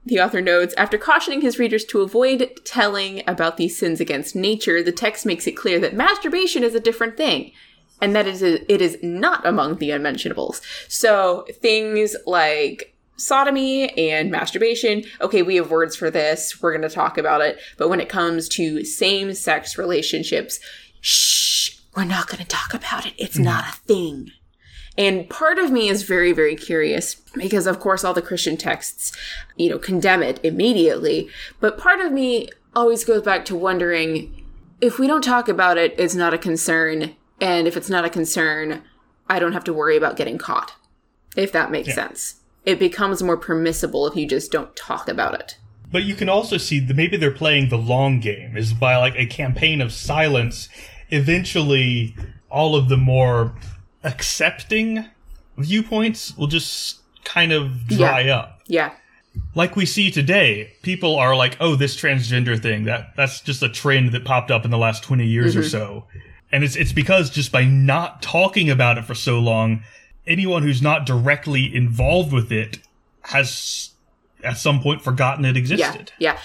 The author notes After cautioning his readers to avoid telling about these sins against nature, the text makes it clear that masturbation is a different thing and that it is, it is not among the unmentionables. So things like sodomy and masturbation, okay, we have words for this, we're going to talk about it. But when it comes to same sex relationships, shh, we're not going to talk about it. It's mm. not a thing. And part of me is very, very curious because, of course, all the Christian texts, you know, condemn it immediately. But part of me always goes back to wondering if we don't talk about it, it's not a concern. And if it's not a concern, I don't have to worry about getting caught. If that makes sense. It becomes more permissible if you just don't talk about it. But you can also see that maybe they're playing the long game is by like a campaign of silence. Eventually, all of the more accepting viewpoints will just kind of dry Yeah. up. Yeah. Like we see today, people are like, "Oh, this transgender thing that that's just a trend that popped up in the last 20 years or mm-hmm. so." And it's it's because just by not talking about it for so long, anyone who's not directly involved with it has at some point forgotten it Yeah. existed. Yeah.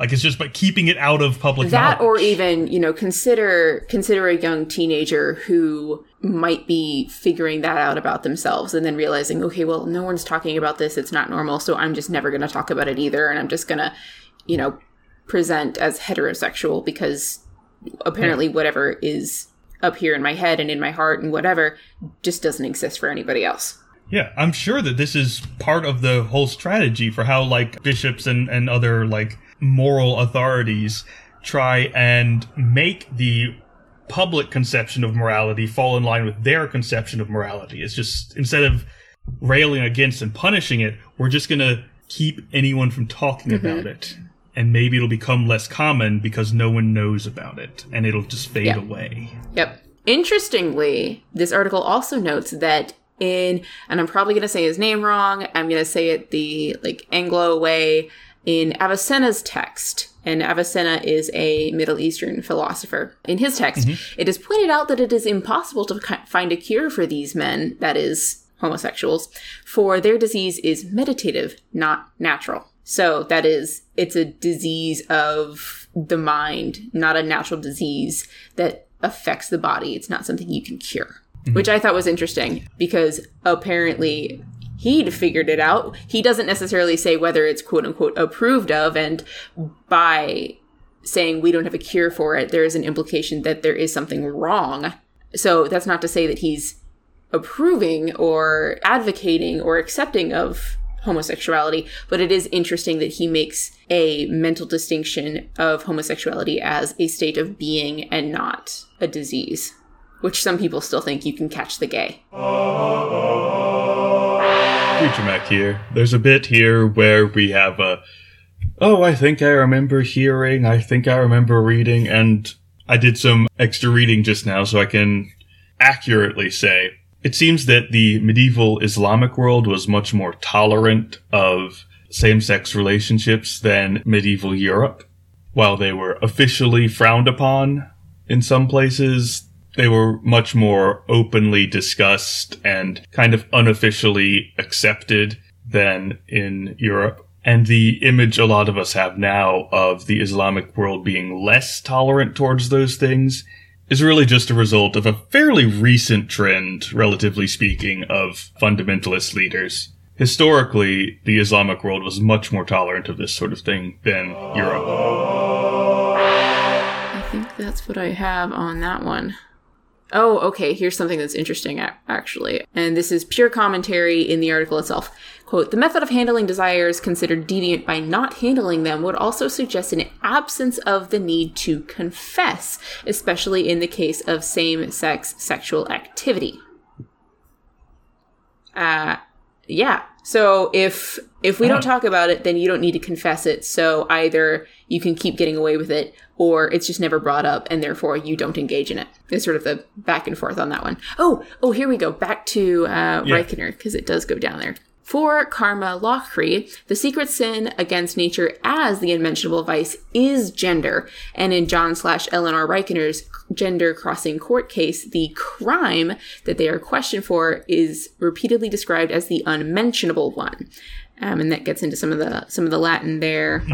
Like it's just by keeping it out of public that or even you know consider consider a young teenager who might be figuring that out about themselves and then realizing okay well no one's talking about this. It's not normal. So i'm just never going to talk about it either. And i'm just going to you know present as heterosexual because apparently whatever is up here in my head and in my heart and whatever just doesn't exist for anybody else. Yeah, I'm sure that this is part of the whole strategy for how like bishops and, and other like moral authorities try and make the public conception of morality fall in line with their conception of morality. It's just instead of railing against and punishing it, we're just gonna keep anyone from talking mm-hmm. about it. And maybe it'll become less common because no one knows about it and it'll just fade Yeah. away. Yep. Interestingly, this article also notes that in, and I'm probably going to say his name wrong. I'm going to say it the like Anglo way in Avicenna's text. And Avicenna is a Middle Eastern philosopher. In his text, mm-hmm. it is pointed out that it is impossible to find a cure for these men, that is, homosexuals, for their disease is meditative, not natural. So that is, it's a disease of the mind, not a natural disease that affects the body. It's not something you can cure, mm-hmm. which I thought was interesting because apparently he'd figured it out. He doesn't necessarily say whether it's quote unquote approved of, and by saying we don't have a cure for it, there is an implication that there is something wrong. So that's not to say that he's approving or advocating or accepting of homosexuality, but it is interesting that he makes a mental distinction of homosexuality as a state of being and not a disease, which some people still think you can catch the gay. Mac here. There's a bit here where we have a. Oh, I think I remember hearing, I think I remember reading, and I did some extra reading just now so I can accurately say. It seems that the medieval Islamic world was much more tolerant of same sex relationships than medieval Europe. While they were officially frowned upon in some places, they were much more openly discussed and kind of unofficially accepted than in Europe. And the image a lot of us have now of the Islamic world being less tolerant towards those things is really just a result of a fairly recent trend, relatively speaking, of fundamentalist leaders. Historically, the Islamic world was much more tolerant of this sort of thing than Europe. I think that's what I have on that one. Oh, okay. Here's something that's interesting, actually. And this is pure commentary in the article itself. Quote The method of handling desires considered deviant by not handling them would also suggest an absence of the need to confess, especially in the case of same sex sexual activity. Uh, yeah. So if if we don't talk about it, then you don't need to confess it. So either you can keep getting away with it, or it's just never brought up, and therefore you don't engage in it. It's sort of the back and forth on that one. Oh, oh, here we go. Back to uh, Yeah. Rykener because it does go down there. For Karma Lochrie, the secret sin against nature as the unmentionable vice is gender, and in John slash Eleanor Rykener's gender crossing court case, the crime that they are questioned for is repeatedly described as the unmentionable one, um, and that gets into some of the some of the Latin there.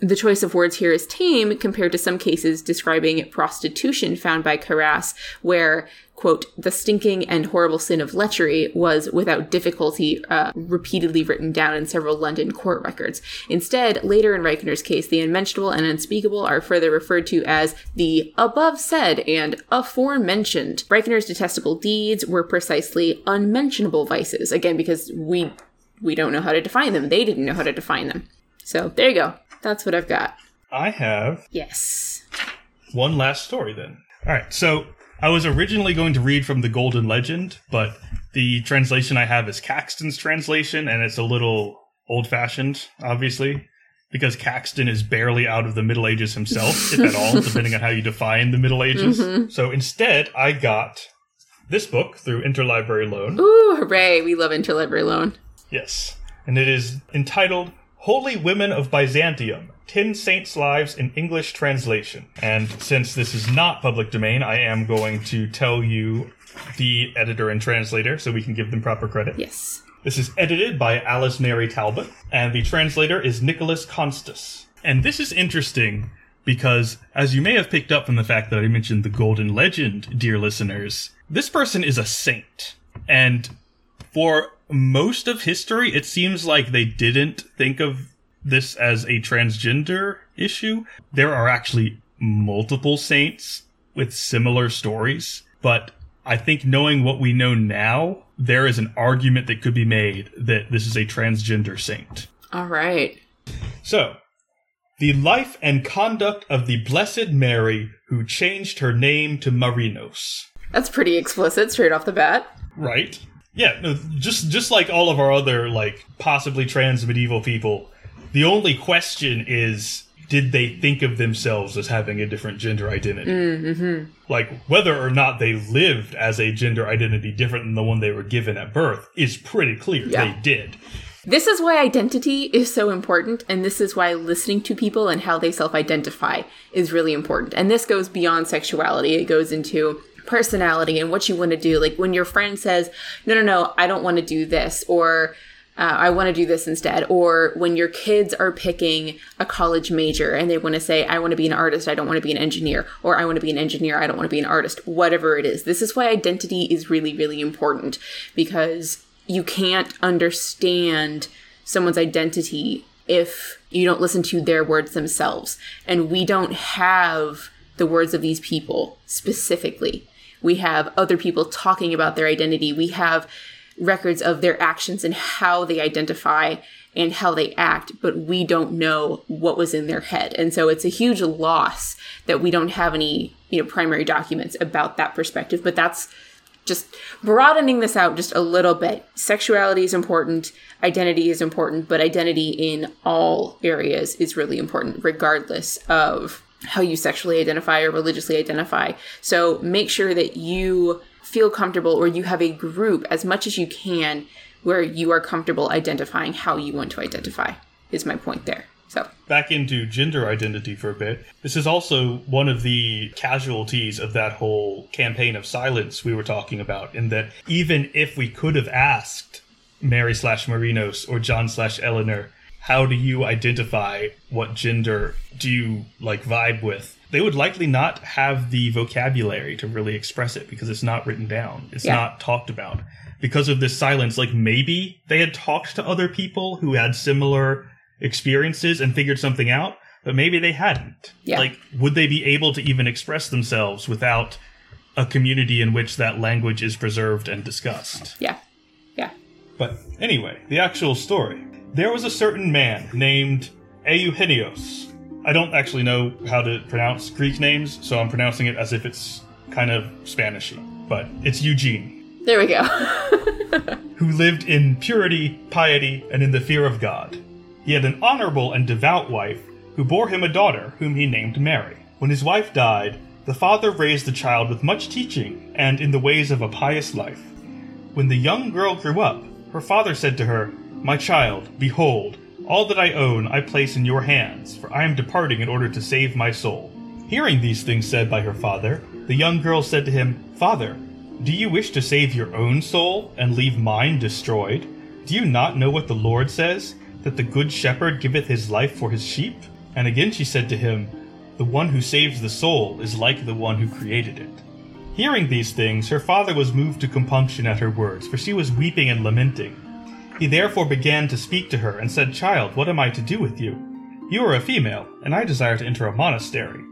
The choice of words here is tame compared to some cases describing prostitution found by Karras, where, quote, the stinking and horrible sin of lechery was without difficulty uh, repeatedly written down in several London court records. Instead, later in Rykener's case, the unmentionable and unspeakable are further referred to as the above said and aforementioned. Rykener's detestable deeds were precisely unmentionable vices, again, because we we don't know how to define them. They didn't know how to define them. So there you go. That's what I've got. I have Yes. one last story then. All right, so I was originally going to read from the Golden Legend, but the translation I have is Caxton's translation, and it's a little old fashioned, obviously, because Caxton is barely out of the Middle Ages himself, if at all, depending on how you define the Middle Ages. Mm-hmm. So instead, I got this book through Interlibrary Loan. Ooh, hooray. We love interlibrary loan. Yes. And it is entitled Holy Women of Byzantium 10 Saints' Lives in English Translation. And since this is not public domain, I am going to tell you the editor and translator so we can give them proper credit. Yes. This is edited by Alice Mary Talbot, and the translator is Nicholas Constas. And this is interesting because, as you may have picked up from the fact that I mentioned the Golden Legend, dear listeners, this person is a saint. And for most of history, it seems like they didn't think of this as a transgender issue. There are actually multiple saints with similar stories, but I think knowing what we know now, there is an argument that could be made that this is a transgender saint. All right. So, the life and conduct of the Blessed Mary who changed her name to Marinos. That's pretty explicit straight off the bat. Right? Yeah, no, just just like all of our other like possibly trans medieval people, the only question is did they think of themselves as having a different gender identity? Mm-hmm. Like whether or not they lived as a gender identity different than the one they were given at birth is pretty clear. Yeah. They did. This is why identity is so important, and this is why listening to people and how they self identify is really important. And this goes beyond sexuality, it goes into personality and what you want to do. Like when your friend says, No, no, no, I don't want to do this, or uh, I want to do this instead. Or when your kids are picking a college major and they want to say, I want to be an artist, I don't want to be an engineer, or I want to be an engineer, I don't want to be an artist, whatever it is. This is why identity is really, really important because you can't understand someone's identity if you don't listen to their words themselves. And we don't have the words of these people specifically. We have other people talking about their identity. We have records of their actions and how they identify and how they act, but we don't know what was in their head. And so it's a huge loss that we don't have any, you know, primary documents about that perspective. But that's just broadening this out just a little bit. Sexuality is important, identity is important, but identity in all areas is really important, regardless of how you sexually identify or religiously identify. So make sure that you feel comfortable or you have a group as much as you can where you are comfortable identifying how you want to identify, is my point there. So, back into gender identity for a bit. This is also one of the casualties of that whole campaign of silence we were talking about, in that even if we could have asked Mary slash Marinos or John slash Eleanor, how do you identify what gender do you like vibe with? They would likely not have the vocabulary to really express it because it's not written down. It's Yeah. not talked about. Because of this silence, like maybe they had talked to other people who had similar experiences and figured something out, but maybe they hadn't. Yeah. Like, would they be able to even express themselves without a community in which that language is preserved and discussed? yeah. Yeah. But anyway, the actual story. There was a certain man named Euhenios. I don't actually know how to pronounce Greek names, so I'm pronouncing it as if it's kind of Spanishy. But it's Eugene. There we go. who lived in purity, piety, and in the fear of God. He had an honorable and devout wife who bore him a daughter, whom he named Mary. When his wife died, the father raised the child with much teaching and in the ways of a pious life. When the young girl grew up, her father said to her, My child, behold, all that I own I place in your hands, for I am departing in order to save my soul. Hearing these things said by her father, the young girl said to him, Father, do you wish to save your own soul and leave mine destroyed? Do you not know what the Lord says, that the good shepherd giveth his life for his sheep? And again she said to him, The one who saves the soul is like the one who created it. Hearing these things, her father was moved to compunction at her words, for she was weeping and lamenting. He therefore began to speak to her, and said, Child, what am I to do with you? You are a female, and I desire to enter a monastery.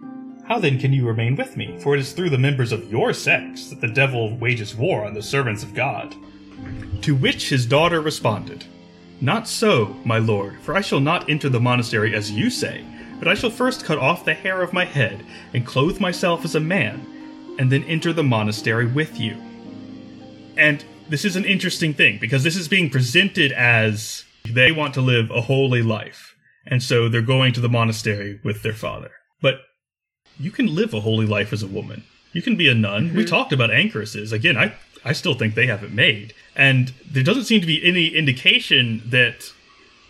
How then can you remain with me? For it is through the members of your sex that the devil wages war on the servants of God. To which his daughter responded, Not so, my lord, for I shall not enter the monastery as you say, but I shall first cut off the hair of my head, and clothe myself as a man, and then enter the monastery with you. And this is an interesting thing because this is being presented as they want to live a holy life. And so they're going to the monastery with their father. But you can live a holy life as a woman. You can be a nun. Mm-hmm. We talked about anchoresses. Again, I, I still think they have it made. And there doesn't seem to be any indication that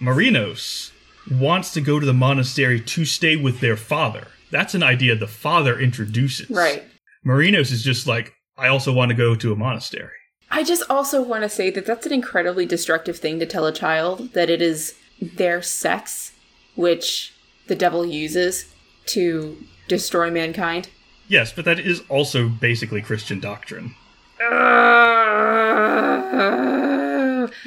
Marinos wants to go to the monastery to stay with their father. That's an idea the father introduces. Right. Marinos is just like, I also want to go to a monastery. I just also want to say that that's an incredibly destructive thing to tell a child that it is their sex which the devil uses to destroy mankind. Yes, but that is also basically Christian doctrine.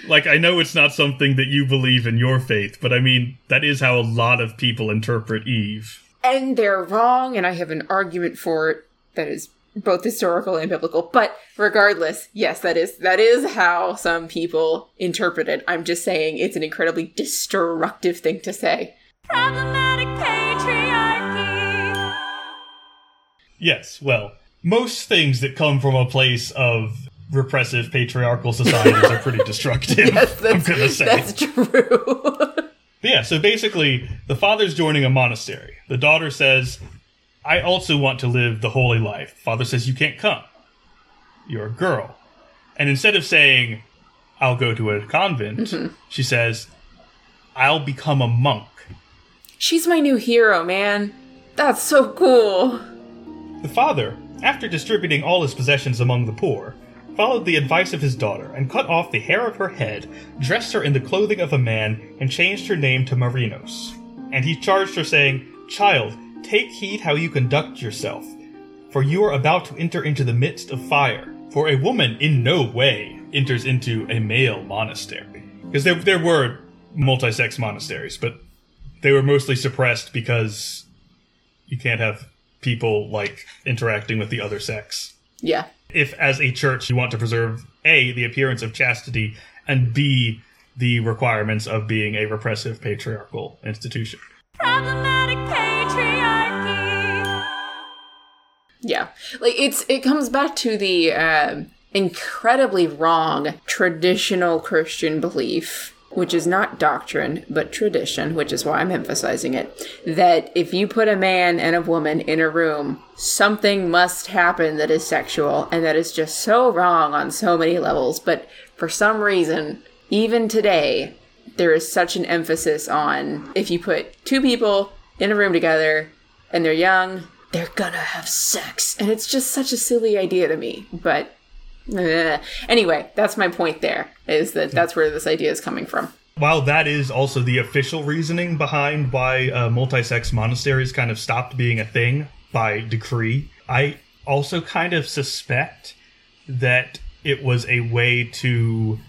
like, I know it's not something that you believe in your faith, but I mean, that is how a lot of people interpret Eve. And they're wrong, and I have an argument for it that is both historical and biblical. But regardless, yes, that is that is how some people interpret it. I'm just saying it's an incredibly destructive thing to say. Problematic patriarchy. Yes, well, most things that come from a place of repressive patriarchal societies are pretty destructive. yes, I'm gonna say that's true. yeah, so basically, the father's joining a monastery. The daughter says, I also want to live the holy life. Father says, You can't come. You're a girl. And instead of saying, I'll go to a convent, mm-hmm. she says, I'll become a monk. She's my new hero, man. That's so cool. The father, after distributing all his possessions among the poor, followed the advice of his daughter and cut off the hair of her head, dressed her in the clothing of a man, and changed her name to Marinos. And he charged her, saying, Child, Take heed how you conduct yourself, for you are about to enter into the midst of fire. For a woman in no way enters into a male monastery. Because there, there were multi sex monasteries, but they were mostly suppressed because you can't have people like interacting with the other sex. Yeah. If, as a church, you want to preserve A, the appearance of chastity, and B, the requirements of being a repressive patriarchal institution. Problematic Yeah, like it's it comes back to the uh, incredibly wrong traditional Christian belief, which is not doctrine but tradition, which is why I'm emphasizing it. That if you put a man and a woman in a room, something must happen that is sexual, and that is just so wrong on so many levels. But for some reason, even today, there is such an emphasis on if you put two people in a room together and they're young they're gonna have sex. And it's just such a silly idea to me. But uh, anyway, that's my point there, is that that's where this idea is coming from. While that is also the official reasoning behind why uh, multi sex monasteries kind of stopped being a thing by decree, I also kind of suspect that it was a way to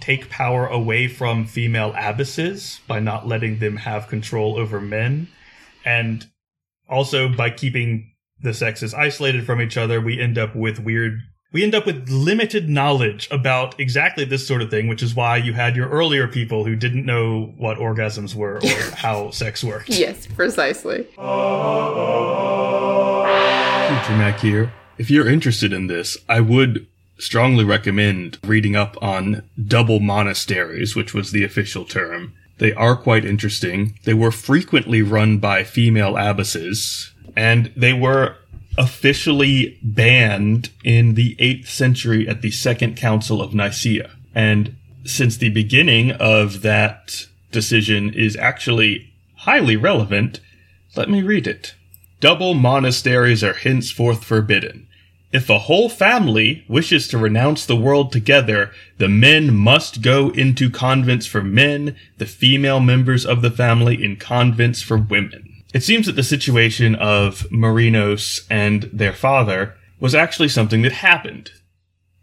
take power away from female abbesses by not letting them have control over men. And also, by keeping the sexes isolated from each other, we end up with weird. We end up with limited knowledge about exactly this sort of thing, which is why you had your earlier people who didn't know what orgasms were or how sex worked. Yes, precisely. Future Mac here. If you're interested in this, I would strongly recommend reading up on double monasteries, which was the official term. They are quite interesting. They were frequently run by female abbesses, and they were officially banned in the 8th century at the Second Council of Nicaea. And since the beginning of that decision is actually highly relevant, let me read it. Double monasteries are henceforth forbidden. If a whole family wishes to renounce the world together, the men must go into convents for men, the female members of the family in convents for women. It seems that the situation of Marinos and their father was actually something that happened.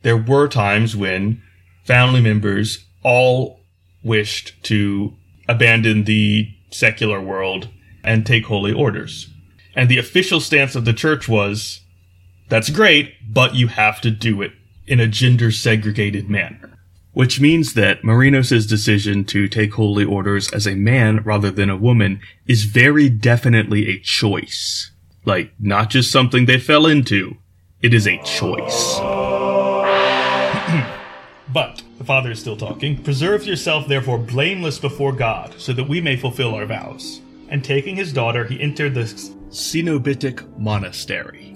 There were times when family members all wished to abandon the secular world and take holy orders. And the official stance of the church was that's great, but you have to do it in a gender segregated manner which means that Marinos' decision to take holy orders as a man rather than a woman is very definitely a choice. Like, not just something they fell into. It is a choice. but, the father is still talking, preserve yourself therefore blameless before God, so that we may fulfill our vows. And taking his daughter, he entered the Cenobitic monastery.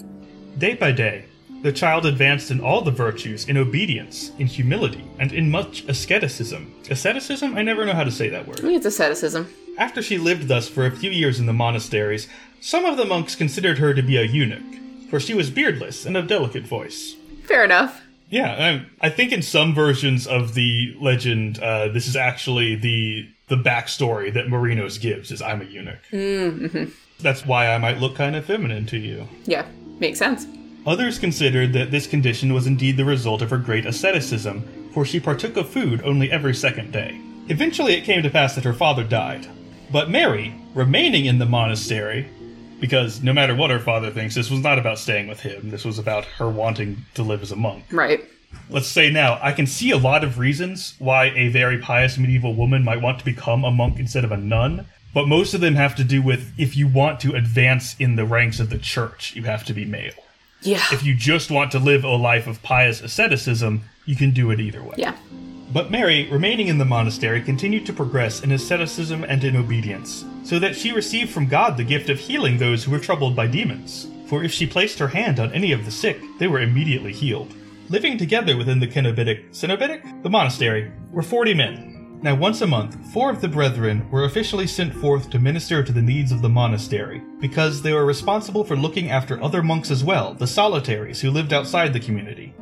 Day by day, the child advanced in all the virtues, in obedience, in humility, and in much asceticism. Asceticism? I never know how to say that word. I think it's asceticism. After she lived thus for a few years in the monasteries, some of the monks considered her to be a eunuch, for she was beardless and of delicate voice. Fair enough. Yeah, I, I think in some versions of the legend, uh, this is actually the the backstory that Marinos gives is I'm a eunuch. Mm-hmm. That's why I might look kind of feminine to you. Yeah, makes sense. Others considered that this condition was indeed the result of her great asceticism, for she partook of food only every second day. Eventually, it came to pass that her father died. But Mary, remaining in the monastery, because no matter what her father thinks, this was not about staying with him, this was about her wanting to live as a monk. Right. Let's say now, I can see a lot of reasons why a very pious medieval woman might want to become a monk instead of a nun, but most of them have to do with if you want to advance in the ranks of the church, you have to be male. Yeah. If you just want to live a life of pious asceticism, you can do it either way. Yeah. But Mary, remaining in the monastery, continued to progress in asceticism and in obedience, so that she received from God the gift of healing those who were troubled by demons. For if she placed her hand on any of the sick, they were immediately healed. Living together within the Cenobitic, Cenobitic? The monastery, were 40 men, now, once a month, four of the brethren were officially sent forth to minister to the needs of the monastery, because they were responsible for looking after other monks as well, the solitaries who lived outside the community.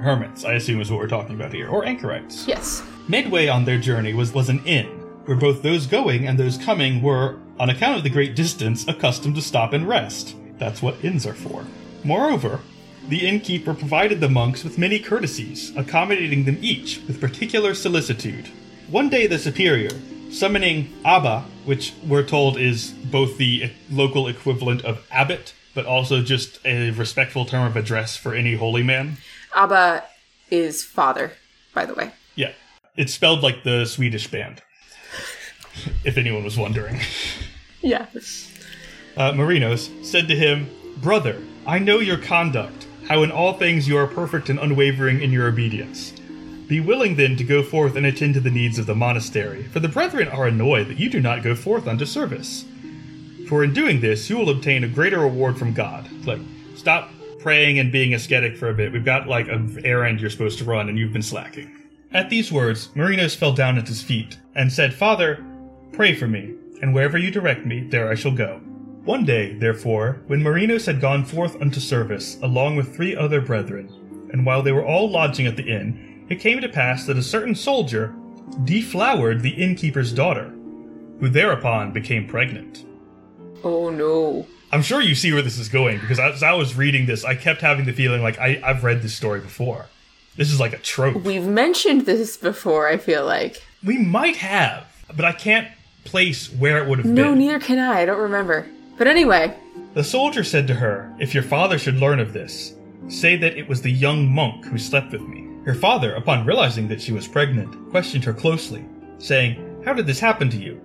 Hermits, I assume is what we're talking about here, or anchorites. Yes. Midway on their journey was, was an inn, where both those going and those coming were, on account of the great distance, accustomed to stop and rest. That's what inns are for. Moreover, the innkeeper provided the monks with many courtesies, accommodating them each with particular solicitude. One day, the superior, summoning Abba, which we're told is both the local equivalent of abbot, but also just a respectful term of address for any holy man. Abba is father, by the way. Yeah. It's spelled like the Swedish band, if anyone was wondering. Yeah. Uh, Marinos said to him, Brother, I know your conduct, how in all things you are perfect and unwavering in your obedience. Be willing then to go forth and attend to the needs of the monastery, for the brethren are annoyed that you do not go forth unto service. For in doing this, you will obtain a greater reward from God. Like, stop praying and being ascetic for a bit. We've got like an errand you're supposed to run, and you've been slacking. At these words, Marinos fell down at his feet and said, Father, pray for me, and wherever you direct me, there I shall go. One day, therefore, when Marinos had gone forth unto service, along with three other brethren, and while they were all lodging at the inn, it came to pass that a certain soldier deflowered the innkeeper's daughter, who thereupon became pregnant. Oh no. I'm sure you see where this is going because as I was reading this, I kept having the feeling like I, I've read this story before. This is like a trope. We've mentioned this before, I feel like. We might have, but I can't place where it would have No, been. No, neither can I. I don't remember. But anyway, The soldier said to her, If your father should learn of this, say that it was the young monk who slept with me. Her father, upon realizing that she was pregnant, questioned her closely, saying, How did this happen to you?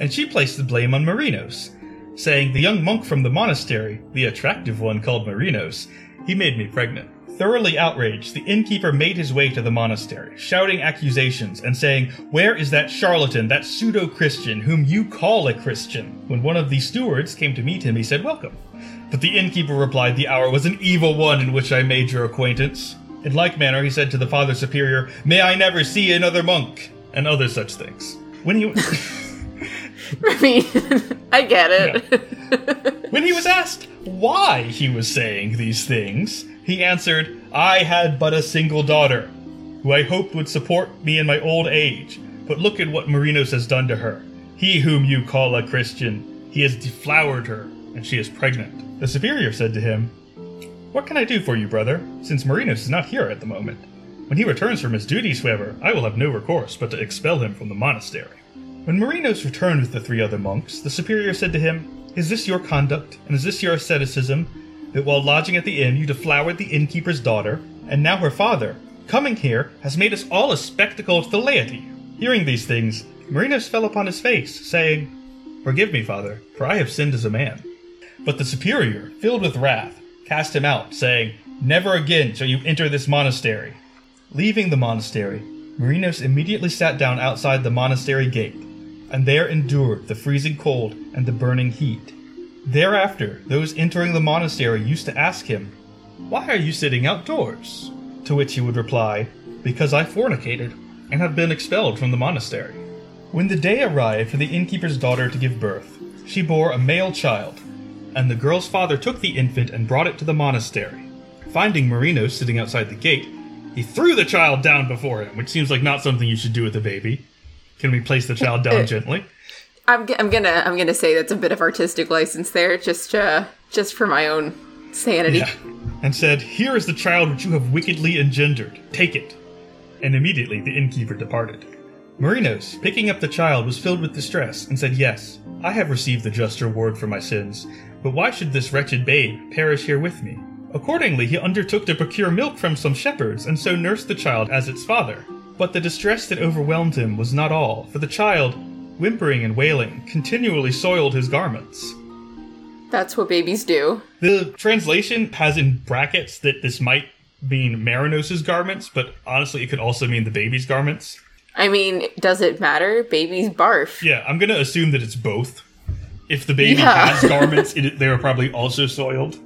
And she placed the blame on Marinos, saying, The young monk from the monastery, the attractive one called Marinos, he made me pregnant. Thoroughly outraged, the innkeeper made his way to the monastery, shouting accusations and saying, Where is that charlatan, that pseudo Christian, whom you call a Christian? When one of the stewards came to meet him, he said, Welcome. But the innkeeper replied, The hour was an evil one in which I made your acquaintance. In like manner, he said to the Father Superior, May I never see another monk, and other such things. When he. I mean, I get it. When he was asked why he was saying these things, he answered, I had but a single daughter, who I hoped would support me in my old age. But look at what Marinos has done to her. He whom you call a Christian, he has deflowered her, and she is pregnant. The superior said to him, What can I do for you, brother, since Marinos is not here at the moment? When he returns from his duties, however, I will have no recourse but to expel him from the monastery. When Marinos returned with the three other monks, the superior said to him, Is this your conduct, and is this your asceticism, that while lodging at the inn you deflowered the innkeeper's daughter, and now her father, coming here, has made us all a spectacle to the laity? Hearing these things, Marinos fell upon his face, saying, Forgive me, father, for I have sinned as a man. But the superior, filled with wrath, cast him out, saying, Never again shall you enter this monastery. Leaving the monastery, Marinos immediately sat down outside the monastery gate, and there endured the freezing cold and the burning heat. Thereafter, those entering the monastery used to ask him, Why are you sitting outdoors? To which he would reply, Because I fornicated, and have been expelled from the monastery. When the day arrived for the innkeeper's daughter to give birth, she bore a male child, and the girl's father took the infant and brought it to the monastery. Finding Marinos sitting outside the gate, he threw the child down before him, which seems like not something you should do with a baby. Can we place the child down gently? I'm, g- I'm gonna I'm gonna say that's a bit of artistic license there, just uh, just for my own sanity. Yeah. And said, Here is the child which you have wickedly engendered. Take it. And immediately the innkeeper departed. Marinos, picking up the child, was filled with distress, and said, Yes, I have received the just reward for my sins, but why should this wretched babe perish here with me? Accordingly, he undertook to procure milk from some shepherds, and so nursed the child as its father. But the distress that overwhelmed him was not all, for the child, whimpering and wailing, continually soiled his garments. That's what babies do. The translation has in brackets that this might mean Marinos' garments, but honestly, it could also mean the baby's garments. I mean, does it matter? Babies barf. Yeah, I'm gonna assume that it's both. If the baby Yeah. has garments, it, they are probably also soiled.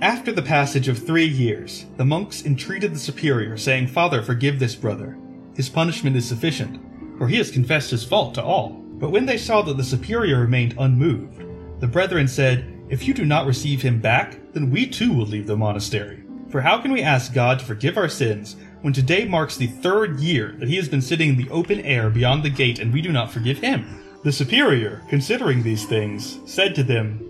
After the passage of three years, the monks entreated the superior, saying, Father, forgive this brother. His punishment is sufficient, for he has confessed his fault to all. But when they saw that the superior remained unmoved, the brethren said, If you do not receive him back, then we too will leave the monastery. For how can we ask God to forgive our sins when today marks the third year that he has been sitting in the open air beyond the gate and we do not forgive him? The superior, considering these things, said to them,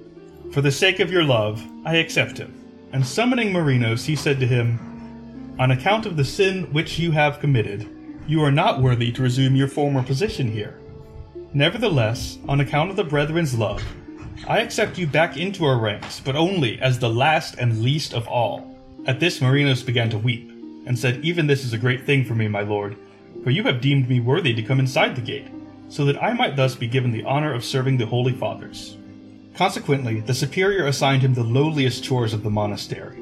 For the sake of your love, I accept him. And summoning Marinos, he said to him, On account of the sin which you have committed, you are not worthy to resume your former position here. Nevertheless, on account of the brethren's love, I accept you back into our ranks, but only as the last and least of all. At this, Marinos began to weep, and said, Even this is a great thing for me, my lord, for you have deemed me worthy to come inside the gate, so that I might thus be given the honor of serving the holy fathers. Consequently, the superior assigned him the lowliest chores of the monastery,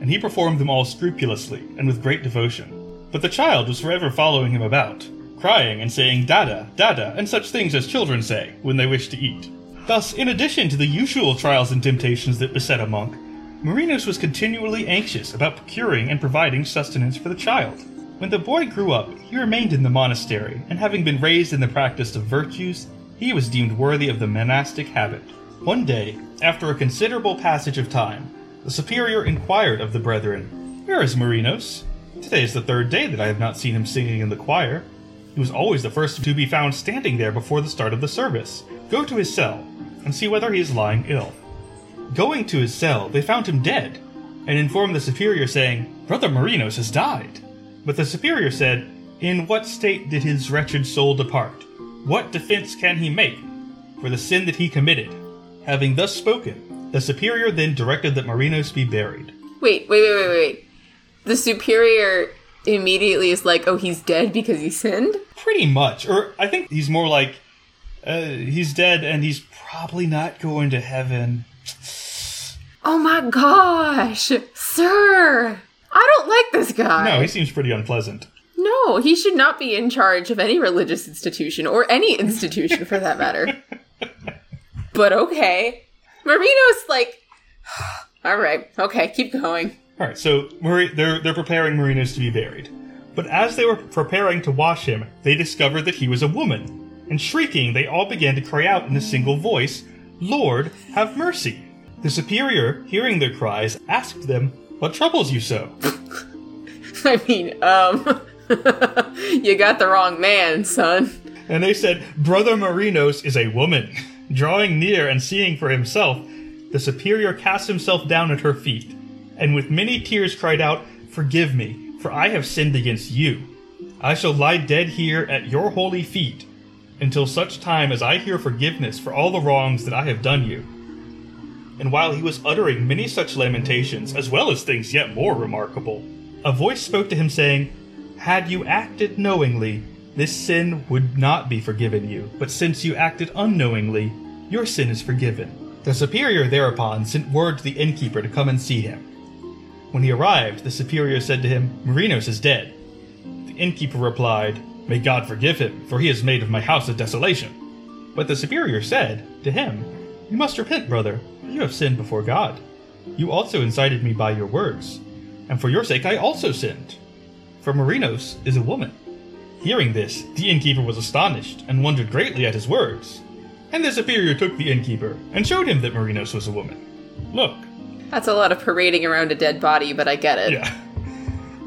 and he performed them all scrupulously and with great devotion. But the child was forever following him about, crying and saying dada, dada, and such things as children say when they wish to eat. Thus, in addition to the usual trials and temptations that beset a monk, Marinos was continually anxious about procuring and providing sustenance for the child. When the boy grew up, he remained in the monastery, and having been raised in the practice of virtues, he was deemed worthy of the monastic habit. One day, after a considerable passage of time, the superior inquired of the brethren, Where is Marinos? Today is the third day that I have not seen him singing in the choir. He was always the first to be found standing there before the start of the service. Go to his cell, and see whether he is lying ill. Going to his cell, they found him dead, and informed the superior, saying, Brother Marinos has died. But the superior said, In what state did his wretched soul depart? What defense can he make for the sin that he committed? Having thus spoken, the superior then directed that Marinos be buried. Wait, wait, wait, wait, wait. The superior immediately is like, "Oh, he's dead because he sinned." Pretty much. Or I think he's more like, uh, he's dead and he's probably not going to heaven. Oh my gosh, sir! I don't like this guy. No, he seems pretty unpleasant. No, he should not be in charge of any religious institution or any institution for that matter. but okay. Marino's like, all right, okay, keep going. All right, so Mari- they're they're preparing Marinos to be buried, but as they were preparing to wash him, they discovered that he was a woman, and shrieking, they all began to cry out in a single voice, "Lord, have mercy!" The superior, hearing their cries, asked them, "What troubles you so?" I mean, um, you got the wrong man, son. And they said, Brother Marinos is a woman. Drawing near and seeing for himself, the superior cast himself down at her feet, and with many tears cried out, Forgive me, for I have sinned against you. I shall lie dead here at your holy feet, until such time as I hear forgiveness for all the wrongs that I have done you. And while he was uttering many such lamentations, as well as things yet more remarkable, a voice spoke to him, saying, Had you acted knowingly, this sin would not be forgiven you, but since you acted unknowingly, your sin is forgiven. The superior thereupon sent word to the innkeeper to come and see him. When he arrived, the superior said to him, Marinos is dead. The innkeeper replied, May God forgive him, for he has made of my house a desolation. But the superior said to him, You must repent, brother, you have sinned before God. You also incited me by your words, and for your sake I also sinned. For Marinos is a woman. Hearing this, the innkeeper was astonished and wondered greatly at his words. And the superior took the innkeeper and showed him that Marinos was a woman. Look, That's a lot of parading around a dead body, but I get it. yeah.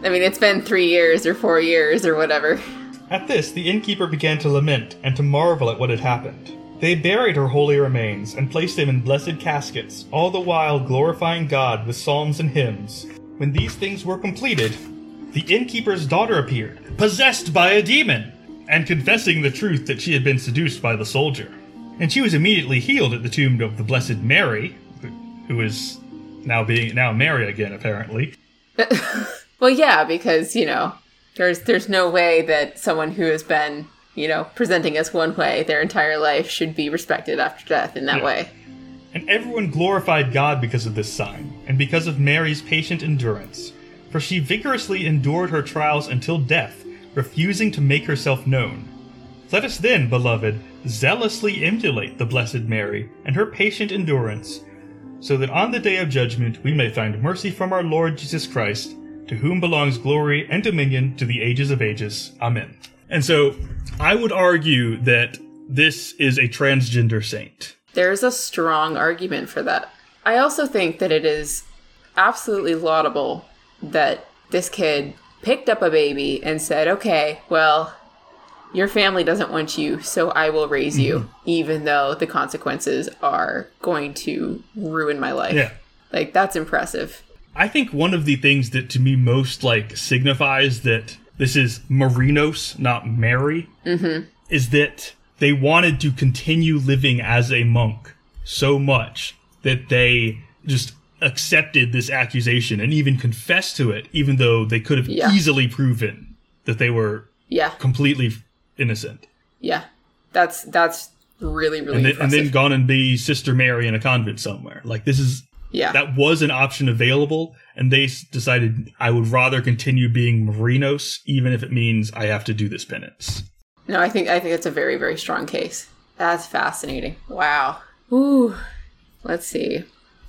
I mean, it's been three years or four years or whatever. At this, the innkeeper began to lament and to marvel at what had happened. They buried her holy remains and placed them in blessed caskets, all the while glorifying God with psalms and hymns. When these things were completed, the innkeeper's daughter appeared, possessed by a demon, and confessing the truth that she had been seduced by the soldier. And she was immediately healed at the tomb of the Blessed Mary, who is now being now Mary again, apparently. Well, yeah, because you know, there's there's no way that someone who has been you know presenting us one way their entire life should be respected after death in that Yeah. way. And everyone glorified God because of this sign, and because of Mary's patient endurance. For she vigorously endured her trials until death, refusing to make herself known. Let us then, beloved, zealously emulate the Blessed Mary and her patient endurance, so that on the day of judgment we may find mercy from our Lord Jesus Christ, to whom belongs glory and dominion to the ages of ages. Amen. And so, I would argue that this is a transgender saint. There's a strong argument for that. I also think that it is absolutely laudable that this kid picked up a baby and said, okay, well, your family doesn't want you, so I will raise you, mm-hmm. even though the consequences are going to ruin my life. Yeah. Like, that's impressive. I think one of the things that to me most like signifies that this is Marinos, not Mary, mm-hmm. is that they wanted to continue living as a monk so much that they just accepted this accusation and even confessed to it, even though they could have Yeah. easily proven that they were Yeah, completely innocent. yeah. That's that's really really And then, and then gone and be Sister Mary in a convent somewhere. Like this is yeah, that was an option available, and they decided I would rather continue being Marinos, even if it means I have to do this penance. no, I think I think it's a very very strong case. That's fascinating. Wow. Ooh. Let's see.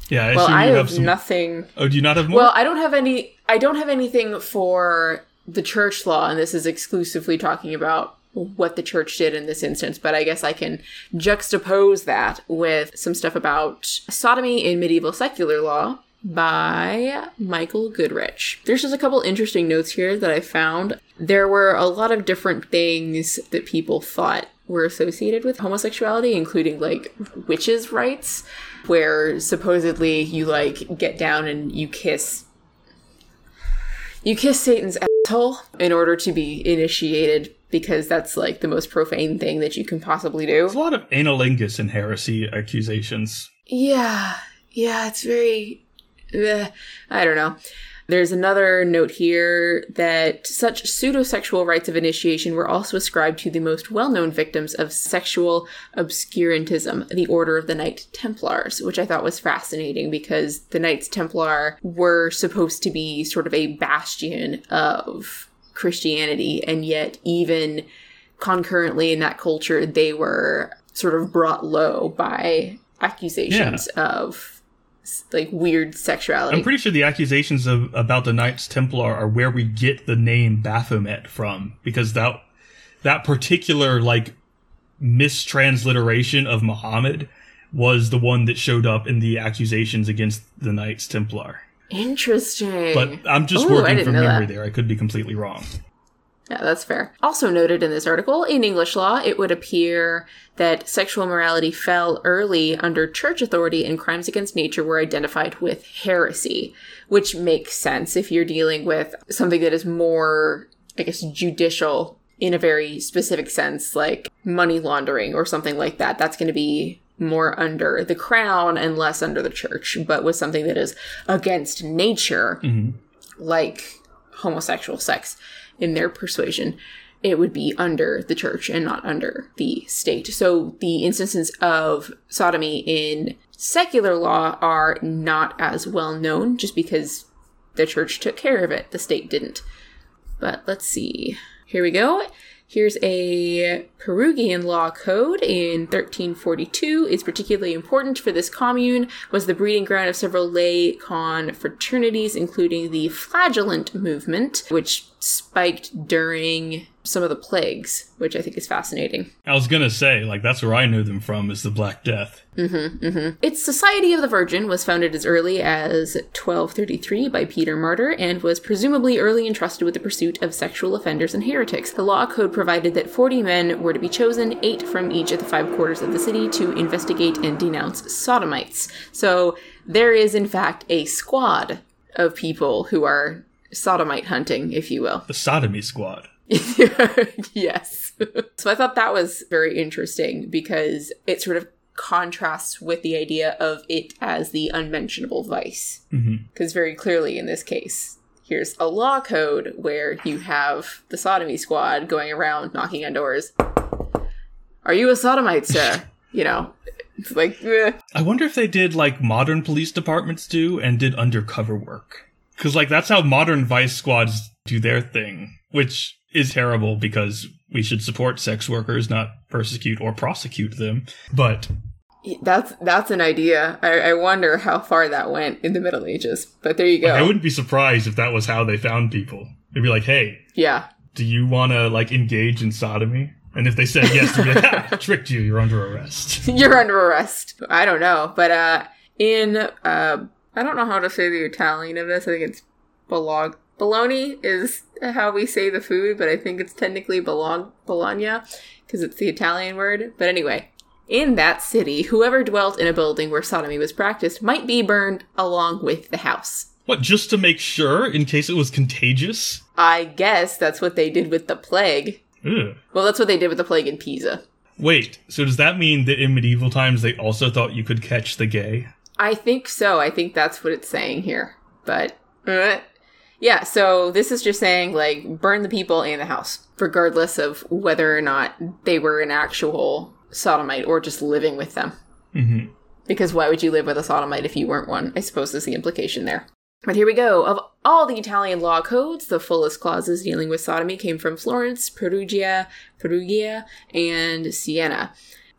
Yeah, I Well, I you have have some. nothing. oh, do you not have more? Well, I don't have any. I don't have anything for the church law, and this is exclusively talking about what the church did in this instance. But I guess I can juxtapose that with some stuff about sodomy in medieval secular law by Michael Goodich. There's just a couple interesting notes here that I found. There were a lot of different things that people thought were associated with homosexuality, including like witches' rites, where supposedly you like get down and you kiss you kiss Satan's asshole in order to be initiated because that's like the most profane thing that you can possibly do. There's a lot of analingus and heresy accusations. Yeah, yeah, it's very. Eh, I don't know. There's another note here that such pseudo-sexual rites of initiation were also ascribed to the most well known victims of sexual obscurantism, the Order of the Knight Templars, which I thought was fascinating because the Knights Templar were supposed to be sort of a bastion of Christianity, and yet, even concurrently in that culture, they were sort of brought low by accusations of like weird sexuality. I'm pretty sure the accusations of about the Knights Templar are where we get the name Baphomet from, because that that particular like mistransliteration of Muhammad was the one that showed up in the accusations against the Knights Templar. Interesting. But I'm just Ooh, working from memory that. there. I could be completely wrong. Yeah, that's fair. Also noted in this article, in English law, it would appear that sexual morality fell early under church authority and crimes against nature were identified with heresy, which makes sense if you're dealing with something that is more, I guess, judicial in a very specific sense, like money laundering or something like that. That's going to be more under the crown and less under the church. But with something that is against nature, mm-hmm. like homosexual sex in their persuasion, it would be under the church and not under the state. So the instances of sodomy in secular law are not as well known just because the church took care of it, the state didn't. But let's see. Here we go. Here's a Perugian law code in 1342. Is particularly important for this commune. Was the breeding ground of several lay confraternities, including the Flagellant movement, which spiked during some of the plagues, which I think is fascinating. I was gonna say, like, that's where I knew them from is the Black Death. Mm-hmm, mm-hmm. Its Society of the Virgin was founded as early as 1233 by Peter Martyr and was presumably early entrusted with the pursuit of sexual offenders and heretics. The law code provided that 40 men were to be chosen, eight from each of the five quarters of the city, to investigate and denounce sodomites. So there is, in fact, a squad of people who are sodomite hunting, if you will. The Sodomy Squad. yes. so I thought that was very interesting because it sort of contrasts with the idea of it as the unmentionable vice. Because very clearly in this case, here's a law code where you have the sodomy squad going around knocking on doors. Are you a sodomite, sir? you know, it's like, eh. I wonder if they did like modern police departments do and did undercover work. Cause like that's how modern vice squads do their thing, which is terrible because we should support sex workers, not persecute or prosecute them. But that's that's an idea. I, I wonder how far that went in the Middle Ages. But there you go. I wouldn't be surprised if that was how they found people. They'd be like, hey, yeah. do you want to like engage in sodomy? And if they said yes, they'd be like, ha, tricked you, you're under arrest. You're under arrest. I don't know, but uh, in uh, I don't know how to say the Italian of this. I think it's bolog. Bologna is how we say the food, but I think it's technically bolog bologna because it's the Italian word. But anyway, in that city, whoever dwelt in a building where sodomy was practiced might be burned along with the house. What, just to make sure in case it was contagious? I guess that's what they did with the plague. Ugh. Well, that's what they did with the plague in Pisa. Wait, so does that mean that in medieval times they also thought you could catch the gay? I think so. I think that's what it's saying here. But uh, yeah, so this is just saying like burn the people in the house, regardless of whether or not they were an actual sodomite or just living with them. Mm-hmm. Because why would you live with a sodomite if you weren't one? I suppose is the implication there. But here we go. Of all the Italian law codes, the fullest clauses dealing with sodomy came from Florence, Perugia, Perugia, and Siena.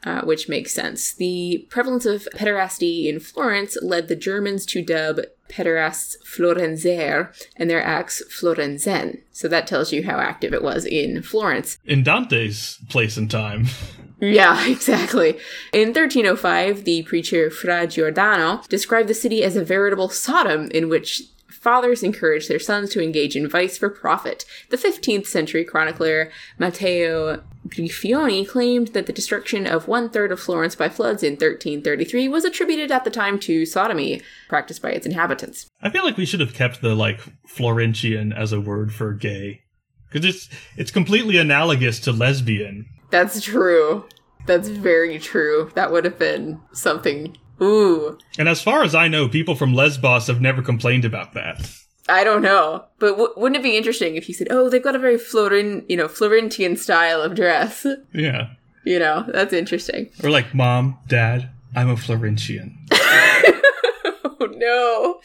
Uh, which makes sense. The prevalence of pederasty in Florence led the Germans to dub pederasts Florenzer and their acts Florenzen. So that tells you how active it was in Florence. In Dante's place and time. Yeah, exactly. In 1305, the preacher Fra Giordano described the city as a veritable Sodom in which fathers encouraged their sons to engage in vice for profit. The 15th century chronicler Matteo Griffioni claimed that the destruction of one third of Florence by floods in 1333 was attributed at the time to sodomy practiced by its inhabitants. I feel like we should have kept the like Florentian as a word for gay. Because it's it's completely analogous to lesbian. That's true. That's very true. That would have been something. Ooh. And as far as I know, people from Lesbos have never complained about that. I don't know, but w- wouldn't it be interesting if you said, "Oh, they've got a very Florin, you know, Florentian style of dress." Yeah. you know, that's interesting. Or like, Mom, Dad, I'm a Florentian. oh no.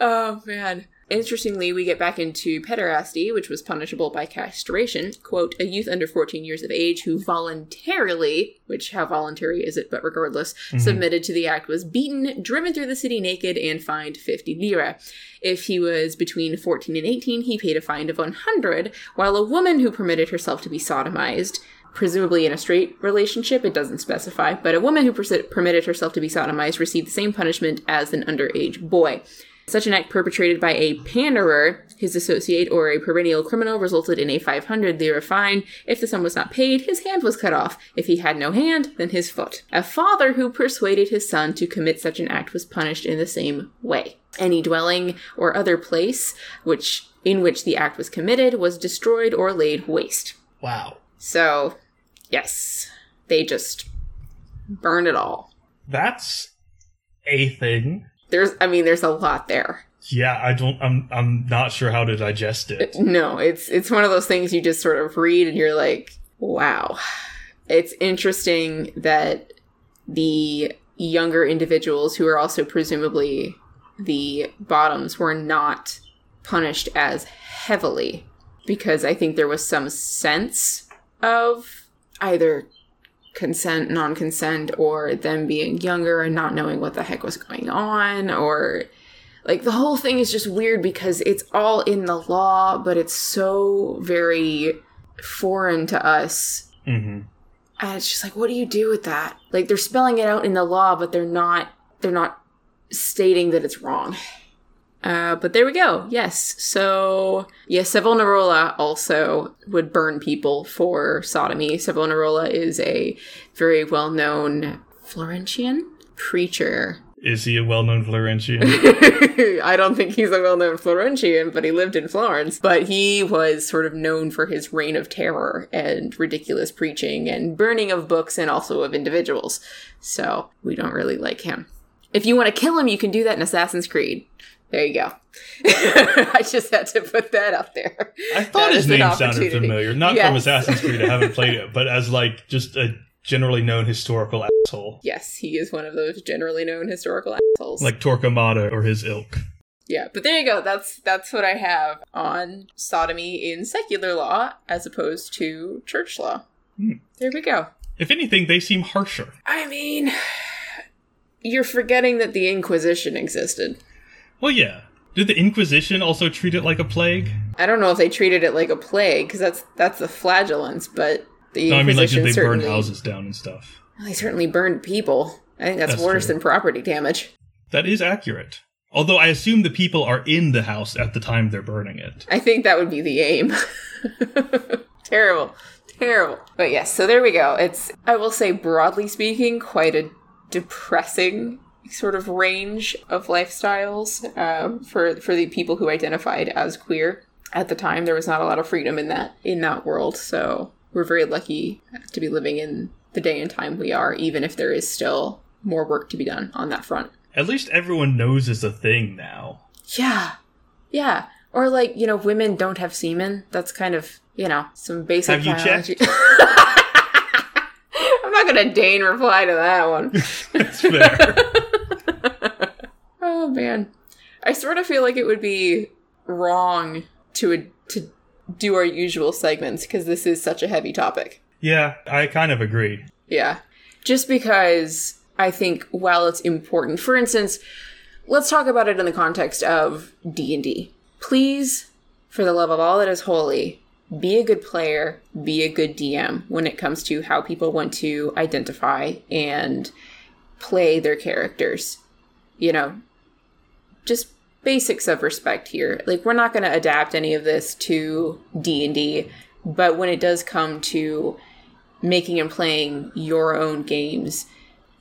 Oh man. Interestingly, we get back into pederasty, which was punishable by castration. Quote, a youth under 14 years of age who voluntarily, which how voluntary is it, but regardless, mm-hmm. submitted to the act was beaten, driven through the city naked, and fined 50 lira. If he was between 14 and 18, he paid a fine of 100, while a woman who permitted herself to be sodomized presumably in a straight relationship, it doesn't specify, but a woman who pers- permitted herself to be sodomized received the same punishment as an underage boy. Such an act perpetrated by a panderer, his associate, or a perennial criminal resulted in a 500 lira fine. If the sum was not paid, his hand was cut off. If he had no hand, then his foot. A father who persuaded his son to commit such an act was punished in the same way. Any dwelling or other place which in which the act was committed was destroyed or laid waste. Wow. So, yes, they just burn it all. That's a thing. There's, I mean, there's a lot there. Yeah, I don't I'm I'm not sure how to digest it. No, it's it's one of those things you just sort of read and you're like, wow. It's interesting that the younger individuals who are also presumably the bottoms were not punished as heavily because I think there was some sense of either consent, non consent, or them being younger and not knowing what the heck was going on, or like the whole thing is just weird because it's all in the law, but it's so very foreign to us. hmm And it's just like, what do you do with that? Like they're spelling it out in the law, but they're not they're not stating that it's wrong. Uh, but there we go. Yes. So, yeah, Savonarola also would burn people for sodomy. Savonarola is a very well known Florentian preacher. Is he a well-known Florentian? I don't think he's a well known Florentian, but he lived in Florence. But he was sort of known for his reign of terror and ridiculous preaching and burning of books and also of individuals. So we don't really like him. If you want to kill him, you can do that in Assassin's Creed. There you go. I just had to put that out there. I thought That his name sounded familiar, not from Assassin's Creed. I haven't played it, but as like just a generally known historical asshole, Yes, he is one of those generally known historical assholes. like Torquemada or his ilk. Yeah, but there you go. That's that's what I have on sodomy in secular law as opposed to church law. Hmm. There we go. If anything, they seem harsher. I mean, you're forgetting that the Inquisition existed. Well, yeah. Did the Inquisition also treat it like a plague? I don't know if they treated it like a plague because that's that's the flagellants, but the No, I mean, like, Inquisition did they burn houses down and stuff? they certainly burned people. I think that's, That's worse true. than property damage. That is accurate. Although I assume the people are in the house at the time they're burning it. I think that would be the aim. terrible. Terrible. But yes, so there we go. It's, I will say, broadly speaking, quite a depressing sort of range of lifestyles um, for for the people who identified as queer at the time. There was not a lot of freedom in that in that world, so we're very lucky to be living in the day and time we are, even if there is still more work to be done on that front. At least everyone knows it's a thing now. Yeah. Yeah. Or like, you know, women don't have semen. That's kind of, you know, some basic Have you biology. I'm not gonna deign reply to that one. That's fair. oh man. I sort of feel like it would be wrong to to do our usual segments because this is such a heavy topic. yeah, I kind of agree. Yeah. Just because I think while it's important, for instance, let's talk about it in the context of D&D. Please, for the love of all that is holy, be a good player, be a good DM when it comes to how people want to identify and play their characters. You know, just basics of respect here. Like we're not going to adapt any of this to D&D, but when it does come to making and playing your own games.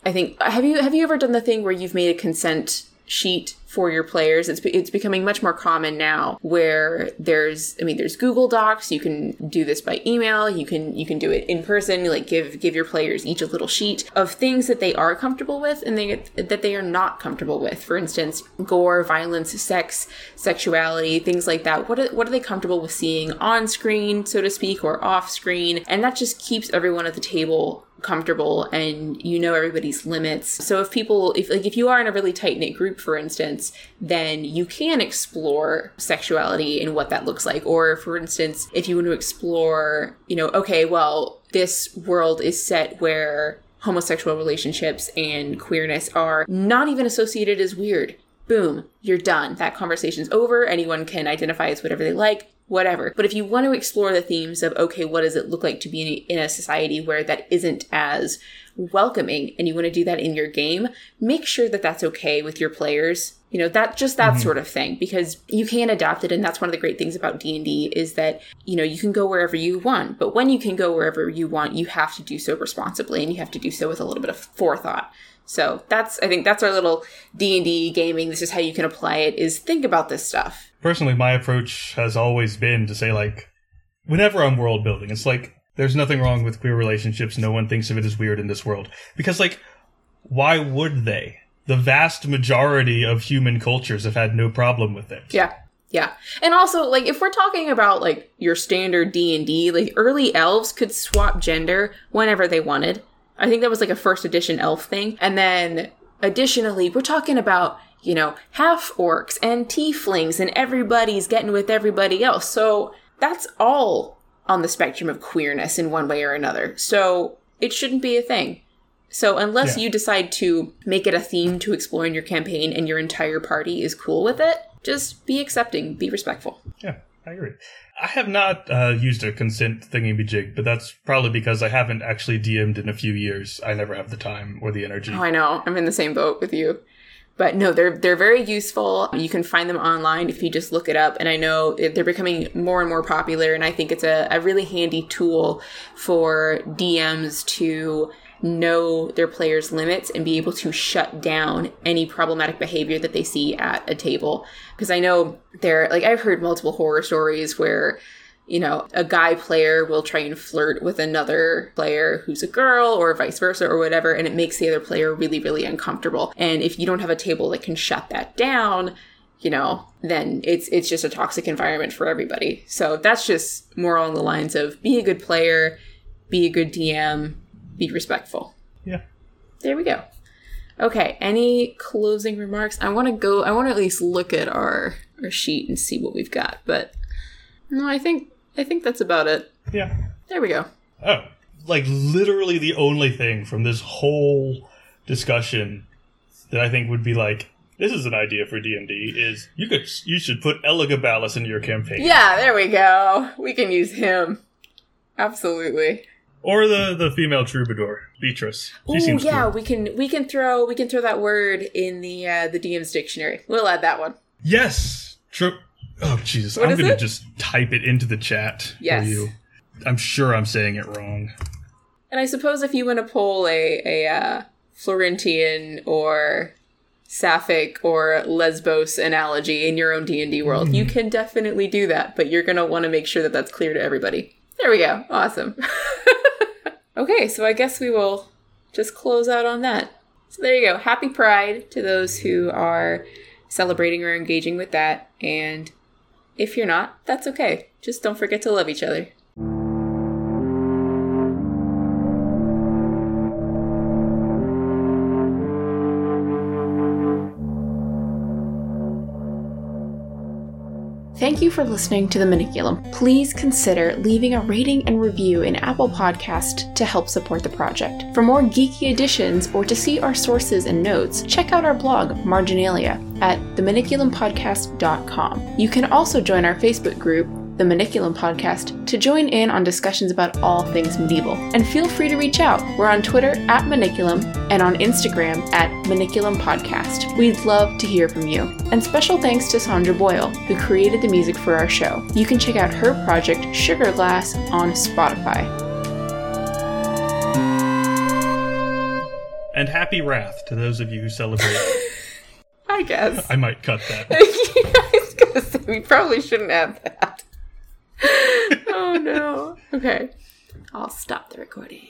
I think have you have you ever done the thing where you've made a consent sheet for your players. It's it's becoming much more common now where there's I mean there's Google Docs, you can do this by email, you can you can do it in person, like give give your players each a little sheet of things that they are comfortable with and they that they are not comfortable with. For instance, gore, violence, sex, sexuality, things like that. What are, what are they comfortable with seeing on screen, so to speak, or off screen? And that just keeps everyone at the table comfortable and you know everybody's limits. So if people if like if you are in a really tight knit group for instance, then you can explore sexuality and what that looks like. Or for instance, if you want to explore, you know, okay, well, this world is set where homosexual relationships and queerness are not even associated as weird. Boom, you're done. That conversation's over. Anyone can identify as whatever they like whatever. But if you want to explore the themes of, okay, what does it look like to be in a society where that isn't as welcoming and you want to do that in your game, make sure that that's okay with your players. You know, that just that mm-hmm. sort of thing because you can adapt it and that's one of the great things about D&D is that, you know, you can go wherever you want, but when you can go wherever you want, you have to do so responsibly and you have to do so with a little bit of forethought. So that's I think that's our little D and D gaming. This is how you can apply it. Is think about this stuff. Personally, my approach has always been to say like, whenever I'm world building, it's like there's nothing wrong with queer relationships. No one thinks of it as weird in this world because like, why would they? The vast majority of human cultures have had no problem with it. Yeah. Yeah. And also like if we're talking about like your standard D&D, like early elves could swap gender whenever they wanted. I think that was like a first edition elf thing. And then additionally, we're talking about, you know, half orcs and tieflings and everybody's getting with everybody else. So that's all on the spectrum of queerness in one way or another. So it shouldn't be a thing. So unless yeah. you decide to make it a theme to explore in your campaign and your entire party is cool with it, just be accepting, be respectful. Yeah, I agree. I have not uh, used a consent thingy jig, but that's probably because I haven't actually DM'd in a few years. I never have the time or the energy. Oh, I know. I'm in the same boat with you. But no, they're they're very useful. You can find them online if you just look it up. And I know they're becoming more and more popular. And I think it's a, a really handy tool for DMs to know their players' limits and be able to shut down any problematic behavior that they see at a table. Because I know there, like, I've heard multiple horror stories where, you know, a guy player will try and flirt with another player who's a girl or vice versa or whatever, and it makes the other player really, really uncomfortable. And if you don't have a table that can shut that down, you know, then it's it's just a toxic environment for everybody. So that's just more along the lines of be a good player, be a good DM, be respectful. Yeah. There we go. Okay, any closing remarks? I want to go I want to at least look at our our sheet and see what we've got, but no, I think I think that's about it. Yeah. There we go. Oh, like literally the only thing from this whole discussion that I think would be like this is an idea for D and D is you could you should put Elagabalus in your campaign. Yeah, there we go. We can use him. Absolutely. Or the the female troubadour, Beatrice. Oh yeah, cool. we can we can throw we can throw that word in the uh, the DM's dictionary. We'll add that one. Yes. True. Oh Jesus, I'm gonna it? just type it into the chat yes. for you. I'm sure I'm saying it wrong. And I suppose if you want to pull a a uh, Florentine or Sapphic or Lesbos analogy in your own D and D world, mm. you can definitely do that. But you're gonna want to make sure that that's clear to everybody. There we go. Awesome. Okay, so I guess we will just close out on that. So there you go. Happy Pride to those who are celebrating or engaging with that. And if you're not, that's okay. Just don't forget to love each other. Thank you for listening to The Maniculum. Please consider leaving a rating and review in Apple Podcast to help support the project. For more geeky editions or to see our sources and notes, check out our blog, Marginalia, at themaniculumpodcast.com. You can also join our Facebook group, the Maniculum podcast, to join in on discussions about all things medieval. And feel free to reach out. We're on Twitter at Maniculum and on Instagram at Maniculum Podcast. We'd love to hear from you. And special thanks to Sandra Boyle, who created the music for our show. You can check out her project, Sugar Glass, on Spotify. And happy Wrath to those of you who celebrate. I guess. I might cut that. I was gonna say we probably shouldn't have that. oh no. Okay. I'll stop the recording.